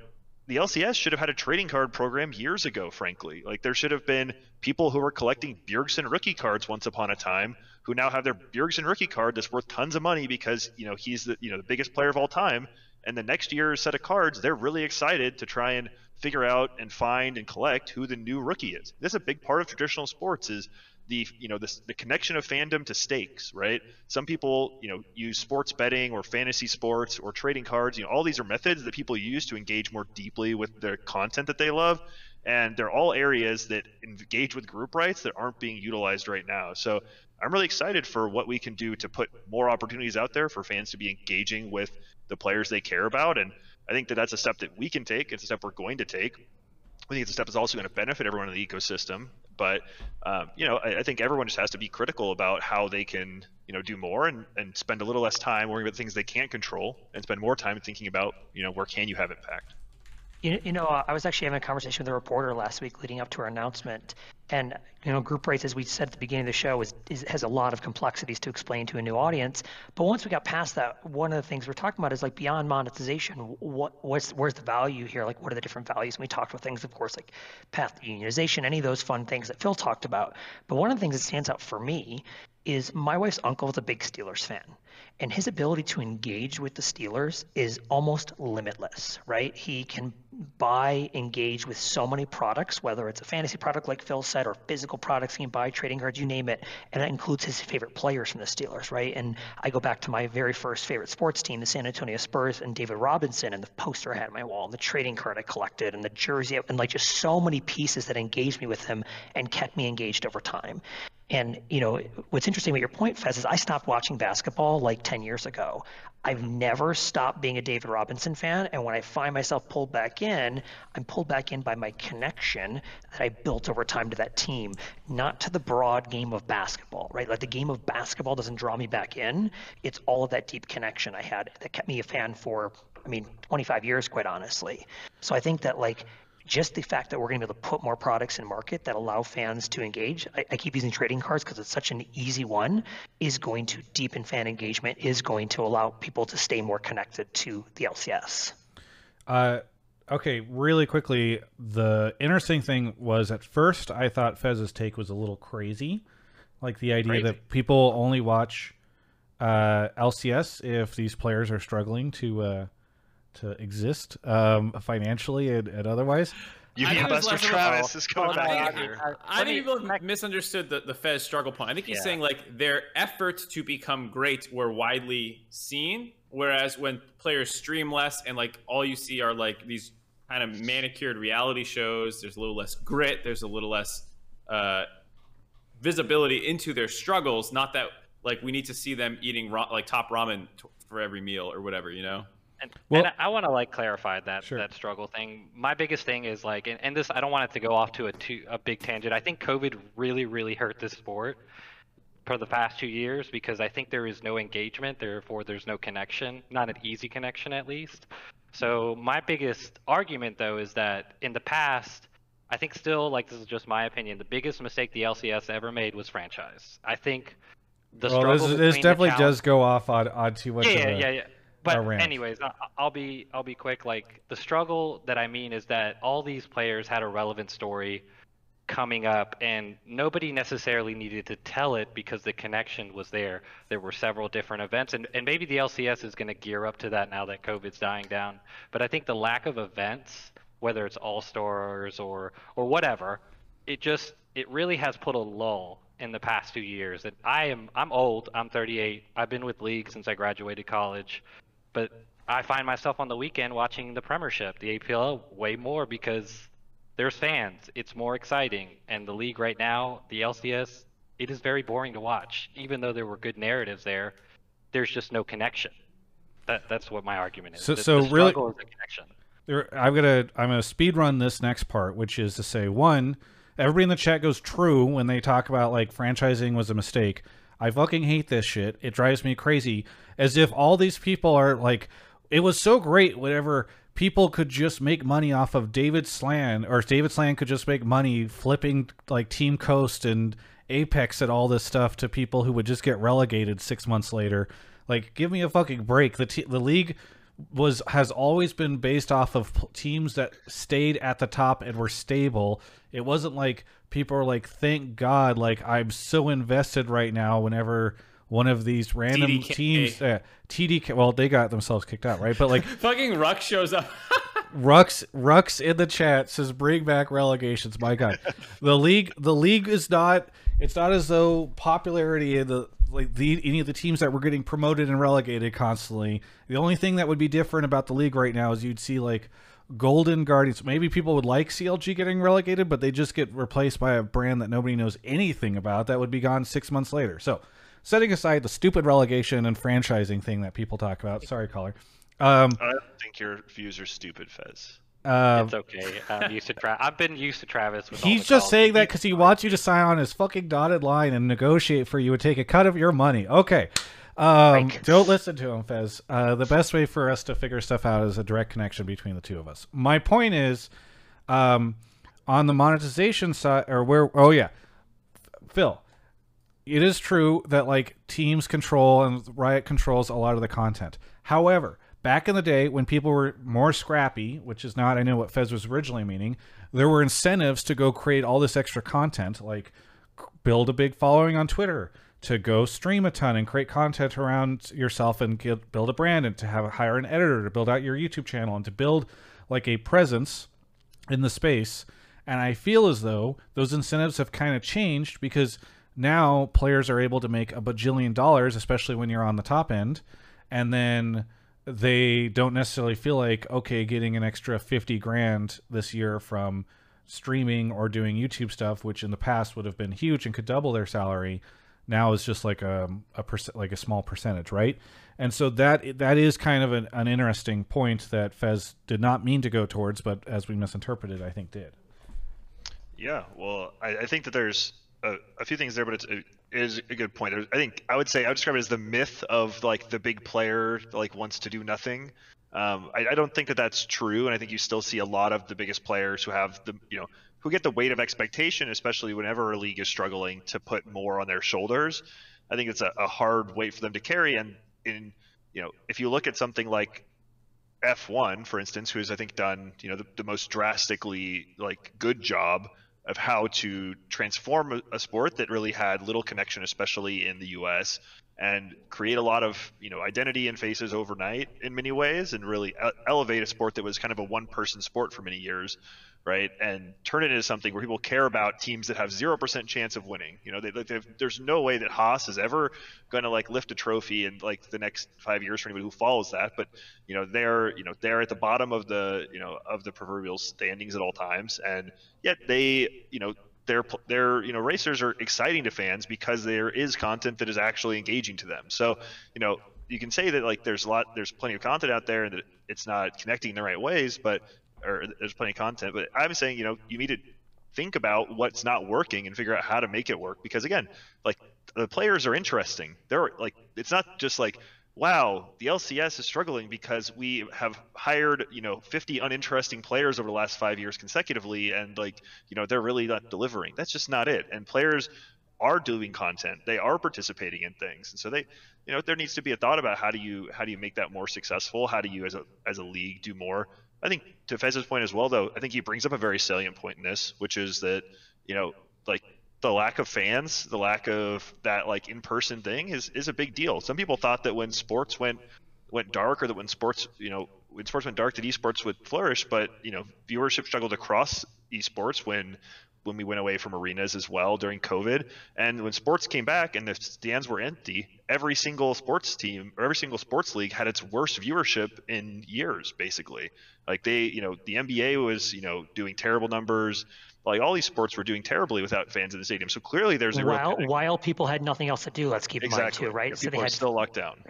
the LCS should have had a trading card program years ago, frankly. Like there should have been people who were collecting Bjergsen rookie cards once upon a time who now have their Bjergsen rookie card that's worth tons of money because, you know, he's the you know the biggest player of all time. And the next year's set of cards, they're really excited to try and figure out and find and collect who the new rookie is. This is a big part of traditional sports is the you know the, the connection of fandom to stakes right? Some people you know use sports betting or fantasy sports or trading cards you know all these are methods that people use to engage more deeply with their content that they love and they're all areas that engage with group rights that aren't being utilized right now. So i'm really excited for what we can do to put more opportunities out there for fans to be engaging with the players they care about and i think that that's a step that we can take. It's a step we're going to take. I think it's a step that's also going to benefit everyone in the ecosystem. But um, you know, I, I, think everyone just has to be critical about how they can, you know, do more and, and spend a little less time worrying about things they can't control, and spend more time thinking about, you know, where can you have impact. You, you know, uh, I was actually having a conversation with a reporter last week leading up to our announcement. And, you know, group rights, as we said at the beginning of the show, is, is, has a lot of complexities to explain to a new audience. But once we got past that, one of the things we're talking about is like beyond monetization, what what's where's the value here? Like, what are the different values? And we talked about things, of course, like path to unionization, any of those fun things that Phil talked about. But one of the things that stands out for me is my wife's uncle is a big Steelers fan, and his ability to engage with the Steelers is almost limitless, right? He can buy, engage with so many products, whether it's a fantasy product like Phil said, or physical products he can buy, trading cards, you name it, and that includes his favorite players from the Steelers, right? And I go back to my very first favorite sports team, the San Antonio Spurs, and David Robinson, and the poster I had on my wall, and the trading card I collected, and the jersey, and like just so many pieces that engaged me with him and kept me engaged over time. And you know what's interesting about your point, Fez, is I stopped watching basketball like 10 years ago. I've never stopped being a David Robinson fan, and when I find myself pulled back in, I'm pulled back in by my connection that I built over time to that team, not to the broad game of basketball, right? Like the game of basketball doesn't draw me back in. It's all of that deep connection I had that kept me a fan for I mean, 25 years, quite honestly. So I think that like just the fact that we're going to be able to put more products in market that allow fans to engage i, I keep using trading cards because it's such an easy one is going to deepen fan engagement is going to allow people to stay more connected to the lcs uh, okay really quickly the interesting thing was at first i thought fez's take was a little crazy like the idea crazy. that people only watch uh, lcs if these players are struggling to uh, to exist um, financially and, and otherwise. You mean Buster Travis is coming back here? I, I, think people misunderstood the, the Fez struggle point. I think he's yeah. saying like their efforts to become great were widely seen, whereas when players stream less and like all you see are like these kind of manicured reality shows, there's a little less grit, there's a little less uh, visibility into their struggles. Not that like we need to see them eating ra- like top ramen t- for every meal or whatever, you know. And, well, and I want to like clarify that sure. that struggle thing. My biggest thing is like, and, and this I don't want it to go off to a too, a big tangent. I think COVID really really hurt this sport for the past two years because I think there is no engagement, therefore there's no connection, not an easy connection at least. So my biggest argument though is that in the past, I think still like this is just my opinion, the biggest mistake the LCS ever made was franchise. I think the well, struggle this, this definitely does go off on on too much. Yeah, yeah, yeah but anyways, I'll be I'll be quick. Like the struggle that I mean is that all these players had a relevant story coming up, and nobody necessarily needed to tell it because the connection was there. There were several different events, and and maybe the LCS is going to gear up to that now that COVID's dying down. But I think the lack of events whether it's all stars or or whatever. It just it really has put a lull in the past few years. And I am I'm old. I'm 38. I've been with league since I graduated college, but I find myself on the weekend watching the Premiership, the APL, way more because there's fans. It's more exciting, and the league right now, the LCS, it is very boring to watch. Even though there were good narratives there, there's just no connection. That that's what my argument is. So- The- so the really- is the connection. There, I'm gonna I'm gonna speed run this next part, which is to say, one, everybody in the chat goes true when they talk about like franchising was a mistake. I fucking hate this shit. It drives me crazy. As if all these people are like, it was so great whenever people could just make money off of David Slan, or David Slan could just make money flipping like Team Coast and Apex and all this stuff to people who would just get relegated six months later. Like, give me a fucking break. The t- the league was has always been based off of teams that stayed at the top and were stable. It wasn't like people are like, "Thank God!" Like I'm so invested right now. Whenever one of these random TDK. teams, uh, TDK, well, they got themselves kicked out, right? But like Fucking Ruck shows up. Rux Rux in the chat says bring back relegations. My God, the league the league is not. It's not as though popularity in the like the any of the teams that were getting promoted and relegated constantly. The only thing that would be different about the league right now is you'd see like Golden Guardians. Maybe people would like CLG getting relegated, but they just get replaced by a brand that nobody knows anything about that would be gone six months later. So, setting aside the stupid relegation and franchising thing that people talk about. Sorry, caller. Um, I don't think your views are stupid, Fez. uh, It's okay. I'm used to Tra- I've been used to Travis. With He's just calls. saying that because he wants you to sign on his fucking dotted line and negotiate for you and take a cut of your money. Okay. Um, don't listen to him, Fez. Uh, the best way for us to figure stuff out is a direct connection between the two of us. My point is, um, on the monetization side, or where, oh yeah, Phil, it is true that like teams control and Riot controls a lot of the content. However, back in the day when people were more scrappy, which is not I know what Fez was originally meaning, there were incentives to go create all this extra content, like build a big following on Twitter, to go stream a ton and create content around yourself and get, build a brand and to have hire an editor to build out your YouTube channel and to build like a presence in the space. And I feel as though those incentives have kind of changed because now players are able to make a bajillion dollars, especially when you're on the top end, and then they don't necessarily feel like okay, getting an extra fifty grand this year from streaming or doing YouTube stuff, which in the past would have been huge and could double their salary, now is just like a a percent, like a small percentage, right? And so that that is kind of an, an interesting point that Fez did not mean to go towards, but as we misinterpreted, I think did. Yeah, well, I, I think that there's a, a few things there, but it's, it is a good point. I think I would say I would describe it as the myth of like the big player like wants to do nothing. Um, I, I don't think that that's true, and I think you still see a lot of the biggest players who have the you know who get the weight of expectation, especially whenever a league is struggling to put more on their shoulders. I think it's a, a hard weight for them to carry, and in you know if you look at something like F1, for instance, who has I think done you know the, the most drastically like good job of how to transform a, sport that really had little connection, especially in the U.S., and create a lot of you know identity and faces overnight in many ways, and really e- elevate a sport that was kind of a one-person sport for many years, right? And turn it into something where people care about teams that have zero percent chance of winning. You know, they, they've, there's no way that Haas is ever going to like lift a trophy in like the next five years for anybody who follows that. But you know, they're you know they're at the bottom of the you know of the proverbial standings at all times, and yet they you know their their you know racers are exciting to fans because there is content that is actually engaging to them. So you know you can say that like there's a lot there's plenty of content out there and that it's not connecting in the right ways, but or there's plenty of content. But I'm saying you know you need to think about what's not working and figure out how to make it work because again like the players are interesting. They're like it's not just like wow, the LCS is struggling because we have hired, you know, 50 uninteresting players over the last five years consecutively, and like, you know, they're really not delivering. That's just not it. And players are doing content, they are participating in things, and so they, you know, there needs to be a thought about how do you how do you make that more successful? How do you as a as a league do more? I think to Fez's point as well, though, I think he brings up a very salient point in this, which is that, you know, like the lack of fans, the lack of that like in-person thing is is a big deal. Some people thought that when sports went went dark or that when sports, you know, when sports went dark, that esports would flourish, but you know, viewership struggled across esports when when we went away from arenas as well during COVID. And when sports came back and the stands were empty, every single sports team or every single sports league had its worst viewership in years, basically. Like they, you know, the NBA was, you know, doing terrible numbers. Like all these sports were doing terribly without fans in the stadium. So clearly there's a while, while people had nothing else to do, let's keep in mind exactly. too, right? Yeah, so they people are had still locked down.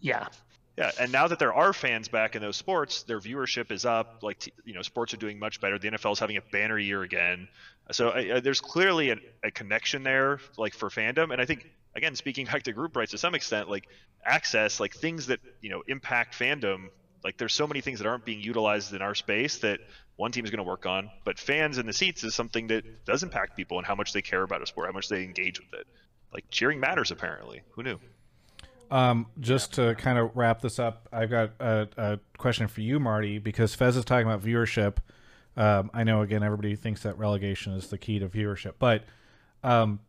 yeah. Yeah, and now that there are fans back in those sports, their viewership is up. Like you know, sports are doing much better. The NFL is having a banner year again. So I, I, there's clearly a, a connection there, like for fandom. And I think again, speaking back to group rights to some extent, like access, like things that you know impact fandom. Like there's so many things that aren't being utilized in our space that one team is going to work on. But fans in the seats is something that does impact people and how much they care about a sport, how much they engage with it. Like cheering matters apparently. Who knew? Um, just to kind of wrap this up, I've got a, a question for you, Marty, because Fez is talking about viewership. Um, I know again everybody thinks that relegation is the key to viewership, but um,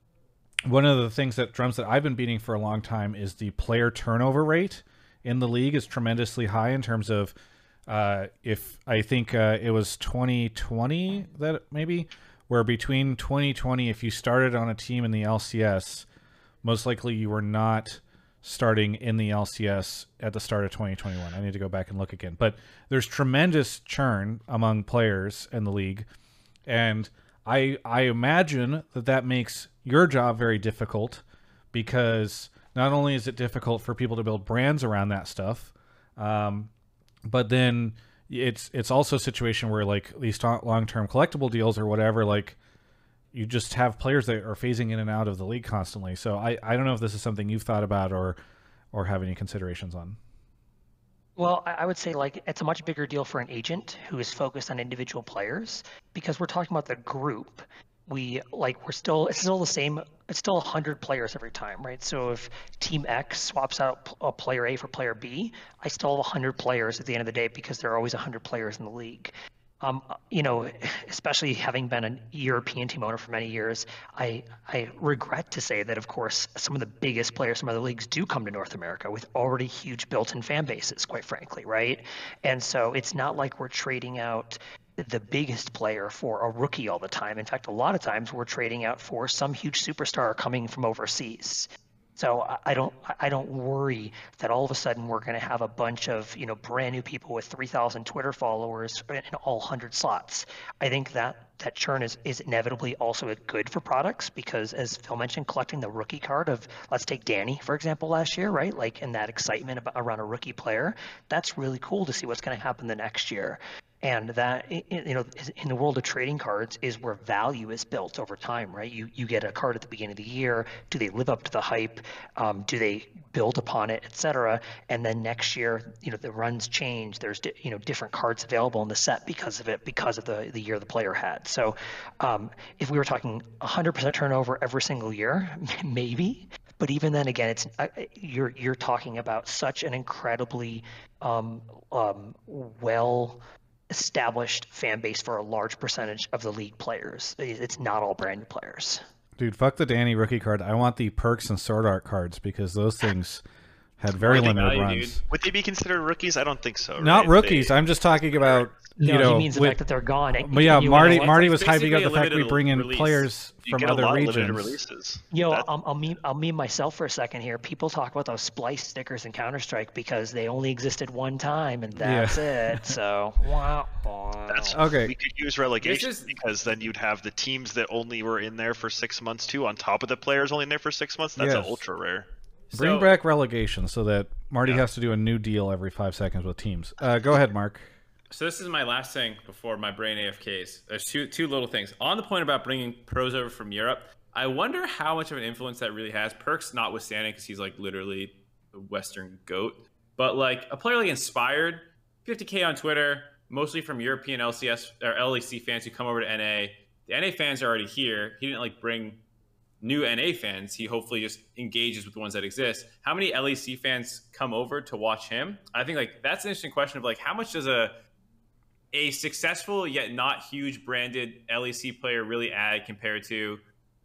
one of the things that drums that I've been beating for a long time is the player turnover rate in the league is tremendously high in terms of uh, if I think uh, it was 2020 that maybe where between 2020 if you started on a team in the LCS, most likely you were not starting in the LCS at the start of 2021. I need to go back and look again. But there's tremendous churn among players in the league and I I imagine that that makes your job very difficult because not only is it difficult for people to build brands around that stuff, um, but then it's it's also a situation where like these long term collectible deals or whatever like you just have players that are phasing in and out of the league constantly. So I, I don't know if this is something you've thought about or or have any considerations on. Well, I would say like it's a much bigger deal for an agent who is focused on individual players because we're talking about the group. We like we're still it's still the same. It's still 100 players every time, right? So if Team X swaps out a player A for player B, I still have 100 players at the end of the day because there are always 100 players in the league. Um, you know, especially having been a European team owner for many years, I I regret to say that, of course, some of the biggest players from other leagues do come to North America with already huge built-in fan bases, quite frankly, right? And so it's not like we're trading out the biggest player for a rookie all the time. In fact, a lot of times we're trading out for some huge superstar coming from overseas. So I- don't I don't worry that all of a sudden we're going to have a bunch of you know brand new people with 3,000 Twitter followers in all 100 slots. I think that that churn is is inevitably also good for products because as Phil mentioned, collecting the rookie card of let's take Danny for example last year, right? Like in that excitement about, around a rookie player, that's really cool to see what's going to happen the next year and that you know in the world of trading cards is where value is built over time right? You you get a card at the beginning of the year. Do they live up to the hype? Um, do they build upon it etc and then next year you know the runs change. There's you know different cards available in the set because of it because of the the year the player had. So um, if we were talking 100% turnover every single year maybe. But even then again it's you're you're talking about such an incredibly um, um, well established fan base for a large percentage of the league players. It's not all brand new players. Dude, fuck the Danny rookie card. I want the Perkz and sword art cards because those things had very limited value, runs. dude. Would they be considered rookies? I don't think so. Not right? rookies. They- I'm just talking about you No, know. he means the with- fact that they're gone. And- but yeah, Marty Marty was hyping up the fact we bring in release. players you from get a other lot of limited regions. releases. Yo, That- I'll, I'll meme I'll meme myself for a second here. People talk about those Splyce stickers in Counter Strike because they only existed one time and that's it. So wow. That's Okay. We could use relegation is- because then you'd have the teams that only were in there for six months too, on top of the players only in there for six months. That's Yes. a ultra rare. Bring So- back relegation so that Marty Yeah. has to do a new deal every five seconds with teams. Uh, go ahead, Mark. So this is my last thing before my brain AFKs. There's two two little things on the point about bringing pros over from Europe. I wonder how much of an influence that really has. Perkz notwithstanding, because he's like literally a Western goat. But like a player like Inspired, 50k on Twitter, mostly from European LCS or LEC fans who come over to NA. The NA fans are already here. He didn't like bring new NA fans. He hopefully just engages with the ones that exist. How many LEC fans come over to watch him? I think like that's an interesting question of like how much does a a successful yet not huge branded LEC player really add compared to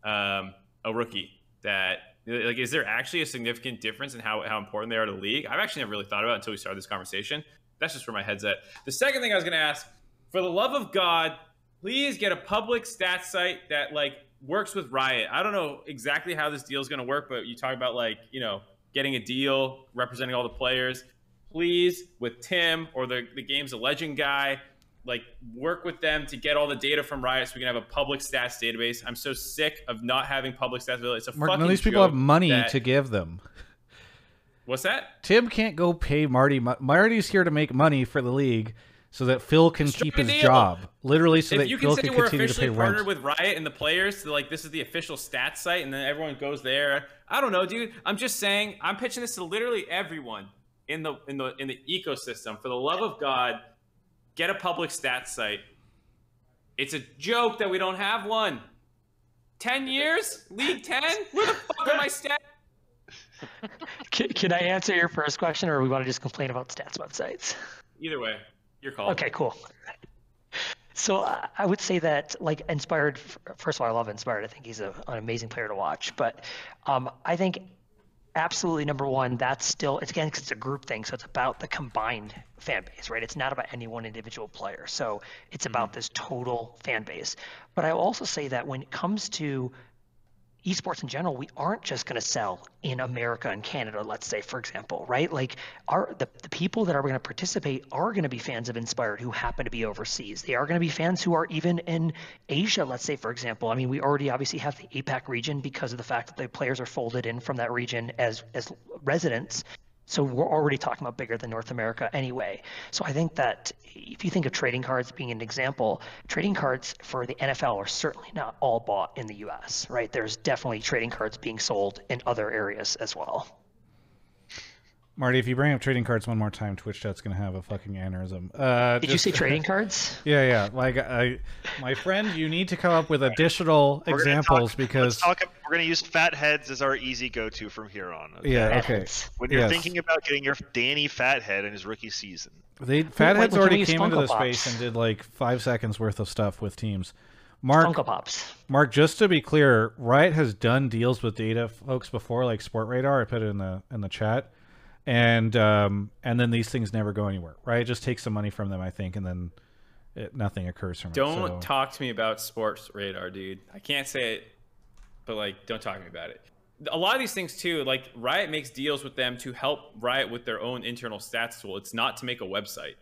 um, a rookie? That like is there actually a significant difference in how, how important they are to the league? I've actually never really thought about it until we started this conversation. that's just where my head's at. The second thing I was gonna ask, for the love of God, please get a public stats site that like works with Riot. I don't know exactly how this deal is gonna work, but you talk about like you know getting a deal representing all the players. Please, with Tim or the the game's a legend guy, like work with them to get all the data from Riot so we can have a public stats database. I'm so sick of not having public stats. It's a Mark, fucking these people have money that- to give them. What's that? Tim can't go pay Marty. Marty's here to make money for the league so that Phil can keep his deal. job. Literally, so if that you Phil can say can we're continue to pay officially partnered rent. with Riot and the players, so like this is the official stats site, and then everyone goes there. I don't know, dude. I'm just saying. I'm pitching this to literally everyone in the in the in the ecosystem. For the love of God, get a public stats site. It's a joke that we don't have one. Ten years, League Ten. Where the fuck are my stats? Can, can I answer your first question, or we want to just complain about stats websites? Either way, your call. Okay, cool. So I I would say that, like, Inspired. First of all, I love Inspired. I think he's a, an amazing player to watch. But um, I think absolutely number one, that's still it's again 'cause it's a group thing, so it's about the combined fan base, right? It's not about any one individual player. So it's about mm-hmm. this total fan base. But I also say that when it comes to esports in general, we aren't just going to sell in America and Canada, let's say, for example, right? Like, our the, the people that are going to participate are going to be fans of Inspired who happen to be overseas. They are going to be fans who are even in Asia, let's say, for example. I mean, we already obviously have the APAC region because of the fact that the players are folded in from that region as as residents. So we're already talking about bigger than North America anyway. So I think that if you think of trading cards being an example, trading cards for the NFL are certainly not all bought in the US, right? There's definitely trading cards being sold in other areas as well. Marty, if you bring up trading cards one more time, Twitch chat's gonna have a fucking aneurysm. Uh, Did you say trading cards? Yeah, yeah. Like, I, my friend, you need to come up with additional We're gonna examples talk- because let's talk, we're going to use fat heads as our easy go-to from here on. Yeah, okay. When you're Yes. thinking about getting your Danny Fathead in his rookie season, they Fatheads wait, can we already use came into Funko the space and did like five seconds worth of stuff with teams. Mark, Funko Pops. Mark, just to be clear, Riot has done deals with data folks before, like Sportradar. I put it in the in the chat, and um, and then these things never go anywhere. Right? Just take some money from them, I think, and then it, nothing occurs from Don't it. So- talk to me about sports radar, dude. I can't say it, but like, don't talk to me about it. A lot of these things too, like Riot makes deals with them to help Riot with their own internal stats tool. It's not to make a website,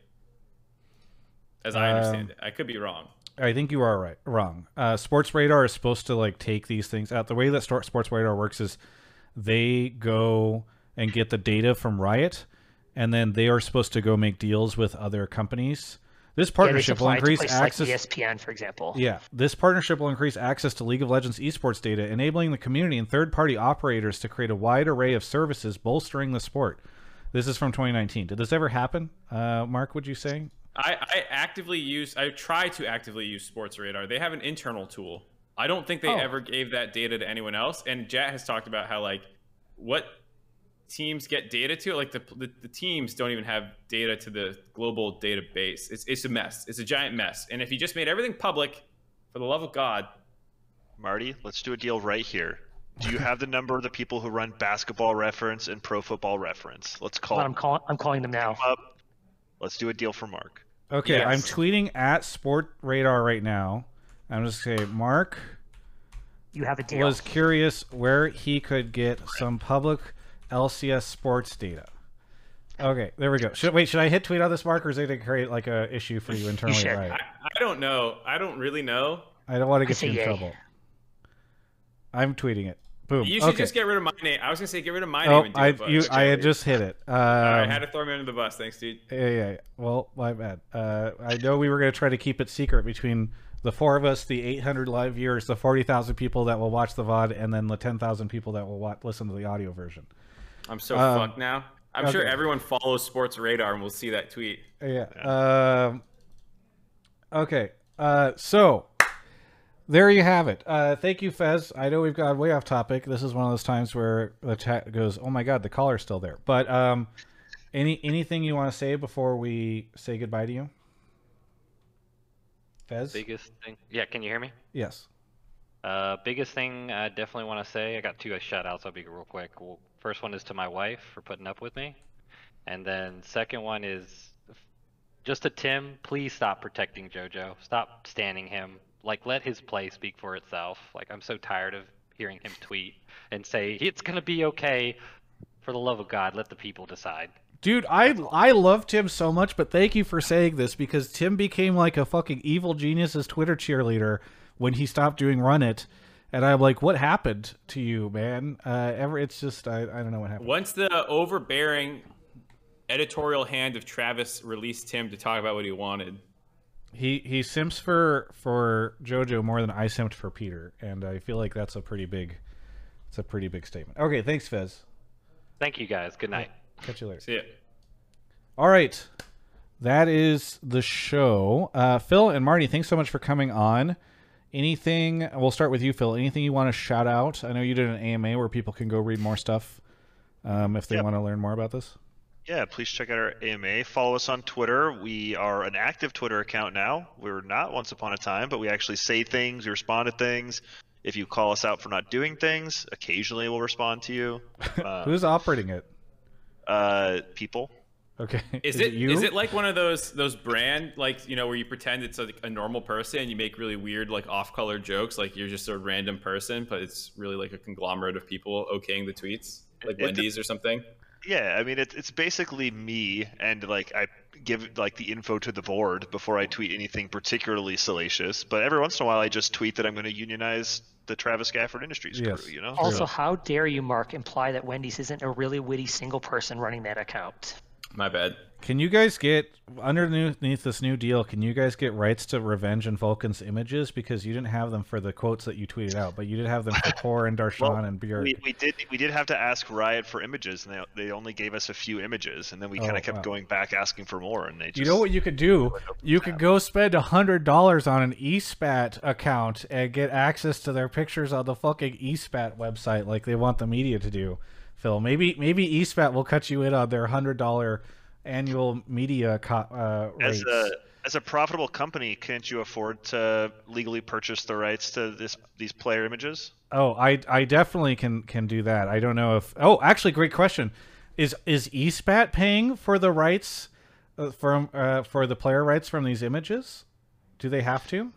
as I understand Um, it. I could be wrong. I think you are right. Wrong. Uh, Sports Radar is supposed to like take these things out. The way that Sports Radar works is they go and get the data from Riot, and then they are supposed to go make deals with other companies. This Yeah, partnership will supply to increase places like access. ESPN, for example. Yeah, this partnership will increase access to League of Legends esports data, enabling the community and third-party operators to create a wide array of services, bolstering the sport. This is from 2019. Did this ever happen, uh, Mark? Would you say? I, I actively use, I try to actively use Sports Radar. They have an internal tool. I don't think they Oh. ever gave that data to anyone else. And Jat has talked about how like what teams get data to, it like the, the, the teams don't even have data to the global database. It's, it's a mess. It's a giant mess. And if you just made everything public, for the love of God, Marty, let's do a deal right here. Do you have the number of the people who run Basketball Reference and Pro Football Reference? Let's call Hold I'm calling. I'm calling them now. up. Let's do a deal for Mark. Okay, I'm tweeting at Sport Radar right now. I'm just say Mark You have a deal. was curious where he could get some public LCS sports data. Okay, there we go. Should, wait, should I hit tweet on this, Mark, or is it going to create like a issue for you internally? should. Right. I, I don't know. I don't really know. I don't want to get you in yay. trouble. I'm tweeting it. Boom. You should okay. just get rid of my name. I was gonna say get rid of my Oh, name and do I you I had just hit it. Um, All right, had to throw me under the bus. Thanks, dude. Yeah, yeah. yeah. Well, my bad. Uh, I know we were going to try to keep it secret between the four of us, the 800 live viewers, the 40,000 people that will watch the VOD, and then the 10,000 people that will watch, listen to the audio version. I'm so Um, fucked now. I'm sure everyone follows Sports Radar and will see that tweet. Yeah. Um, okay. Uh, so there you have it. Uh, thank you, Fez. I know we've gone way off topic. This is one of those times where the chat goes, "Oh my god, the caller's still there." But um, any anything you want to say before we say goodbye to you, Fez? Biggest thing. Yeah, can you hear me? Yes. Uh, biggest thing I definitely want to say. I got two shout outs. I'll be real quick. Well, first one is to my wife for putting up with me, and then second one is just to Tim, please stop protecting JoJo. Stop standing him. Like, let his play speak for itself. Like, I'm so tired of hearing him tweet and say it's gonna be okay. For the love of God, let the people decide. Dude, I I love Tim so much, but thank you for saying this because Tim became like a fucking evil genius's Twitter cheerleader when he stopped doing Run It, and I'm like, what happened to you, man? Uh, ever, it's just I, I don't know what happened. Once the overbearing editorial hand of Travis released Tim to talk about what he wanted. He he simps for for JoJo more than I simped for Peter, and I feel like that's a pretty big, it's a pretty big statement. Okay, thanks, Fez. Thank you guys. Good night. Catch you later. See ya. All right. That is the show. Uh, Phil and Marty, thanks so much for coming on. Anything, we'll start with you, Phil. Anything you want to shout out? I know you did an AMA where people can go read more stuff um, if they Yep. want to learn more about this. Yeah, please check out our AMA. Follow us on Twitter. We are an active Twitter account now. We were not once upon a time, but we actually say things, we respond to things. If you call us out for not doing things, occasionally we'll respond to you. Uh, Who's operating it? uh, people. Okay. Is, Is it it you? is it like one of those those brand like you know where you pretend it's like a normal person and you make really weird like off color jokes like you're just a random person but it's really like a conglomerate of people okaying the tweets like It- Wendy's or something. Yeah, I mean it's it's basically me, and like I give like the info to the board before I tweet anything particularly salacious. But every once in a while, I just tweet that I'm going to unionize the Travis Gafford Industries Yes. crew. You know. Also, how dare you, Mark, imply that Wendy's isn't a really witty single person running that account? My bad. Can you guys get underneath this new deal? Can you guys get rights to Revenge and Vulcan's images because you didn't have them for the quotes that you tweeted out, but you did have them for Core and Darshan Well, and Björk. We, we did we did have to ask Riot for images, and they, they only gave us a few images, and then we kind Oh, of kept wow. going back asking for more, and they just You know what you could do? You could go spend a hundred dollars on an eSpat account and get access to their pictures on the fucking eSpat website, like they want the media to do. Phil, maybe maybe eSpat will cut you in on their hundred dollar annual media co- uh, rates. as a as a profitable company, can't you afford to legally purchase the rights to this these player images? Oh, I I definitely can can do that. I don't know if. Oh, actually, great question. Is is eSpat paying for the rights uh, from uh, for the player rights from these images? Do they have to?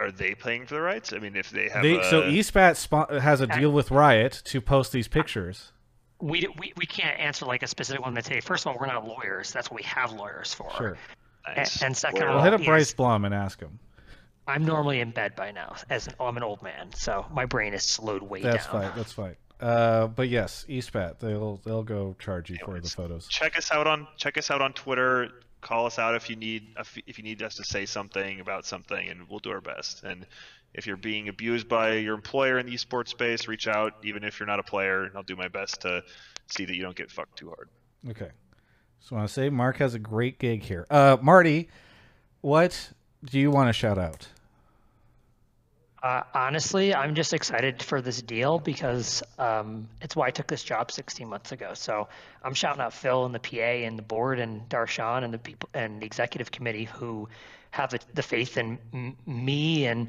Are they paying for the rights? I mean, if they have, They, so a- eSpat spo- has a deal with Riot to post these pictures. We, we, we can't answer like a specific one today. First of all, we're not lawyers. That's what we have lawyers for. Sure. Nice. And, second We'll of hit all, up Bryce is Blum and ask him. I'm normally in bed by now, as an, I'm an old man, so my brain is slowed way That's down. fine. That's fine. Uh, but yes, eSpat they'll they'll go charge you for the photos. check us out on check us out on Twitter. Call us out if you need if, you need us to say something about something, and we'll do our best. And if you're being abused by your employer in the esports space, reach out. Even if you're not a player, and I'll do my best to see that you don't get fucked too hard. Okay. So I want to say Mark has a great gig here. Uh, Marty, what do you want to shout out? Uh, honestly, I'm just excited for this deal because um, it's why I took this job 16 months ago. So I'm shouting out Phil and the PA and the board and Darshan and the people and the executive committee who have the, the faith in m- me and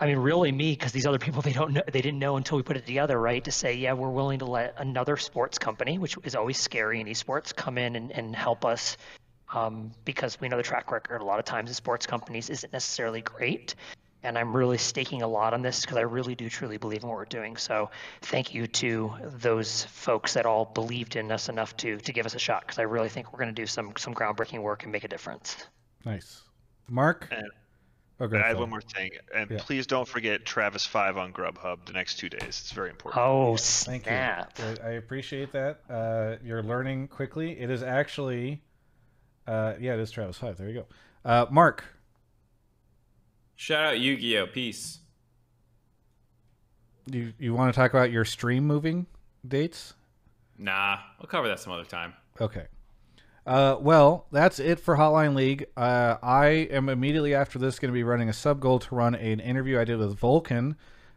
I mean really me because these other people they don't know they didn't know until we put it together right to say yeah we're willing to let another sports company which is always scary in esports come in and, and help us um, because we know the track record a lot of times in sports companies isn't necessarily great and I'm really staking a lot on this because I really do truly believe in what we're doing. So thank you to those folks that all believed in us enough to to give us a shot because I really think we're going to do some some groundbreaking work and make a difference. Nice, Mark. And Okay, I have Phil. one more thing, and Yeah. please don't forget Travis Five on Grubhub the next two days. It's very important. Oh Thank snap! you. I I appreciate that. Uh, you're learning quickly. It is actually, uh, yeah, it is Travis Five. There you go. Uh, Mark, Shout out Yu-Gi-Oh! Peace. you you want to talk about your stream moving dates? Nah, we'll cover that some other time. Okay. Uh, well, that's it for Hotline League. Uh, I am immediately after this going to be running a sub goal to run an interview I did with Vulcan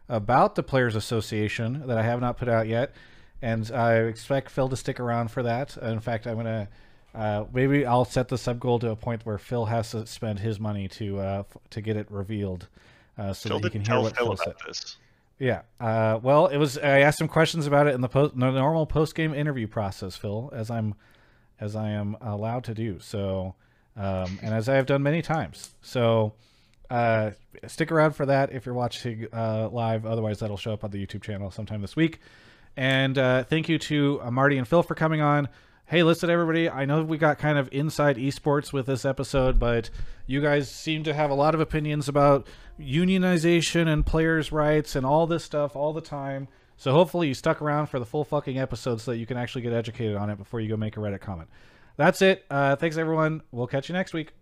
about the Players Association that I have not put out yet, and I expect Phil to stick around for that. In fact, I'm gonna uh, maybe I'll set the sub goal to a point where Phil has to spend his money to uh, f- to get it revealed, uh, so Phil that you can hear what Phil Phil said. this. Yeah. Uh, well, it was. I asked some questions about it in the post, the normal post game interview process, Phil. As I'm as I am allowed to do. So, um, and as I have done many times. So, uh, stick around for that if you're watching uh, live. Otherwise, that'll show up on the YouTube channel sometime this week. And uh, thank you to uh, Marty and Phil for coming on. Hey, listen, everybody. I know we got kind of inside esports with this episode, but you guys seem to have a lot of opinions about unionization and players' rights and all this stuff all the time. So hopefully you stuck around for the full fucking episode so that you can actually get educated on it before you go make a Reddit comment. That's it. Uh, thanks, everyone. We'll catch you next week.